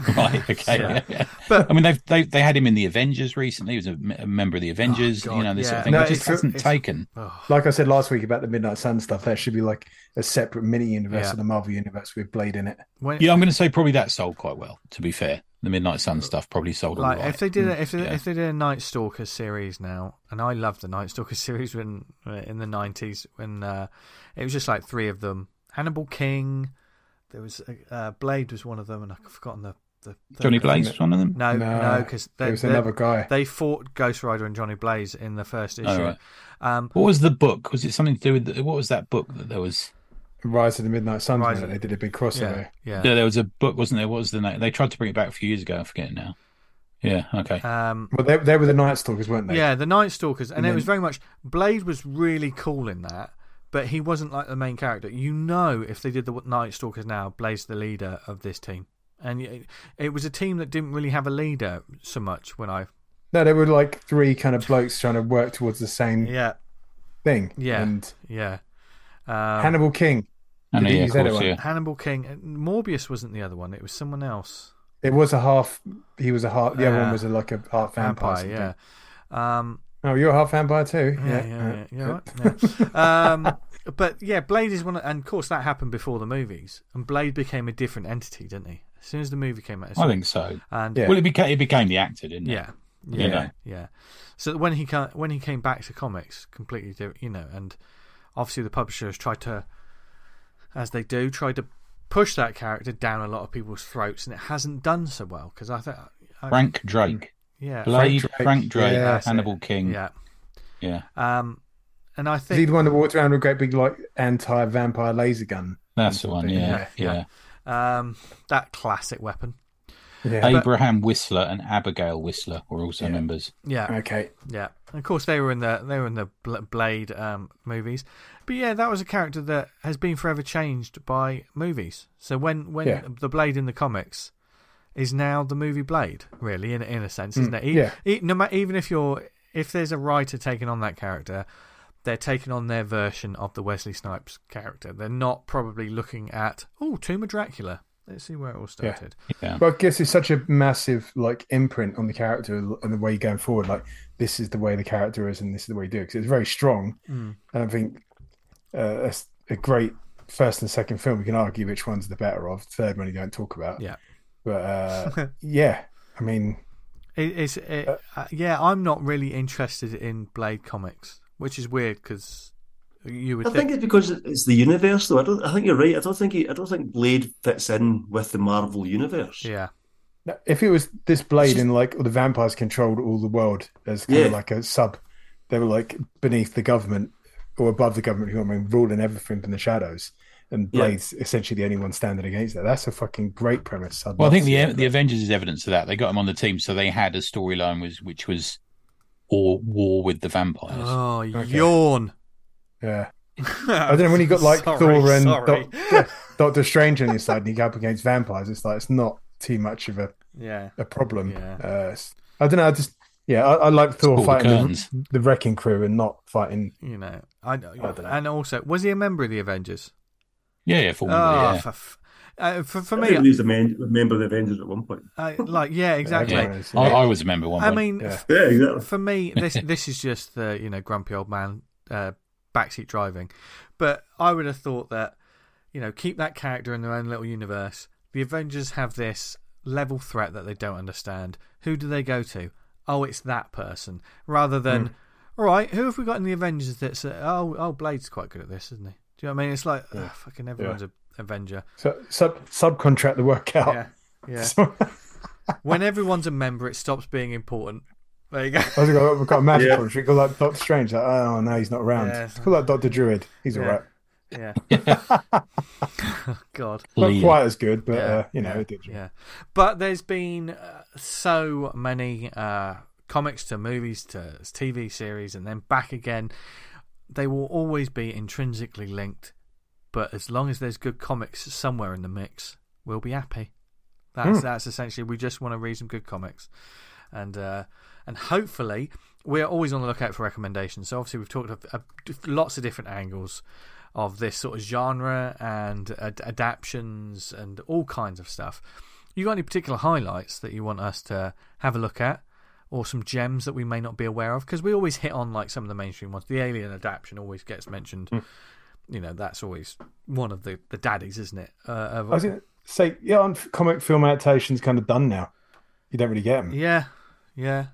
Right. Okay. Yeah. yeah. yeah. But- I mean, they've they they had him in the Avengers recently. He was a, a member of the Avengers. God, you know, this sort yeah. of thing. No, it just it's- hasn't it's- taken. Oh, Like I said last week about the Midnight Sun stuff, that should be like a separate mini universe Yeah. of the Marvel universe with Blade in it. when, Yeah, I'm going to say probably that sold quite well. To be fair, the Midnight Sun stuff probably sold all like right. if they did a, if they, Yeah. if they did a Night Stalker series now, and I love the Night Stalker series when in the nineties when uh, it was just like three of them. Hannibal King, there was uh, Blade was one of them, and I've forgotten the the, the Johnny Blaze was one of them. No, no, because there was another guy. They fought Ghost Rider and Johnny Blaze in the first issue. Oh, right. Um, What was the book? Was it something to do with the, what was that book that there was? Rise of the Midnight Sun. Rise of- They did a big crossover. yeah. Yeah, there was a book, wasn't there? What was the name? They tried to bring it back a few years ago. I forget it now. Yeah. Okay. Um, Well, they, they were the Night Stalkers, weren't they? Yeah, the Night Stalkers, and, And it was very much Blade was really cool in that, but he wasn't like the main character. You know, if they did the Night Stalkers now, Blade's the leader of this team, and it, it was a team that didn't really have a leader so much when I. No, they were like three kind of blokes trying to work towards the same Yeah, thing. Yeah. And yeah. Um, Hannibal King. I know, he yeah, of use course, one? yeah. Hannibal King, uh, Morbius wasn't the other one. It was someone else. It was a half. He was a half. The other Yeah. one was a, like a half vampire. Vampire, yeah. Um, Oh, you're a half vampire too. yeah, yeah, yeah. yeah, right, yeah. um, but yeah, Blade is one, of, and of course that happened before the movies, and Blade became a different entity, didn't he? As soon as the movie came out, I think so. and Yeah. Well, it became it became the actor, didn't it? Yeah, You yeah, know. yeah. So when he ca- when he came back to comics, completely different, you know, and obviously the publishers tried to, as they do, tried to push that character down a lot of people's throats, and it hasn't done so well because I think, Frank Drake, yeah, Blade, Drake. Frank Drake, Yeah, that's it. Hannibal King. yeah, yeah, um, and I think he think the one that walked around with a great big like anti-vampire laser gun? that's the one. Yeah, Yeah, yeah. Um, that classic weapon, Yeah. Abraham Whistler and Abigail Whistler were also Yeah. members. yeah, Okay. Yeah, of course they were in the they were in the Blade um, movies, but yeah, that was a character that has been forever changed by movies. So when when Yeah. the Blade in the comics is now the movie Blade, really in in a sense, isn't it? E- yeah. e- no matter even if you're if there's a writer taking on that character, they're taking on their version of the Wesley Snipes character. They're not probably looking at oh Tomb of Dracula. Let's see where it all started. Yeah, Well, I guess it's such a massive like imprint on the character and the way you're going forward. Like this is the way the character is, and this is the way you do it. Because it's very strong. Mm. And I think uh, that's a great first and second film. We can argue which one's the better of. Third one you don't talk about. Yeah. But uh, yeah, I mean, It, it's it, uh, yeah. I'm not really interested in Blade comics, which is weird because you would I think it's because it's the universe, though. I don't. I think you're right. I don't think. He, I don't think Blade fits in with the Marvel universe. yeah, if it was this blade just- and like the vampires controlled all the world as kind of like a sub, they were like beneath the government or above the government, you know I mean, ruling everything from the shadows. And Yeah. Blade's essentially the only one standing against that. That's a fucking great premise. I'd Well, I think the see the Avengers is evidence of that. They got him on the team, so they had a storyline was which was or war with the vampires. Oh, yawn. yeah. I don't know when you got like Sorry, Thor and sorry. Doctor, Doctor Strange on your side and you go up against vampires. It's like it's not too much of a, yeah, a problem. Yeah. Uh, I don't know. I just yeah, I, I like Thor fighting the, the wrecking crew and not fighting. you know, I, don't know. and also was he a member of the Avengers? Yeah, yeah, formally, Oh, yeah. for, f- uh, for, for I me, think he was a, man, a member of the Avengers at one point. I, like yeah, exactly. everyone Yeah. I. I was a member at one I point. mean, Yeah. f- Yeah, exactly. for me, this this is just the you know grumpy old man uh, backseat driving, but I would have thought that you know keep that character in their own little universe. The Avengers have this level threat that they don't understand. Who do they go to? Oh, it's that person, rather than all right. Who have we got in the Avengers that's uh, oh oh Blade's quite good at this, isn't he? Do you know what I mean? It's like ugh, fucking everyone's a Avenger. So sub subcontract the work out. Yeah, yeah. So- when everyone's a member, it stops being important. There you go. I was like, we've got a magic Yeah. country. Call like Doctor Strange. Like, oh no, he's not around. Yeah. Call like Doctor Druid. He's Yeah. all right. Yeah. God. Not Leo. quite as good, but Yeah, uh, you know, yeah, it did. Yeah, but there's been uh, so many uh, comics to movies to TV series and then back again. They will always be intrinsically linked, but as long as there's good comics somewhere in the mix, we'll be happy. That's that's essentially we just want to read some good comics, and uh, and hopefully we're always on the lookout for recommendations. So obviously we've talked of, of lots of different angles of this sort of genre and ad- adaptions and all kinds of stuff. You got any particular highlights that you want us to have a look at, or some gems that we may not be aware of? Because we always hit on like some of the mainstream ones. The Alien adaptation always gets mentioned. You know, that's always one of the, the daddies, isn't it? Uh, of, I was going to say, yeah, on comic film adaptations, kind of done now. You don't really get them. yeah, yeah,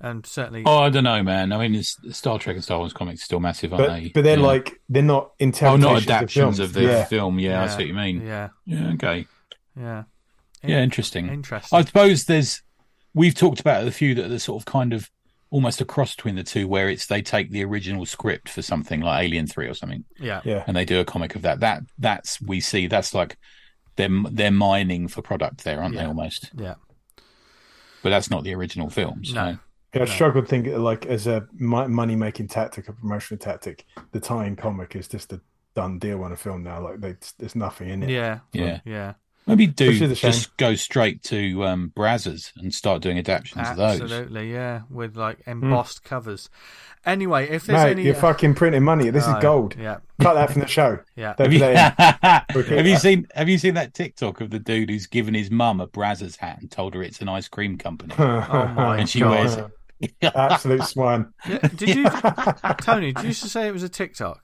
and certainly. Oh, I don't know, man. I mean, it's, Star Trek and Star Wars comics are still massive, aren't but they? but they're Yeah. like they're not oh, not adaptations of, of, the yeah. film. Yeah, I see what you mean. Yeah, Yeah, okay. yeah, Yeah, interesting. interesting. I suppose there's we've talked about a few that are the sort of kind of almost a cross between the two, where it's they take the original script for something like Alien Three or something, yeah, Yeah. and they do a comic of that. That that's we see that's like they're they're mining for product there, aren't they? Almost, yeah. but that's not the original film. So. No. Yeah, I struggle to think like as a money making tactic, a promotional tactic. The tie-in comic is just a done deal on a film now. Like they, there's nothing in it. Yeah, Yeah. yeah. Maybe do Which is a shame. just go straight to um, Brazzers and start doing adaptations of those. Absolutely, yeah, with like embossed covers. Anyway, if there's Mate, any, you're fucking printing money. This Oh, is gold. Yeah, Cut that from the show. yeah. Have you. Okay. have you seen Have you seen that TikTok of the dude who's given his mum a Brazzers hat and told her it's an ice cream company, Oh my and she God. wears it? Absolute swine. Did you, Tony? Did you used to say it was a TikTok?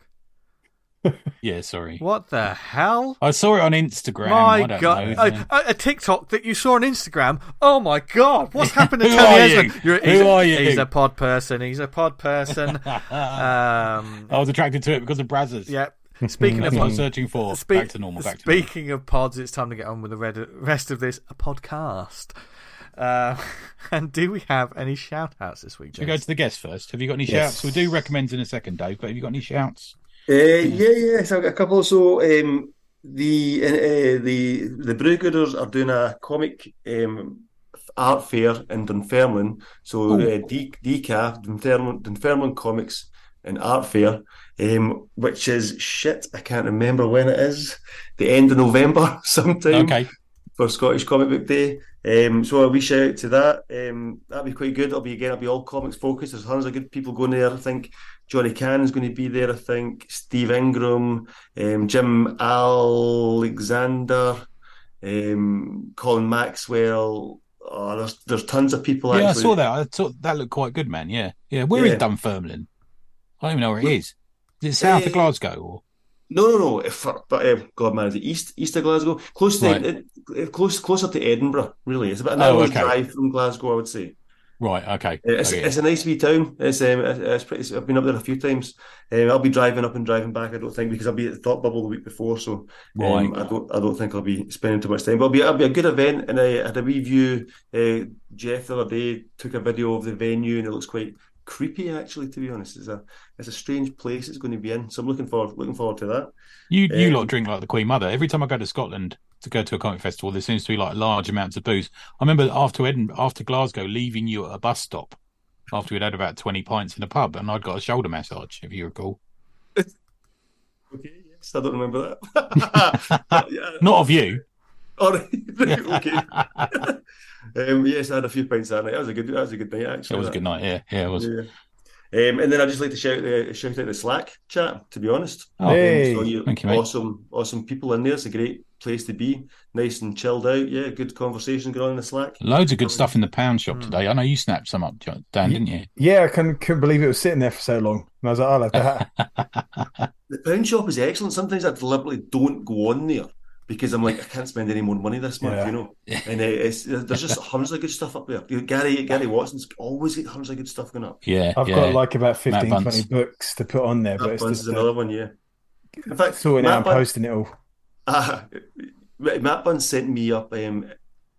Yeah, sorry. What the hell? I saw it on Instagram. I My don't God, know. a, a- a TikTok that you saw on Instagram. Oh my God, what's happened to Who Tony are you? Esmond? You're, Who he's, a- are you? He's a pod person. He's a pod person. um, I was attracted to it because of Brazzers. yeah. Speaking of what I'm pods, searking for. Spe- back to normal. Back to normal. speaking of pods, it's time to get on with the rest of this a podcast. Uh, and do we have any shout outs this week? Should we go to the guest first? Have you got any Yes. shouts? We do recommend in a second, Dave, but have you got any shouts? Uh, yeah, yeah. So I've got a couple. So um, the uh, the the Brewgooders are doing a comic um, art fair in Dunfermline. So uh, D- DCAF, Dunfermline, Dunfermline Comics and Art Fair, um, which is shit. I can't remember when it is. The end of November sometime Okay. for Scottish Comic Book Day. Um, so a wee shout out to that. Um, that'll be quite good. It'll be again, it'll be all comics focused. There's tons of good people going there. I think Johnny Cannon's going to be there. I think Steve Ingram, um, Jim Alexander, um, Colin Maxwell. Oh, there's there's tons of people. Out there. Yeah, I saw that. I thought that looked quite good, man. Yeah, yeah. Where is Yeah. Dunfermline? I don't even know where it is. Is it south of Eh, Glasgow or? No, no, no. If, but uh, God, man, is it east east of Glasgow? Close to Right. it- close closer to Edinburgh. Really, it's about an Oh, hour's okay. drive from Glasgow. I would say. Right. Okay. It's, Okay. it's a nice wee town. It's um, it's, it's pretty. I've been up there a few times. Um, I'll be driving up and driving back. I don't think because I'll be at the Thought Bubble the week before, so um, Right. I don't. I don't think I'll be spending too much time. But it'll be, it'll be a good event. And I had a review. Uh, Jeff the other day took a video of the venue, and it looks quite creepy. Actually, to be honest, it's a it's a strange place it's going to be in. So I'm looking forward looking forward to that. You you Um, lot drink like the Queen Mother. Every time I go to Scotland to go to a comic festival, there seems to be like large amounts of booze. I remember after Edinburgh, after Glasgow, leaving you at a bus stop after we'd had about twenty pints in a pub, and I'd got a shoulder massage, if you recall. Okay. Yes, I don't remember that. Yeah. Not of you. All right. okay. um, yes, I had a few pints that night. That was a good. That was a good night. Actually, It was a good night. Yeah, yeah, it was. Yeah. Um, and then I just like to shout uh, shout out the Slack chat. To be honest, Oh, Hey. so you thank you, mate. awesome, awesome people in there. It's a great place to be. Nice and chilled out. Yeah, good conversation going on in the Slack. Loads of good stuff in the pound shop Mm. today. I know you snapped some up, Jo- Dan, didn't you? Yeah, I couldn't, couldn't believe it was sitting there for so long. And I was like, I'll have that. The pound shop is excellent. Sometimes I deliberately don't go on there because I'm like I can't spend any more money this month, Yeah. you know. And uh, it's there's just hundreds of good stuff up there. You know, Gary Gary Watson's always got hundreds of good stuff going up. Yeah, I've yeah. got like about 15, 20 books to put on there, but it's Bunce just is another one, yeah. In fact, sorting out Matt and Bunce, posting it all. Uh, Matt Bunce sent me up um,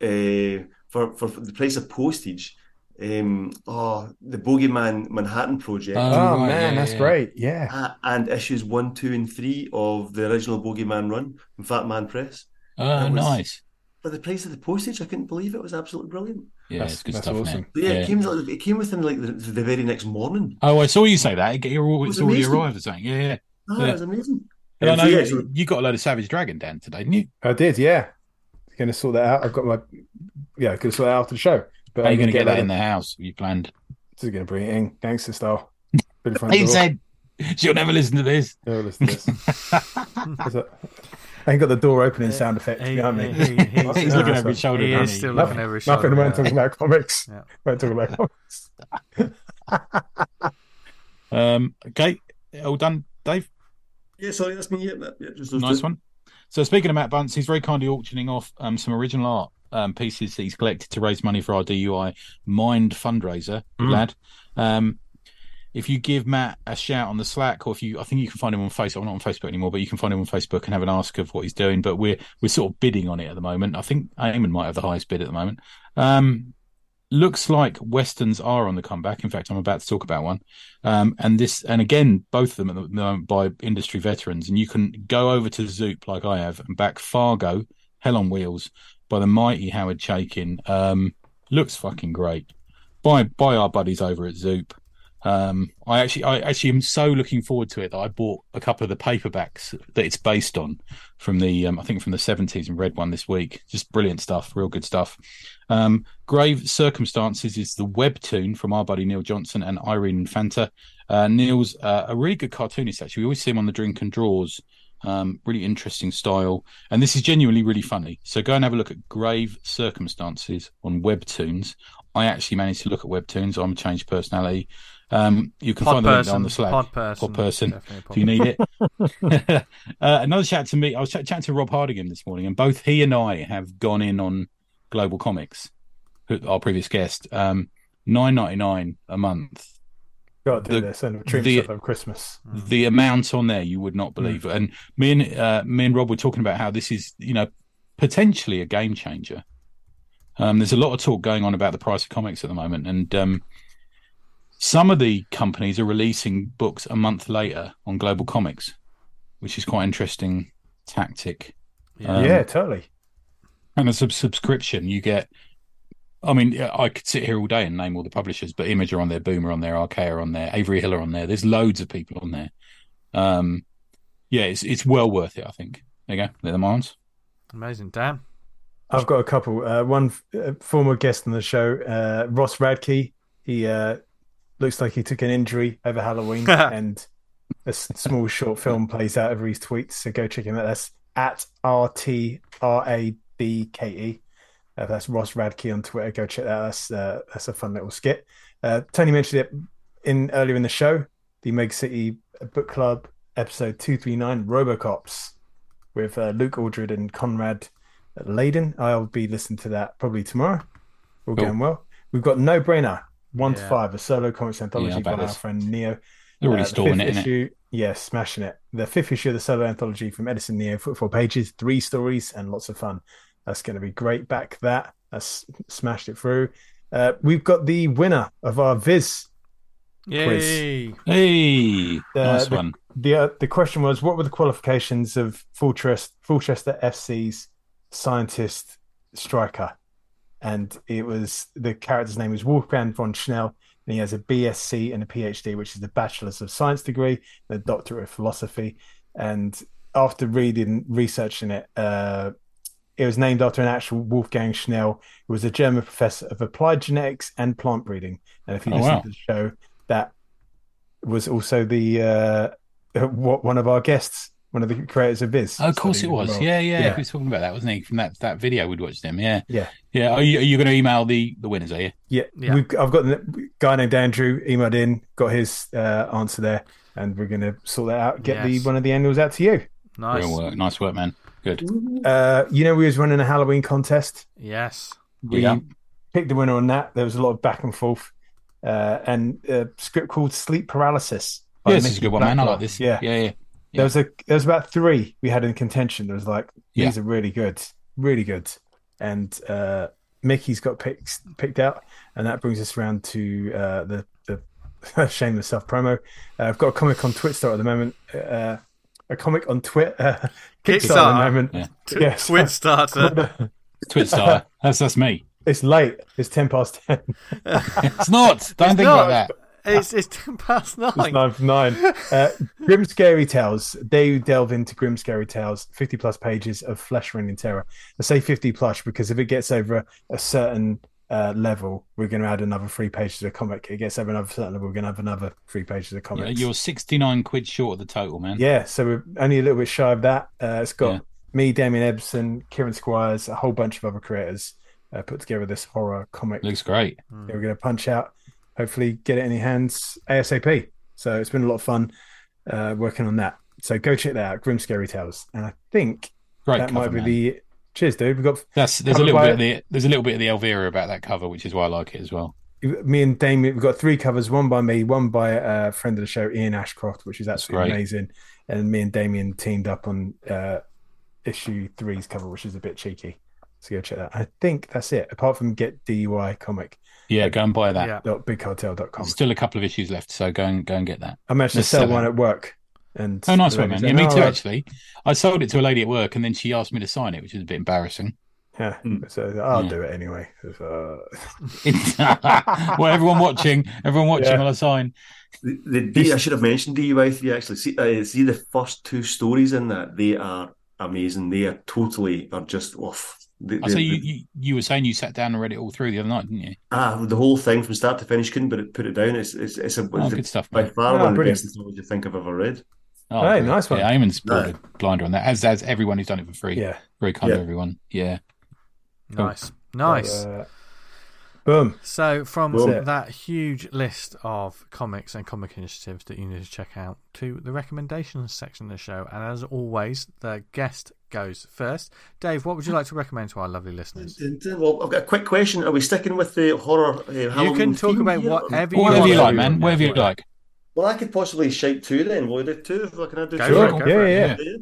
uh, for for the price of postage um, oh, the Bogeyman Manhattan Project, Oh, Oh man, yeah, that's yeah. great. Yeah. uh, and issues one, two, and three of the original Bogeyman run from Fat Man Press. Oh, That was- nice. For the price of the postage, I couldn't believe it. It was absolutely brilliant. Yeah, That's- it's good that's stuff. isn't awesome. it? Yeah, Yeah. It, came, like- it came within like the, the very next morning. Oh, I saw you say that. It- It's was already amazing. arrived or something. Yeah, yeah. Oh, Yeah. it was amazing. And I know yeah, you, so- you got a load of Savage Dragon down today, didn't you? I did, yeah. Gonna sort that out. I've got my yeah, gonna sort that out after the show. But are you going to gonna get that in. in the house? You planned? Just gonna bring it in, gangster style. Through front He said she'll never listen to this. Oh, listen to this. I ain't got the door opening sound effect. He- You know what I mean? he- he- He's Yeah, looking over his shoulder. He doesn't is he? still Nothing- looking over his Nothing shoulder. when yeah. talking about comics. Yeah. When talking about comics. Um, okay, all done, Dave. Yeah, sorry, that's me. Yeah, that- yeah just Nice one. So speaking of Matt Bunce, he's very kindly auctioning off um, some original art um, pieces that he's collected to raise money for our DUI Mind fundraiser. Mm. lad. Um, if you give Matt a shout on the Slack, or if you, I think you can find him on Facebook. I'm not on Facebook anymore, but you can find him on Facebook and have an ask of what he's doing. But we're we're sort of bidding on it at the moment. I think Eamon might have the highest bid at the moment. Um, looks like westerns are on the comeback. In fact, I'm about to talk about one. Um, and this, and again, both of them at the moment by industry veterans. And you can go over to Zoop like I have and back Fargo, Hell on Wheels by the mighty Howard Chaykin. Um, looks fucking great. By by our buddies over at Zoop. Um, I actually, I actually am so looking forward to it that I bought a couple of the paperbacks that it's based on from the, um, I think from the seventies and read one this week. Just brilliant stuff, real good stuff. Um, Grave Circumstances is the webtoon from our buddy Neil Johnson and Irene Infanta. Uh, Neil's uh, a really good cartoonist, actually. We always see him on the Drink and Draws. Um, really interesting style. And this is genuinely really funny. So go and have a look at Grave Circumstances on Webtoons. I actually managed to look at Webtoons. I'm a changed personality. Um, you can Pod find the link on the Slack. pod person, Pod person, pod if you need it. uh, another chat to me. I was ch- chatting to Rob Hardigan this morning, and both he and I have gone in on Global Comics, who, our previous guest. Um, Nine ninety nine a month. Got to do The- this and treat the- myself Christmas. The amount on there you would not believe. And me and uh, me and Rob were talking about how this is, you know, potentially a game changer. Um, there's a lot of talk going on about the price of comics at the moment, and um, some of the companies are releasing books a month later on Global Comics, which is quite interesting tactic. Yeah. Um, yeah, totally. And as a subscription, you get. I mean, I could sit here all day and name all the publishers, but Image are on there, Boomer on there, Archaia are on there, Avery Hill are on there. There's loads of people on there. Um, yeah, it's it's well worth it. I think. There you go. They're the mines. Amazing, Dan. I've got a couple. Uh, one uh, former guest on the show, uh, Ross Radke. He uh, looks like he took an injury over Halloween, and a s- small short film plays out over his tweets. So go check him out. That's at R T R A D K E. Uh, that's Ross Radke on Twitter. Go check that out. That's uh, that's a fun little skit. Uh, Tony mentioned it in earlier in the show. The Meg City Book Club episode two three nine RoboCops with uh, Luke Aldred and Conrad Layden. I'll be listening to that probably tomorrow. All Cool. going well. We've got No Brainer one to five, a solo comics anthology bet by our friend Neo. They're already Uh, the fifth it, issue, yeah, smashing it. The fifth issue of the solo anthology from Edison Neo, four pages, three stories, and lots of fun. That's going to be great. Back that, that's smashed it through. Uh, we've got the winner of our Viz. Yay! Hey, Uh, nice the- one. The uh, the question was, what were the qualifications of Fulchester, Fulchester FC's scientist striker? And it was the character's name was Wolfgang von Schnell, and he has a BSc and a PhD, which is the Bachelor's of Science degree, the Doctorate of Philosophy. And after reading, researching it, uh, it was named after an actual Wolfgang Schnell, who was a German professor of applied genetics and plant breeding. And if you Oh, listen wow. to the show, that was also the uh, what one of our guests, one of the creators of this. Oh, of course it was. well. Yeah, yeah, Yeah. He was talking about that, wasn't he? From that, that video we'd watched him. Yeah, Yeah. yeah. Are you, are you going to email the, the winners? Are you? Yeah, Yeah. We've, I've got a guy named Andrew emailed in, got his uh, answer there, and we're going to sort that out. Get the one of the annuals out to you. Nice. Real work. Nice work, man. Good. Uh, you know, we was running a Halloween contest. Yes. We Yeah. picked the winner on that. There was a lot of back and forth, uh, and a script called Sleep Paralysis. by Yeah, this is a good one, man. I Blacklock. like this. Yeah. yeah, yeah. There was a there was about three we had in contention. There was like these are really good, really good, and uh, Mickey's got picked picked out, and that brings us around to uh, the the shameless self promo. Uh, I've got a comic on Twitter at the moment. Uh, a comic on Twitter, uh, Kickstarter at the moment. Yeah. Yes. Twit starter. Twitstar. that's that's me. It's late. It's ten past ten. It's not. Don't think not. like that. It's it's ten past nine. It's nine. nine for nine. Uh, Grim Scary Tales. They delve into Grim Scary Tales, 50 plus pages of flesh rending terror. I say 50 plus because if it gets over a certain uh, level, we're going to add another three pages of comic. It gets over another certain level, we're going to have another three pages of Yeah, you're 69 quid short of the total, man. Yeah, so we're only a little bit shy of that. Uh, it's got Yeah. me, Damien Ebson, Kieran Squires, a whole bunch of other creators uh, put together this horror comic. Looks great. that we're going to punch out. Hopefully, get it in your hands ASAP. So it's been a lot of fun uh, working on that. So go check that out, Grim Scary Tales. And I think Great that cover, might be man. the cheers, dude. We've got That's there's a little bit of the there's a little bit of the Elvira about that cover, which is why I like it as well. me and Damien. We've got three covers: one by me, one by a friend of the show, Ian Ashcroft, which is absolutely amazing. And me and Damien teamed up on uh, issue three's cover, which is a bit cheeky. So go check that. I think that's it. Apart from get DUI comic Yeah, go and buy that. Yeah. dot bigcartel.com. Still a couple of issues left, so go and go and get that. I managed to sell seven. one at work. And Oh, nice the one, man. said, Yeah, me "Oh, too. I- Actually, I sold it to a lady at work, and then she asked me to sign it, which is a bit embarrassing. Yeah, Hmm. so I'll Yeah. do it anyway. Uh, well, everyone watching, everyone watching, Yeah. will I sign? The, the D, I should have mentioned DUI three actually. See, uh, see the first two stories in that they are amazing. They are totally are just off. They, I they- say you, you you were saying you sat down and read it all through the other night, didn't you? ah the whole thing from start to finish couldn't but put it down. It's it's, it's a, Oh, it's good stuff, by far Oh, one of the best anthologies I think I've ever read. Oh, Hey, great. nice one. Yeah, Eamon's pulled Yeah. a blinder on that, as as everyone who's done it for free. yeah, Very kind Yeah. of everyone. Yeah. Nice, nice. Uh, boom. So, from Boom. that huge list of comics and comic initiatives that you need to check out to the recommendations section of the show, and as always, the guest goes first. Dave, what would you like to recommend to our lovely listeners? Well, I've got a quick question. Are we sticking with the horror? Uh, You can talk about here? whatever you Whatever you like, man. Yeah, Whatever you whatever. like. Well, I could possibly shout two then. Will I do two? If I can I do Go two? for Sure. go Yeah, yeah, Yeah.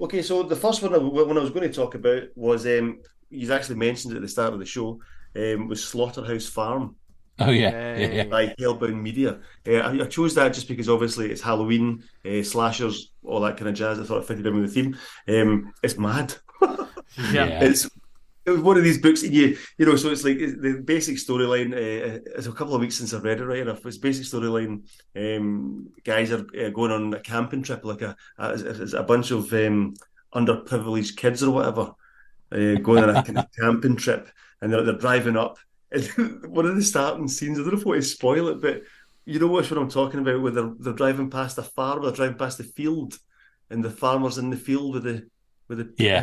Okay, so the first one I- when I was going to talk about was um, you actually mentioned it at the start of the show um, was Slaughterhouse Farm Oh yeah, yeah, yeah. by Hellbound Media. Uh, I, I chose that just because obviously it's Halloween, uh, slashers, all that kind of jazz. I thought it fitted in with the theme. Um, it's mad. Yeah. Yeah. It's it was one of these books, and you you know, so it's like it's- the basic storyline. Uh, it's a couple of weeks since I've read it, right enough. It's basic storyline. Um, guys are uh, going on a camping trip, like a a, a bunch of um, underprivileged kids or whatever, uh, going on a kind of camping trip, and they're, they're driving up. And one of the starting scenes, I don't know if I want to spoil it, but you know what's what I'm talking about, where they're, they're driving past a farm, they're driving past the field, and the farmer's in the field with the with the Yeah.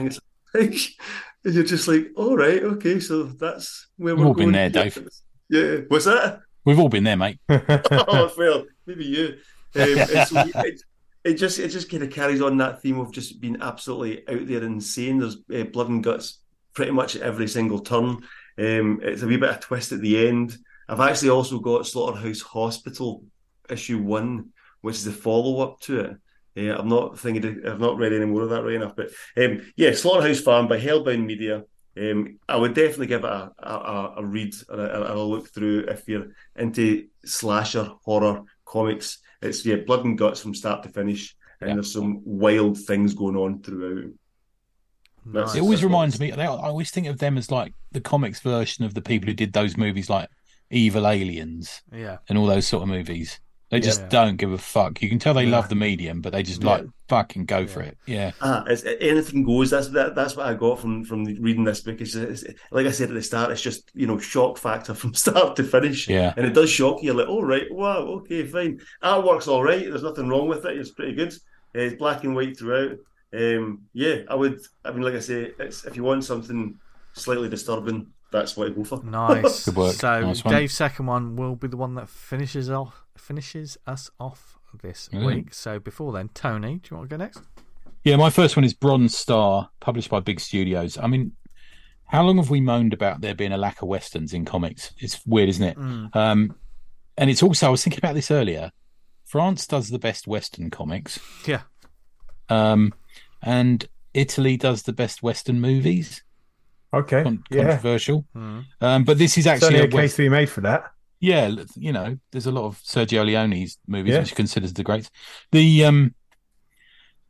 I think it's like, and you're just like, all right, okay, so that's where We've we're all been going. there, Dave. Yeah, what's that? We've all been there, mate. oh, well, maybe you. Um, and so it, it just it just kind of carries on that theme of just being absolutely out there insane. There's uh, blood and guts pretty much every single turn. Um, it's a wee bit of twist at the end. I've actually also got Slaughterhouse Hospital issue one, which is the follow up to it. Uh, I'm not thinking I've not read any more of that right enough, but um, yeah, Slaughterhouse Farm by Hellbound Media. Um, I would definitely give it a, a, a read and a, and a look through if you're into slasher horror comics. It's yeah, blood and guts from start to finish, and Yeah. there's some wild things going on throughout. Nice. It always reminds me. I always think of them as like the comics version of the people who did those movies, like Evil Aliens Yeah. and all those sort of movies. They just Yeah. don't give a fuck. You can tell they Yeah. love the medium, but they just Yeah. like fucking go for it. Yeah, Ah, it's, anything goes. That's that, that's what I got from from reading this book. It's, it's, like I said at the start, it's just you know shock factor from start to finish. yeah. and it does shock you. You're like, oh right, wow, okay, fine. That works all right. There's nothing wrong with it. It's pretty good. Uh, It's black and white throughout. Um, yeah, I would. I mean, like I say, it's, if you want something slightly disturbing, that's what I go for. Nice. Good work. So Nice. Dave's second one will be the one that finishes off finishes us off this Mm. week. So before then, Tony, do you want to go next? Yeah, my first one is Bronze Star, published by Big Studios. I mean, how long have we moaned about there being a lack of westerns in comics? It's weird, isn't it? Mm. Um, and it's also, I was thinking about this earlier. France does the best western comics, Yeah. um, and Italy does the best western movies. Okay. Con- yeah. controversial. Mm. Um, but this is Certainly actually a a case West- to be made for that. Yeah, you know, there's a lot of Sergio Leone's movies Yeah. which he considers the greats. The um,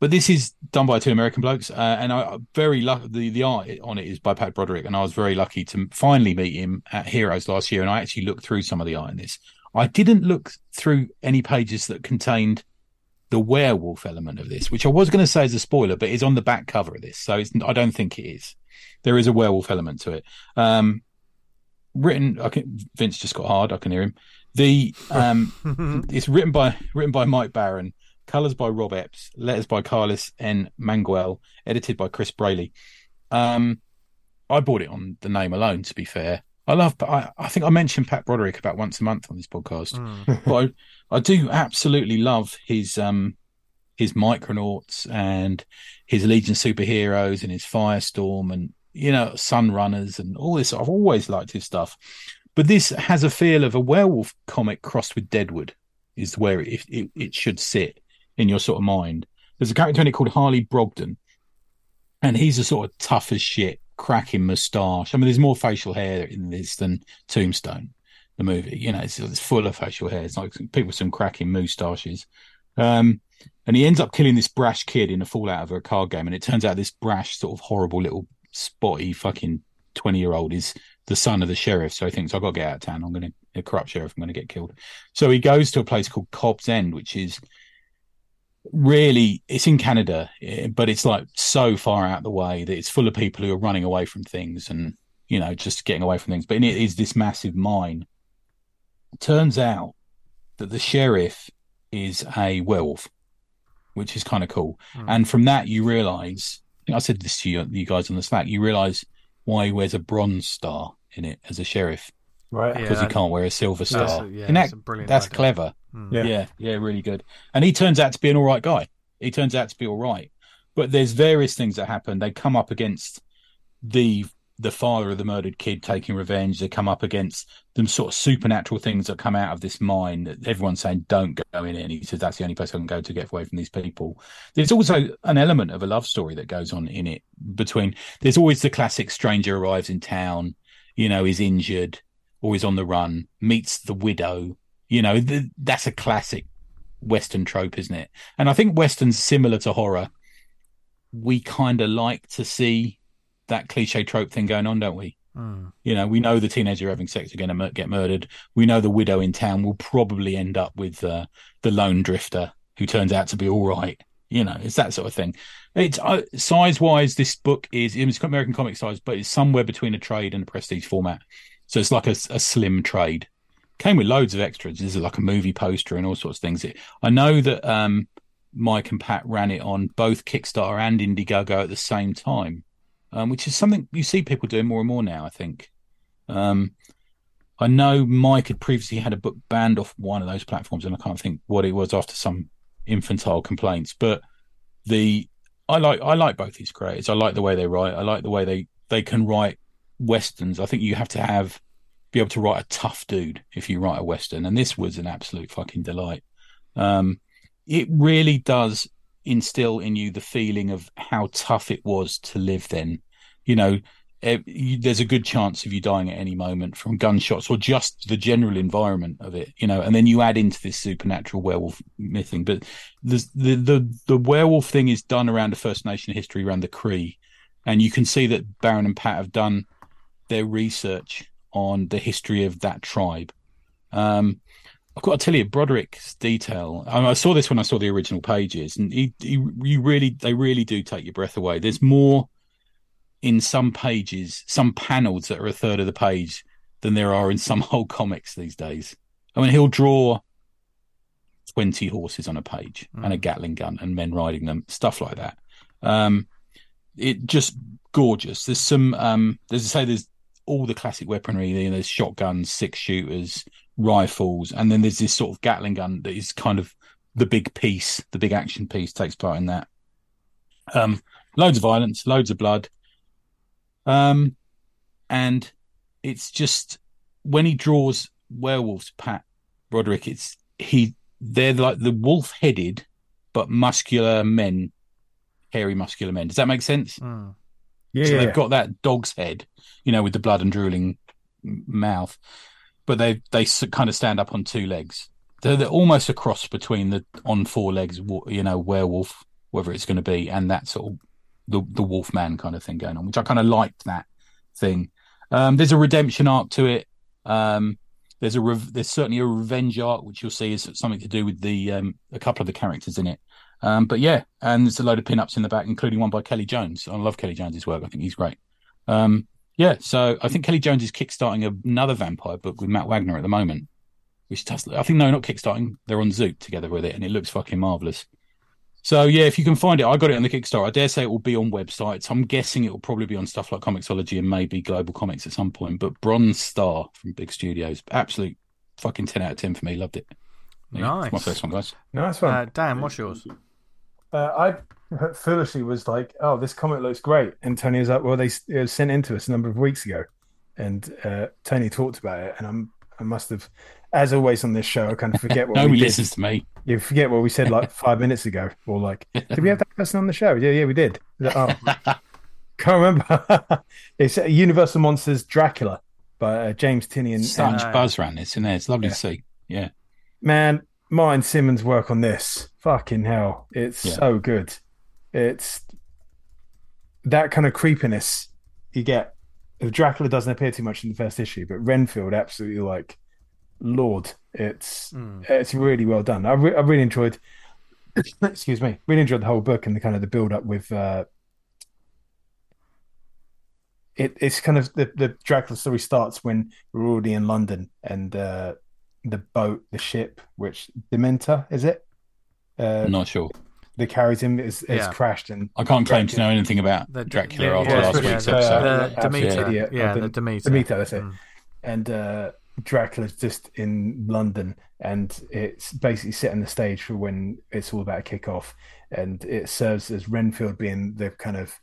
but this is done by two American blokes, uh, and I very lucky. The the art on it is by Pat Broderick, and I was very lucky to finally meet him at Heroes last year. And I actually looked through some of the art in this. I didn't look through any pages that contained the werewolf element of this, which I was going to say is a spoiler, but it's on the back cover of this, so it's, I don't think it is. There is a werewolf element to it. Um, written, I can, Vince just got hard. I can hear him. The um, it's written by written by Mike Baron, colors by Rob Epps, letters by Carlos N. Mangual, edited by Chris Brayley. Um, I bought it on the name alone. To be fair, I love. I, I think I mentioned Pat Broderick about once a month on this podcast, Mm. but I, I do absolutely love his um his Micronauts and his Legion superheroes and his Firestorm and you know Sunrunners and all this. I've always liked his stuff, but this has a feel of a werewolf comic crossed with Deadwood. Is where it it, it should sit in your sort of mind. There's a character in it called Harley Brogdon, and he's a sort of tough as shit, cracking moustache. I mean, there's more facial hair in this than Tombstone, the movie. You know, it's, it's full of facial hair. It's like people with some cracking moustaches. Um, and he ends up killing this brash kid in a fallout of a card game. And it turns out this brash, sort of horrible little spotty fucking 20 year old is the son of the sheriff. So he thinks, I've got to get out of town. I'm going to, a corrupt sheriff, I'm going to get killed. So he goes to a place called Cobb's End, which is really, it's in Canada, eh, but it's like so far out the way that it's full of people who are running away from things and, you know, just getting away from things. But it is this massive mine. Turns out that the sheriff is a werewolf, which is kind of cool. Mm. And from that, you realize, think I said this to you, you guys on the Slack, you realize why he wears a bronze star in it as a sheriff Right. Yeah, because he can't wear a silver That's star. a- yeah, And that's that- a brilliant that's idea. clever. Mm. Yeah. Yeah, yeah, really good. And he turns out to be an all right guy. He turns out to be all right. But there's various things that happen. They come up against the the father of the murdered kid taking revenge. They come up against them sort of supernatural things that come out of this mine that everyone's saying don't go in it. And he says that's the only place I can go to get away from these people. There's also an element of a love story that goes on in it between there's always the classic stranger arrives in town, you know, is injured, always on the run, meets the widow. You know, th- that's a classic Western trope, isn't it? And I think Western's similar to horror. We kind of like to see that cliche trope thing going on, don't we? Mm. You know, we know the teenager having sex are going to mur- get murdered. We know the widow in town will probably end up with uh, the lone drifter who turns out to be all right. You know, it's that sort of thing. It's uh, size wise, this book is it's American comic size, but it's somewhere between a trade and a prestige format. So it's like a, a slim trade. Came with loads of extras. This is like a movie poster and all sorts of things. It, I know that um, Mike and Pat ran it on both Kickstarter and Indiegogo at the same time, um, which is something you see people doing more and more now. I think. Um, I know Mike had previously had a book banned off one of those platforms, and I can't think what it was after some infantile complaints. But the I like I like both these creators. I like the way they write. I like the way they they can write westerns. I think you have to have be able to write a tough dude if you write a western, and this was an absolute fucking delight. Um, it really does instill in you the feeling of how tough it was to live then. You know, eh, you, there's a good chance of you dying at any moment from gunshots or just the general environment of it. You know, and then you add into this supernatural werewolf mything. But the the the, the werewolf thing is done around a First Nation history around the Cree, and you can see that Baron and Pat have done their research on the history of that tribe. Um, I've got to tell you, Broderick's detail. I, I saw this when I saw the original pages, and he, he, you really, they really do take your breath away. There's more in some pages, some panels that are a third of the page than there are in some whole comics these days. I mean, he'll draw 20 horses on a page and a Gatling gun and men riding them, stuff like that. Um, it just gorgeous. There's some, um, there's to say, there's all the classic weaponry. There's shotguns, six shooters, rifles, and then there's this sort of Gatling gun that is kind of the big piece, the big action piece takes part in that. Um, loads of violence, loads of blood. Um, and it's just when he draws werewolves, Pat Broderick, it's he they're like the wolf headed but muscular men, hairy muscular men. Does that make sense? Mm. Yeah, so yeah, they've yeah. got that dog's head, you know, with the blood and drooling mouth, but they they kind of stand up on two legs. They're, they're almost a cross between the on four legs, you know, werewolf, whether it's going to be, and that sort of the the wolf man kind of thing going on, which I kind of liked that thing. Um, there's a redemption arc to it. Um, there's a rev- there's certainly a revenge arc, which you'll see is something to do with the um, a couple of the characters in it. Um, but yeah, and there's a load of pin-ups in the back, including one by Kelly Jones. I love Kelly Jones's work. I think he's great. Um, yeah, so I think Kelly Jones is kickstarting another vampire book with Matt Wagner at the moment, which does. I think no, not kickstarting. They're on Zoop together with it, and it looks fucking marvelous. So yeah, if you can find it, I got it on the Kickstarter. I dare say it will be on websites. I'm guessing it will probably be on stuff like Comixology and maybe Global Comics at some point. But Bronze Star from Big Studios, absolute fucking ten out of ten for me. Loved it. Yeah, it's my first one, guys. Nice one. Uh, Dan, what's yours? Uh, I foolishly was like, "Oh, this comic looks great," and Tony was like, "Well, they it was sent in to us a number of weeks ago," and uh, Tony talked about it, and I'm I must have, as always on this show, I kind of forget what Nobody we did. listens to me. You forget what we said like five minutes ago, or like, did we have that person on the show? Yeah, yeah, we did. Like, oh, can't remember. it's uh, Universal Monsters Dracula by uh, James Tynion and, buzz around this, and there, it's lovely Yeah. to see. Yeah, man, Martin Simmonds' work on this, fucking hell, it's Yeah. so good. It's that kind of creepiness you get. Dracula doesn't appear too much in the first issue, but Renfield absolutely like Lord. It's Mm. it's really well done. I, re- I really enjoyed. excuse me, really enjoyed the whole book and the kind of the build up with. uh it, it's kind of the, the Dracula story starts when we're already in London and uh, the boat, the ship, which Dementor is it? Uh, I'm not sure. that carries him is, is Yeah. crashed and I can't claim to know anything about The- Dracula yeah, after yeah, last yeah, week's yeah, episode. yeah. the absolute Demeter. idiot. Yeah, the- the Demeter. Demeter, that's it. Mm. and uh, Dracula's just in London, and it's basically setting the stage for when it's all about to kick off, and it serves as Renfield being the kind of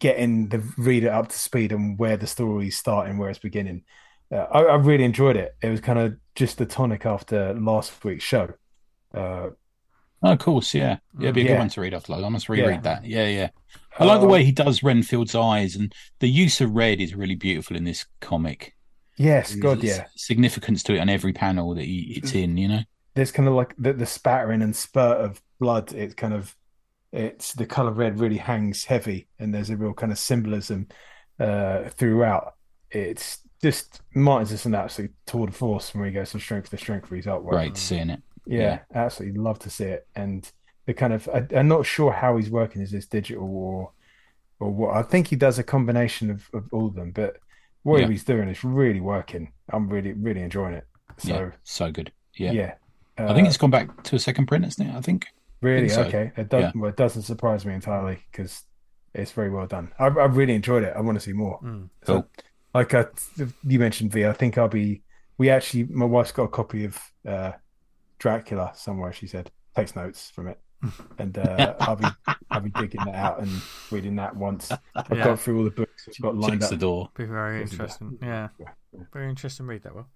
getting the reader up to speed on where the story's starting, where it's beginning. Uh, I, I really enjoyed it. It was kind of just the tonic after last week's show. Uh, Oh, of course, yeah. Yeah, it'd be a Yeah. good one to read after. I must reread Yeah. that. Yeah, yeah. I like the uh, way he does Renfield's eyes, and the use of red is really beautiful in this comic. Yes, God, yeah. significance to it on every panel that he, it's in. You know, there's kind of like the, the spattering and spurt of blood. It's kind of it's the color red really hangs heavy, and there's a real kind of symbolism uh, throughout. It's just Martin's just an absolute tour de force when he goes from strength to strength for his artwork. great seeing it. Yeah, absolutely love to see it. And the kind of I, I'm not sure how he's working. Is this digital or or what? I think he does a combination of, of all of them, but whatever Yeah. he's doing is really working. I'm really really enjoying it. So yeah, so good. Yeah, yeah, I think Uh, it's gone back to a second print, isn't it? I think. Really? think so. Okay. It does. Yeah. Well, it doesn't surprise me entirely because it's very well done. I, I really enjoyed it. I want to see more. Mm. Cool. Like I, you mentioned, V. I think I'll be. We actually, my wife's got a copy of uh, Dracula somewhere. She said takes notes from it, and uh, I'll be I'll be digging that out and reading that once. I've Yeah. got through all the books. I've got lined Checks up. the door. Be very Wasn't interesting. Yeah, very interesting read that well.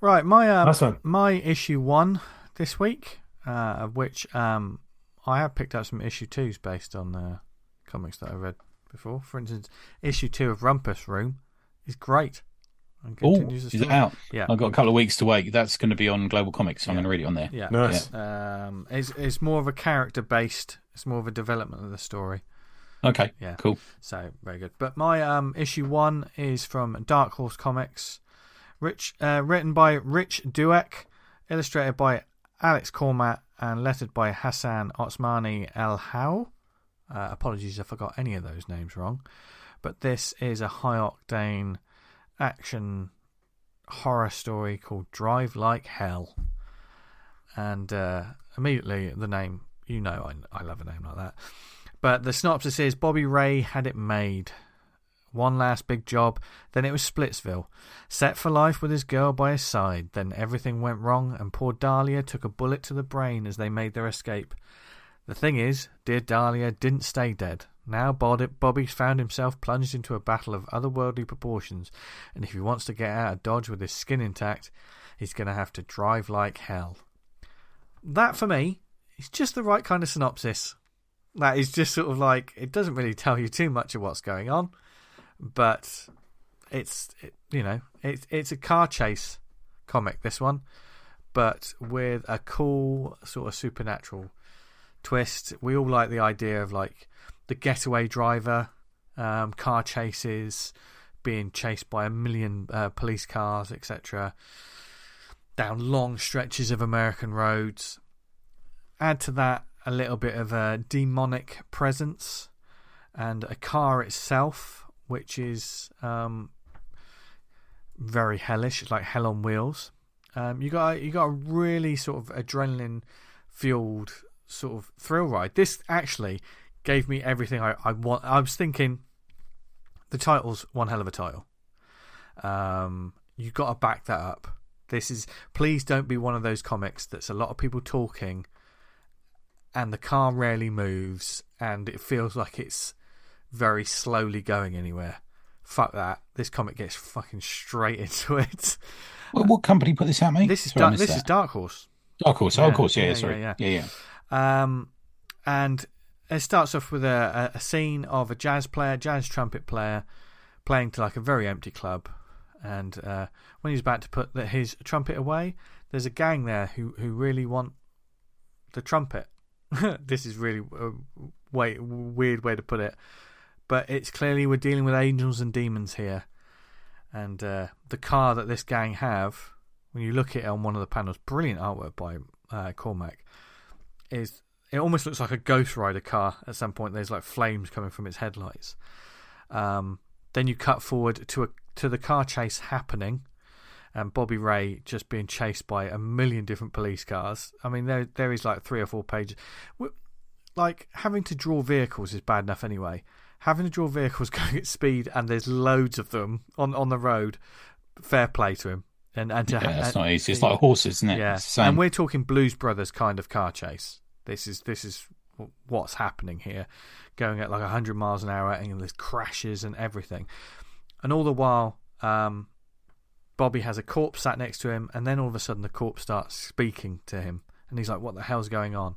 Right, my uh, Nice one. my issue one this week, uh, of which um, I have picked up some issue twos based on uh, comics that I read before. For instance, issue two of Rumpus Room is great. And Oh, continues the is it out? Yeah, I've got a couple of weeks to wait. That's going to be on Global Comics, so I'm Yeah. going to read it on there. yeah. Nice. Um, it's it's more of a character based. It's more of a development of the story. Okay, Yeah. cool. So very good. But my um, issue one is from Dark Horse Comics, Rich, uh, written by Rich Douek, illustrated by Alex Cormack, and lettered by Hassan Otsmane-Elhaou. Uh, apologies if I got any of those names wrong. But this is a high octane action horror story called Drive Like Hell. And uh, immediately the name, you know, I, I love a name like that. But the synopsis is Bobby Ray had it made. One last big job, then it was Splitsville. Set for life with his girl by his side, then everything went wrong, and poor Dahlia took a bullet to the brain as they made their escape. The thing is, dear Dahlia didn't stay dead. Now Bobby's found himself plunged into a battle of otherworldly proportions, and if he wants to get out of Dodge with his skin intact, he's going to have to drive like hell. That, for me, is just the right kind of synopsis that is just sort of like it doesn't really tell you too much of what's going on, but it's it, you know it's it's a car chase comic this one, but with a cool sort of supernatural twist. We all like the idea of like the getaway driver, um, car chases, being chased by a million uh, police cars, etc. Down long stretches of American roads. Add to that a little bit of a demonic presence and a car itself, which is um, very hellish. It's like hell on wheels. Um, you got you got a really sort of adrenaline fueled sort of thrill ride. This actually gave me everything I, I want. I was thinking the title's one hell of a title. Um, you got to back that up. This is please don't be one of those comics that's a lot of people talking and the car rarely moves and it feels like it's very slowly going anywhere. Fuck that. This comic gets fucking straight into it. Well, what company put this out, mate? This is Sorry, missed this that. is Dark Horse. Dark Horse. oh, Yeah, of course. Yeah, yeah, sorry. yeah, Yeah, yeah. yeah. Um, and it starts off with a, a, scene of a jazz player, jazz trumpet player, playing to like a very empty club. And uh, when he's about to put the, his trumpet away, there's a gang there who, who really want the trumpet. this is really a way, weird way to put it. But it's clearly we're dealing with angels and demons here. And uh, the car that this gang have, when you look at it on one of the panels, brilliant artwork by uh, Cormack, is it almost looks like a Ghost Rider car at some point. There's like flames coming from its headlights. Um, then you cut forward to a to the car chase happening, and Bobby Ray just being chased by a million different police cars. I mean, there there is like three or four pages. Like having to draw vehicles is bad enough anyway. Having to draw vehicles going at speed and there's loads of them on on the road. Fair play to him. And and to Yeah, that's and- not easy. It's like horses, isn't it? yeah, It's the same. and we're talking Blues Brothers kind of car chase. This is this is what's happening here, going at like hundred miles an hour, and there's crashes and everything, and all the while, um, Bobby has a corpse sat next to him, and then all of a sudden the corpse starts speaking to him, and he's like, "What the hell's going on?"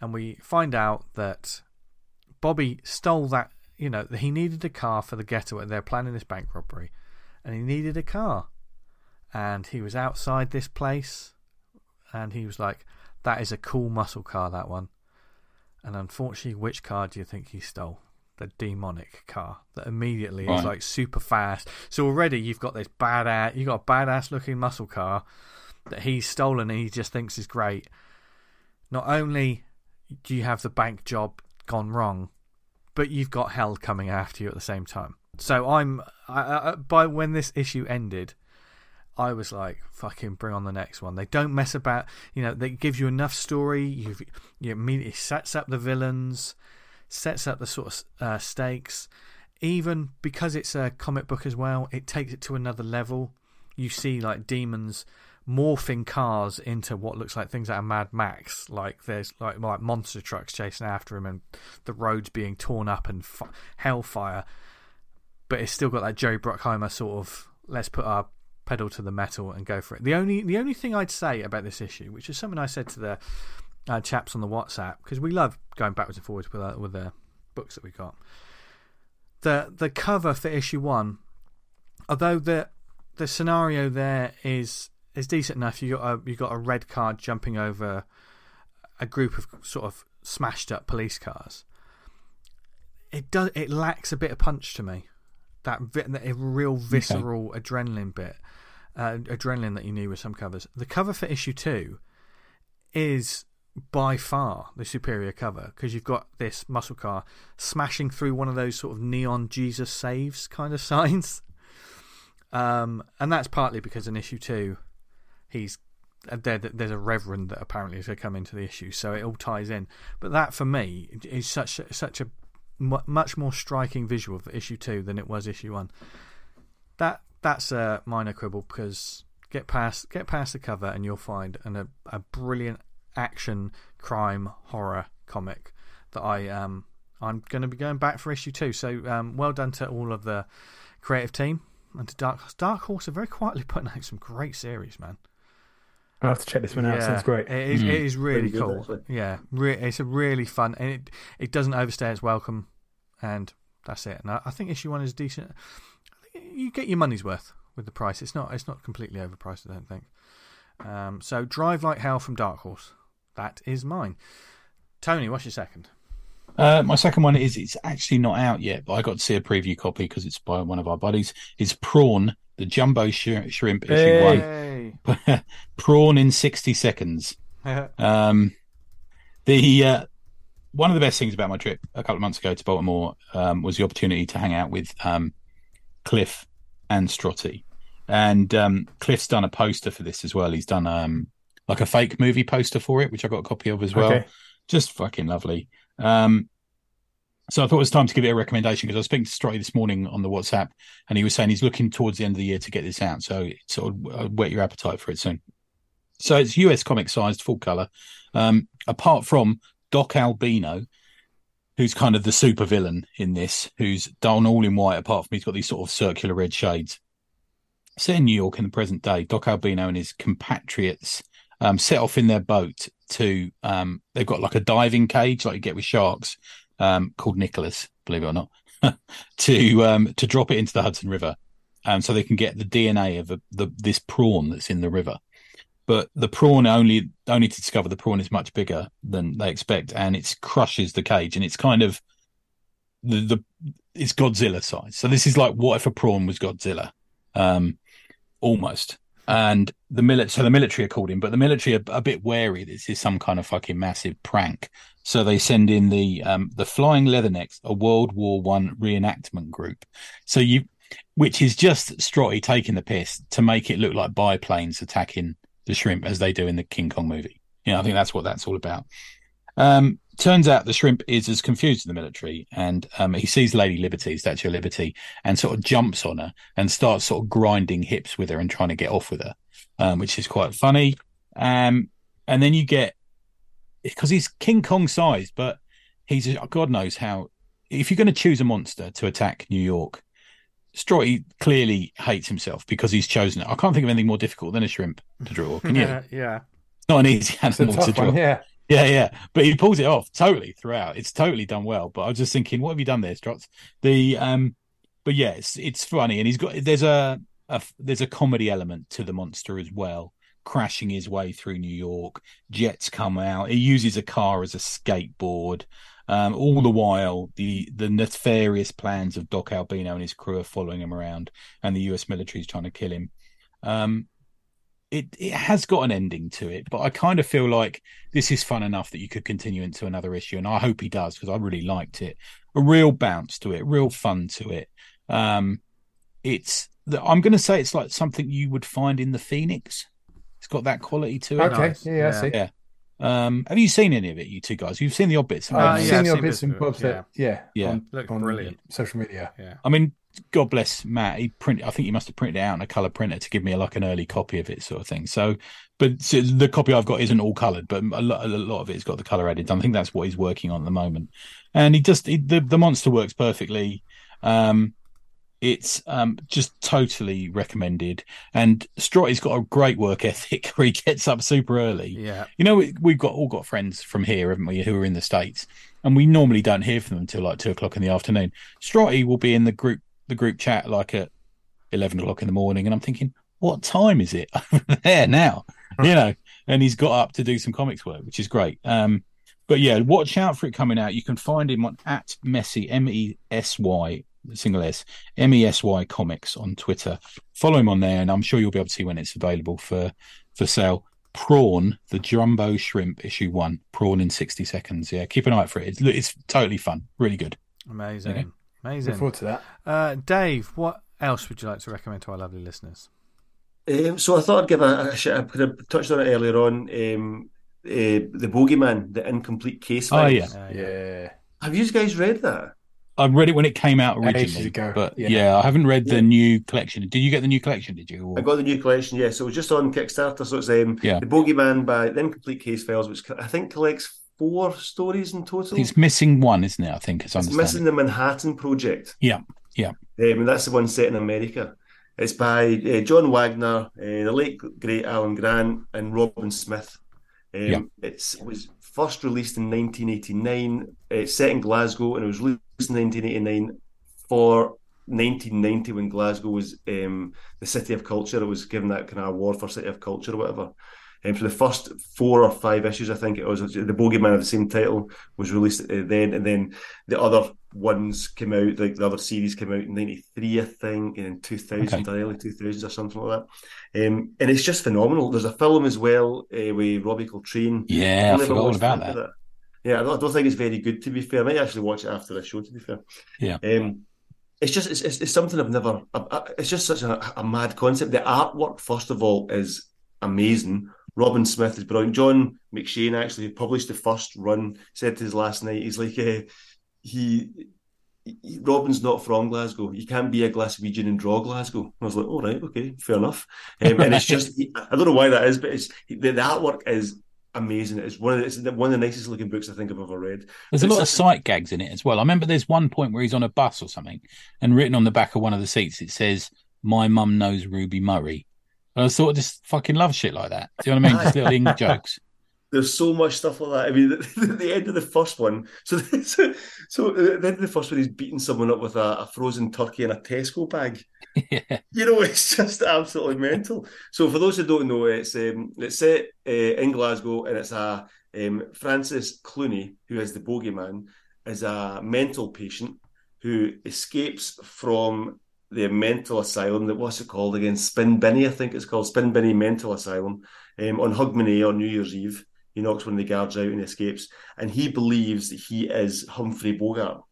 And we find out that Bobby stole that. You know, he needed a car for the getaway. They're planning this bank robbery, and he needed a car and he was outside this place and he was like that is a cool muscle car that one. And unfortunately which car do you think he stole? The demonic car that immediately is like super fast. So already you've got this badass you've got a badass looking muscle car that he's stolen and he just thinks is great. Not only do you have the bank job gone wrong but you've got hell coming after you at the same time. So i'm I, I, by when this issue ended I was like, fucking bring on the next one. They don't mess about. You know, they give you enough story. You you immediately sets up the villains, sets up the sort of uh, stakes. Even because it's a comic book as well, it takes it to another level. You see like demons morphing cars into what looks like things out of Mad Max. Like there's like like monster trucks chasing after him, and the roads being torn up and hellfire. But it's still got that Joe Bruckheimer sort of let's put our pedal to the metal and go for it. The only the only thing I'd say about this issue, which is something I said to the uh, chaps on the WhatsApp, because we love going backwards and forwards with uh, with the books that we got. The the cover for issue one, although the the scenario there is is decent enough. You got a you got a red card jumping over a group of sort of smashed up police cars. It does it lacks a bit of punch to me. That, vi- that real visceral adrenaline bit, uh, adrenaline that you need with some covers. The cover for issue two is by far the superior cover because you've got this muscle car smashing through one of those sort of neon Jesus saves kind of signs. Um, and that's partly because in issue two, he's uh, there, there's a reverend that apparently is going to come into the issue, so it all ties in. But that for me is such such a much more striking visual for issue two than it was issue one. That that's a minor quibble because get past get past the cover and you'll find an, a a brilliant action crime horror comic that I um I'm going to be going back for issue two. So um, well done to all of the creative team and to Dark Dark Horse are very quietly putting out some great series, man. I'll have to check this one out. Sounds great. It is, Mm. it is really Pretty good, cool. actually. yeah, re- it's a really fun, and it it doesn't overstay its welcome, and that's it. And I, I think issue one is decent. I think you get your money's worth with the price. It's not it's not completely overpriced. I don't think. Um, so, Drive Like Hell from Dark Horse. That is mine. Tony, what's your second? Uh, my second one is it's actually not out yet, but I got to see a preview copy because it's by one of our buddies. It's Prawn, the Jumbo sh- Shrimp issue Hey. one. Prawn in sixty seconds. Um, the uh, one of the best things about my trip a couple of months ago to Baltimore um, was the opportunity to hang out with um, Cliff and Strotty. And um, Cliff's done a poster for this as well. He's done um, like a fake movie poster for it, which I got a copy of as well. Okay. Just fucking lovely. Um, so I thought it was time to give it a recommendation because I was speaking to Strotty this morning on the WhatsApp, and he was saying he's looking towards the end of the year to get this out. So sort of uh, whet your appetite for it soon. So it's US comic sized, full color. Um, apart from Doc Albino, who's kind of the super villain in this, who's done all in white, apart from he's got these sort of circular red shades. Set in New York in the present day, Doc Albino and his compatriots um, set off in their boat to, um, they've got like a diving cage like you get with sharks, um, called Nicholas, believe it or not, to um, to drop it into the Hudson River, um, so they can get the DNA of the, the this prawn that's in the river. But the prawn only only to discover the prawn is much bigger than they expect. And it crushes the cage. And it's kind of the, the it's godzilla size. So this is like what if a prawn was godzilla? Um almost. And the military so the military are called in but the military are a bit wary this is some kind of fucking massive prank so they send in the um the flying leathernecks a world war one reenactment group so you which is just Strotty taking the piss to make it look like biplanes attacking the shrimp as they do in the King Kong movie. You know, I think that's what that's all about. Um, turns out the shrimp is as confused as the military, and um, he sees Lady Liberty, Statue of Liberty, and sort of jumps on her and starts sort of grinding hips with her and trying to get off with her, um, which is quite funny. Um, and then you get because he's King Kong sized, but he's God knows how. If you're going to choose a monster to attack New York, Strotty clearly hates himself because he's chosen it. I can't think of anything more difficult than a shrimp to draw. Can you? it's yeah. not an easy animal to draw. one, yeah. Yeah, yeah. But he pulls it off totally throughout. It's totally done well. But I was just thinking, what have you done there, Strotz? The um but yeah, it's it's funny and he's got there's a, a there's a comedy element to the monster as well. Crashing his way through New York, jets come out. He uses a car as a skateboard. Um, all the while, the the nefarious plans of Doc Albino and his crew are following him around, and the U.S. military is trying to kill him. Um, it it has got an ending to it, but I kind of feel like this is fun enough that you could continue into another issue, and I hope he does because I really liked it. A real bounce to it, real fun to it. Um, it's I'm going to say it's like something you would find in the Phoenix. It's got that quality to it. Okay, Nice. yeah, yeah, I see. Yeah. Um, have you seen any of it, you two guys? You've seen the odd bits. Uh, I've yeah, seen I've the odd bits bits and of bobs that, yeah, Yeah. on, Looks on brilliant. social media. Yeah. I mean, God bless Matt. He print. I think he must have printed it out in a color printer to give me like an early copy of it, sort of thing. So, but so the copy I've got isn't all colored, but a lot, a lot of it's got the color added. I think that's what he's working on at the moment. And he just he, the the monster works perfectly. Um, it's um just totally recommended. And Strotty's got a great work ethic where he gets up super early. Yeah. You know, we- we've got all got friends from here, haven't we, who are in the States, and we normally don't hear from them until like two o'clock in the afternoon. Strotty will be in the group the group chat like at eleven o'clock in the morning, and I'm thinking, what time is it over there now? You know, and he's got up to do some comics work, which is great. Um, but yeah, watch out for it coming out. You can find him on at Messy M E S Y single S M E S Y Comics on Twitter. Follow him on there, and I'm sure you'll be able to see when it's available for for sale. Prawn, the Jumbo Shrimp issue one, Prawn in 60 seconds. Yeah, keep an eye out for it. It's, it's totally fun, really good. Amazing. Look Amazing. forward to that. Uh, Dave, what else would you like to recommend to our lovely listeners? Um, so I thought I'd give a, a shout. I kind of touched on it earlier on. Um, uh, the Bogeyman, the incomplete case. Oh, files. yeah. Uh, Yeah. Have you guys read that? I read it when it came out originally, ago, but yeah. yeah. I haven't read the Yeah. new collection. Did you get the new collection? Did you? Or- I got the new collection, yeah. So it was just on Kickstarter. So it's um, Yeah. the Bogeyman by the Incomplete Case Files, which I think collects four stories in total. It's missing one, isn't it? I think it's It's understanding. missing the Manhattan Project. Yeah, yeah. Um, and that's the one set in America. It's by uh, John Wagner, uh, the late great Alan Grant, and Robin Smith. Um, Yeah. It's, it was first released in 1989. It's set in Glasgow, and it was released in 1989 for 1990 when Glasgow was um, the city of culture. It was given that kind of award for city of culture or whatever. And for the first four or five issues, I think it was the Bogeyman of the same title was released uh, then, and then the other ones came out. Like the other series came out in '93, I think, and in 2000 or early 2000s or something like that. Um, and it's just phenomenal. There's a film as well uh, with Robbie Coltrane. Yeah, I forgot all about that. that. Yeah, I don't, I don't think it's very good. To be fair, I might actually watch it after the show. To be fair, Yeah. Um, it's just it's, it's, it's something I've never. I, it's just such a, a mad concept. The artwork, first of all, is amazing. Robin Smith is brilliant. John McShane actually published the first run. Said to his last night, he's like, uh, he, he- Robin's not from Glasgow. You can't be a Glaswegian and draw Glasgow. I was like, all right, okay, fair enough. Um, and it's just, I don't know why that is, but it's the, the artwork is amazing. It's one of the, it's one of the nicest looking books I think I've ever read. There's a lot of sight gags in it as well. I remember there's one point where he's on a bus or something, and written on the back of one of the seats it says, "My mum knows Ruby Murray." And I sort of just fucking love shit like that. Do you know what I mean? Just little in jokes. There's so much stuff like that. I mean, the, the end of the first one. So, so, so the end of the first one, he's beating someone up with a, a frozen turkey in a Tesco bag. yeah, You know, it's just absolutely mental. So, for those who don't know, it's um, it's set uh, in Glasgow, and it's a um, Francis Clooney, who is the bogeyman, is a mental patient who escapes from the mental asylum. That what's it called again? Spinbinny, I think it's called Spinbinny Mental Asylum. Um, on Hogmanay on New Year's Eve, he knocks one of the guards out and escapes. And he believes that he is Humphrey Bogart,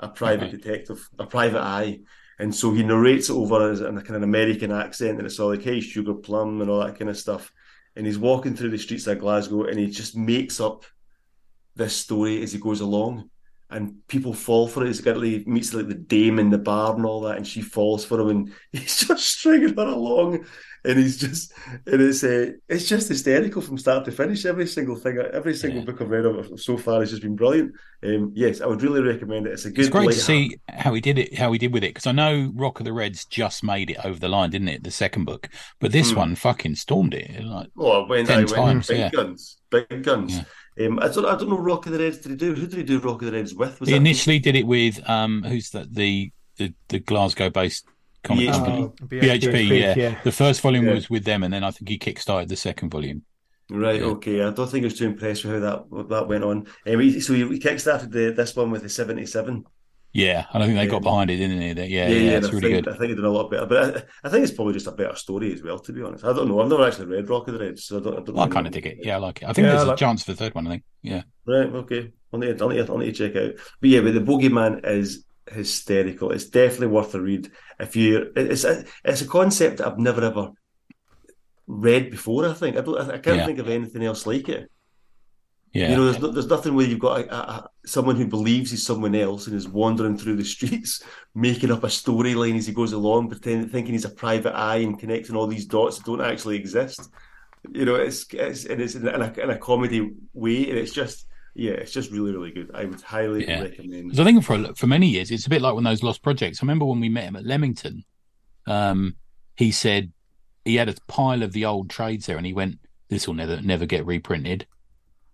a private Okay. detective, a private eye. And so he narrates it over in a kind of American accent, and it's all like, "Hey, sugar plum," and all that kind of stuff. And he's walking through the streets of Glasgow, and he just makes up this story as he goes along. And people fall for it. He's got like, he meets like the dame in the bar and all that, and she falls for him, and he's just stringing her along. And he's just, and it's uh, it's just hysterical from start to finish. Every single thing, every single Yeah. book I've read of so far has just been brilliant. Um, yes, I would really recommend it. It's a good. it's great to see how he did it, how he did with it. Because I know Rok of the Reds just made it over the line, didn't it? The second book, but this Hmm. one fucking stormed it. Like, Oh, I went, Ten I went times, big yeah. guns, big guns. Um, I don't, I don't know. Rok of the Reds. Did he do? Who did he do Rok of the Reds with? Was he that initially did it with um, who's that? The the, the Glasgow-based comic BHP. company. Oh, BHP, BHP, yeah. yeah. The first volume Yeah. was with them, and then I think he kickstarted the second volume. Right. Yeah. Okay. I don't think I was too impressed with how that that went on. Um, he, so he, he kickstarted the, this one with the seventy-seven. Yeah, and I think they got behind it, didn't they? That- Yeah, yeah, and it's really think, good. I think he did a lot better, but I, I think it's probably just a better story as well. To be honest, I don't know. I've never actually read Rok of the Reds, so I don't. I, don't Well, I kind of dig it. Yeah, I like it. I think Yeah, there's I a like- chance for the third one. I think. Yeah, Right. Okay. I'll need, I'll, need, I'll need to check out. But yeah, but the Bogeyman is hysterical. It's definitely worth a read. If you, it's a, it's a concept I've never ever read before. I think I don't. I can't Yeah. think of anything else like it. Yeah. You know, there's no, there's nothing where you've got a, a, someone who believes he's someone else and is wandering through the streets, making up a storyline as he goes along, pretending thinking he's a private eye and connecting all these dots that don't actually exist. You know, it's it's and it's in a, in a comedy way, and it's just yeah, it's just really really good. I would highly Yeah. recommend. 'Cause I think for for many years, it's a bit like one of those lost projects. I remember when we met him at Leamington. Um, he said he had a pile of the old trades there, and he went, "This will never never get reprinted."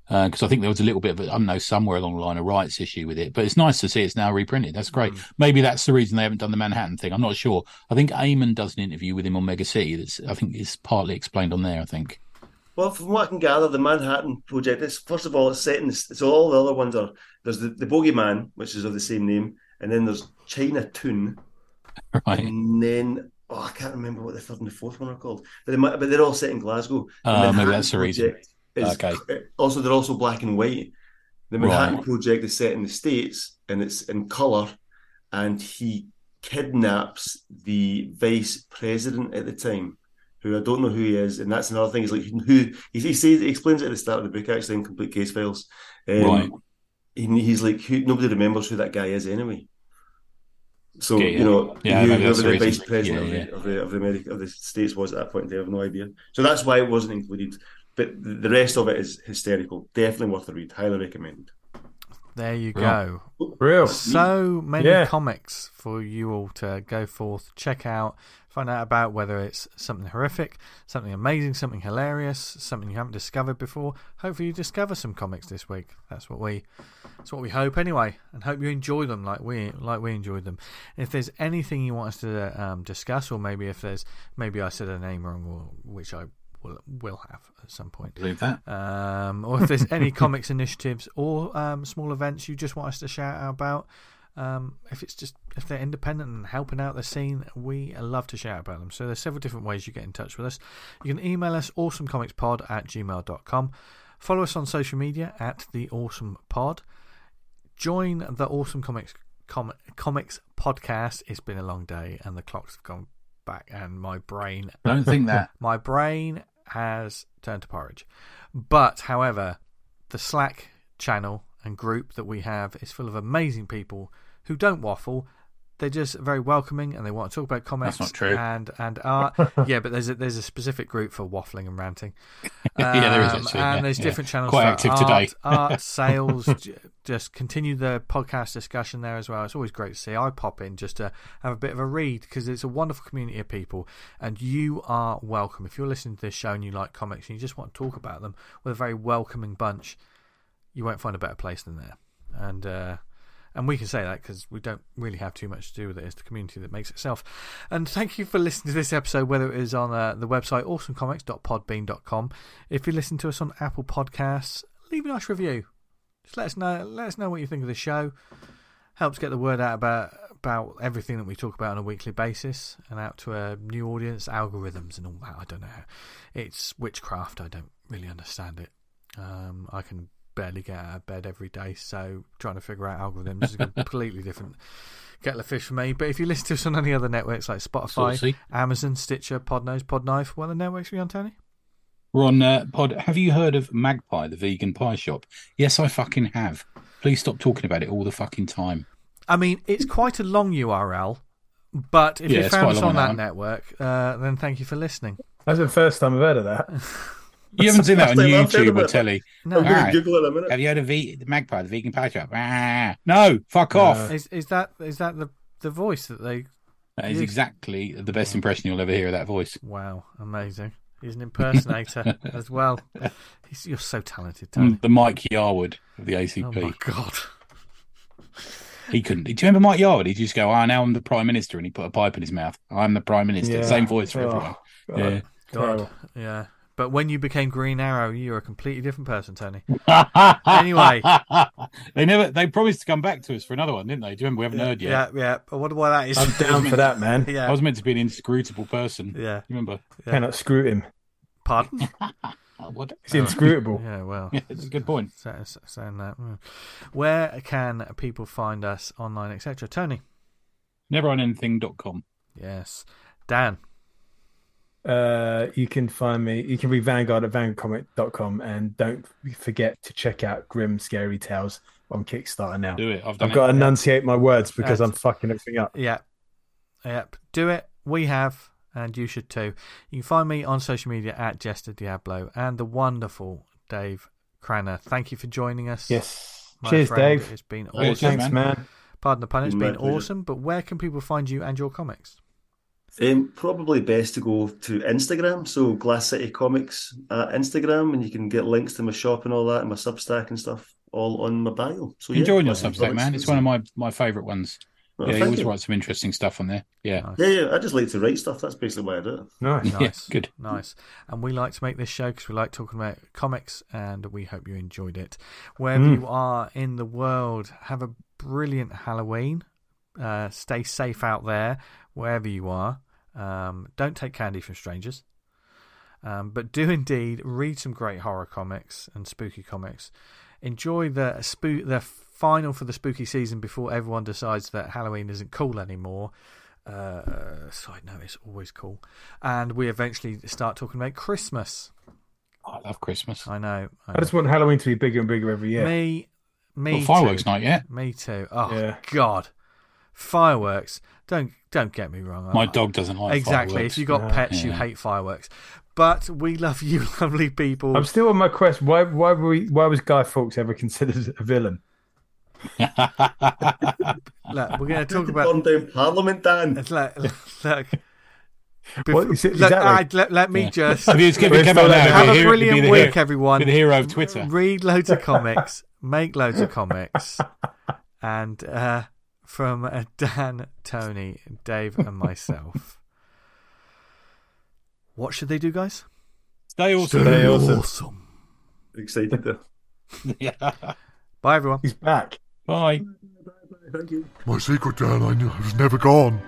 Because I think there was a little bit of, I don't know, somewhere along the line, a rights issue with it. But it's nice to see it's now reprinted. That's great. Maybe that's the reason they haven't done the Manhattan thing. I'm not sure. I think Eamon does an interview with him on Mega City. That's I think is partly explained on there. I think. Well, from what I can gather, the Manhattan Project is first of all it's set in so all the other ones are there's the, the Bogeyman, which is of the same name, and then there's Chinatoon, Right. and then oh, I can't remember what the third and the fourth one are called, but they might, but they're all set in Glasgow. Uh, maybe that's the reason. Project is- Okay. Also, they're also black and white. The Manhattan Project is set in the states and it's in color, and he kidnaps the vice president at the time, who I don't know who he is, and that's another thing. Is like who he, he says he explains it at the start of the book actually in Complete Case Files. Um, Right. he- he's like who, nobody remembers who that guy is anyway. So yeah. you know, Yeah, who, whoever the vice president Yeah, of, the, of the of the America of the states was at that point, I have no idea. So that's why it wasn't included. But the the rest of it is hysterical. Definitely worth a read. Highly recommend. There you Real. go. Real. So many Yeah. comics for you all to go forth, check out, find out about whether it's something horrific, something amazing, something hilarious, something you haven't discovered before. Hopefully, you discover some comics this week. That's what we, that's what we hope anyway, and hope you enjoy them like we like we enjoyed them. If there's anything you want us to um, discuss, or maybe if there's maybe I said a name wrong, or which I will will have at some point Believe that. um, or if there's any comics initiatives or um, small events you just want us to shout out about. Um, if it's just if they're independent and helping out the scene, we love to shout about them. So there's several different ways you get in touch with us. You can email us awesomecomicspod at gmail.com. Follow us on social media at the Awesome Pod. Join the Awesome Comics com- Comics podcast. It's been a long day and the clocks have gone back, and my brain Don't think that. my brain has turned to porridge. But, however, the Slack channel and group that we have is full of amazing people who don't waffle. They're just very welcoming and they want to talk about comics That's not true. and and art. yeah, but there's a, there's a specific group for waffling and ranting. Yeah, there is Um, actually, and yeah, there's yeah. different channels Quite active art, today. art, sales. j- just continue the podcast discussion there as well. It's always great to see. I pop in just to have a bit of a read because it's a wonderful community of people, and you are welcome. If you're listening to this show and you like comics and you just want to talk about them, with a very welcoming bunch, you won't find a better place than there. And uh, and we can say that because we don't really have too much to do with it. It's the community that makes itself. And thank you for listening to this episode, whether it is on uh, the website awesomecomics.podbean.com. If you listen to us on Apple Podcasts, leave a nice review. Just let us know. Let us know what you think of the show. Helps get the word out about about everything that we talk about on a weekly basis and out to a new audience, algorithms and all that. I don't know. It's witchcraft. I don't really understand it. Um, I can barely get out of bed every day, so trying to figure out algorithms is a completely different kettle of fish for me. But if you listen to us on any other networks like Spotify, Saucy. Amazon, Stitcher, Podnose, Podknife, what other networks are we on, Tony? We're on uh, Pod. Have you heard of Magpie, the vegan pie shop? Yes, I fucking have. Please stop talking about it all the fucking time. I mean, it's quite a long URL, but if Yeah, you it's found us on on that that one. network, uh, then thank you for listening. That's the first time I've heard of that. You haven't seen that on First time I've heard YouTube or telly. No, I'm going to Google it a minute. Have you heard of v- the Magpie, the vegan pie shop? Ah, no, fuck off. is is that is that the the voice that they? That is Yes. exactly the best impression you'll ever hear of that voice. Wow, amazing! He's an impersonator as well. He's, you're so talented, Tony. Mm, The Mike Yarwood of the ACP. Oh ACP. my god! he couldn't. Do you remember Mike Yarwood? He'd just go, "Ah, now I'm the prime minister," and he put a pipe in his mouth. I'm the prime minister. Yeah. Same voice for Oh, everyone. God. Yeah. God, yeah. But when you became Green Arrow, you were a completely different person, Tony. Anyway. they never. They promised to come back to us for another one, didn't they? Do you remember? We haven't heard yet. Yeah, yeah. I wonder why that is. I'm down for that, man. yeah, I was meant to be an inscrutable person. yeah. You remember? Cannot screw him. Pardon? What? It's inscrutable. yeah, well. Yeah, it's a good point. Sa- sa- Saying that, mm. where can people find us online, etc.? Tony, Neveronanything.com. yes, Dan, Uh, you can find me. You can read Vanguard at vanguardcomic.com and don't forget to check out Grim Scary Tales on Kickstarter now. Do it. I've done I've got to enunciate my words because That's- I'm fucking everything up. Yep. Yep. Do it. We have, and you should too. You can find me on social media at Jester Diablo and the wonderful Dave Cranna. Thank you for joining us. Yes. my Cheers, friend. Dave. It's been awesome. Thanks, man. man. Pardon the pun. it's been awesome. But where can people find you and your comics? Um, probably best to go to Instagram. So Glass City Comics at Instagram, and you can get links to my shop and all that, and my Substack and stuff, all on my bio. So yeah, Enjoying your Substack, comics man. It's one of my, my favourite ones. Oh, yeah, you always you. write some interesting stuff on there. Yeah. Nice. Yeah, yeah. I just like to write stuff. That's basically why I do it. Nice. Yeah, Nice. good. Nice. And we like to make this show because we like talking about comics and we hope you enjoyed it. Wherever Mm. you are in the world, have a brilliant Halloween. Uh, stay safe out there, wherever you are. Um, don't take candy from strangers. Um, but do indeed read some great horror comics and spooky comics. Enjoy the spook the final for the spooky season before everyone decides that Halloween isn't cool anymore. Uh, side note, it's always cool. And we eventually start talking about Christmas. I love Christmas. I know. I I just want Halloween to be bigger and bigger every year. Me, me Got fireworks too. night yet? Me too. Oh Yeah. God, fireworks! Don't don't get me wrong. My I- dog doesn't like fireworks. exactly. fireworks. If you've got No. pets, you hate fireworks. But we love you, lovely people. I'm still on my quest. Why? Why were we? Why was Guy Fawkes ever considered a villain? Look, we're going to talk Burn about. down Parliament, Dan. It's like, look, What, is it- look, exactly. I- let, let me just if it's going to Where's out now, have a be hero- be brilliant the week, hero- everyone. be the hero of Twitter. Read loads of comics, make loads of comics, and uh, from uh, Dan, Tony, Dave, and myself. What should they do, guys? Stay awesome. Stay awesome. awesome. Excited there. Yeah. Bye, everyone. He's back. Bye. Thank you. My secret, Dan, I knew I was never gone.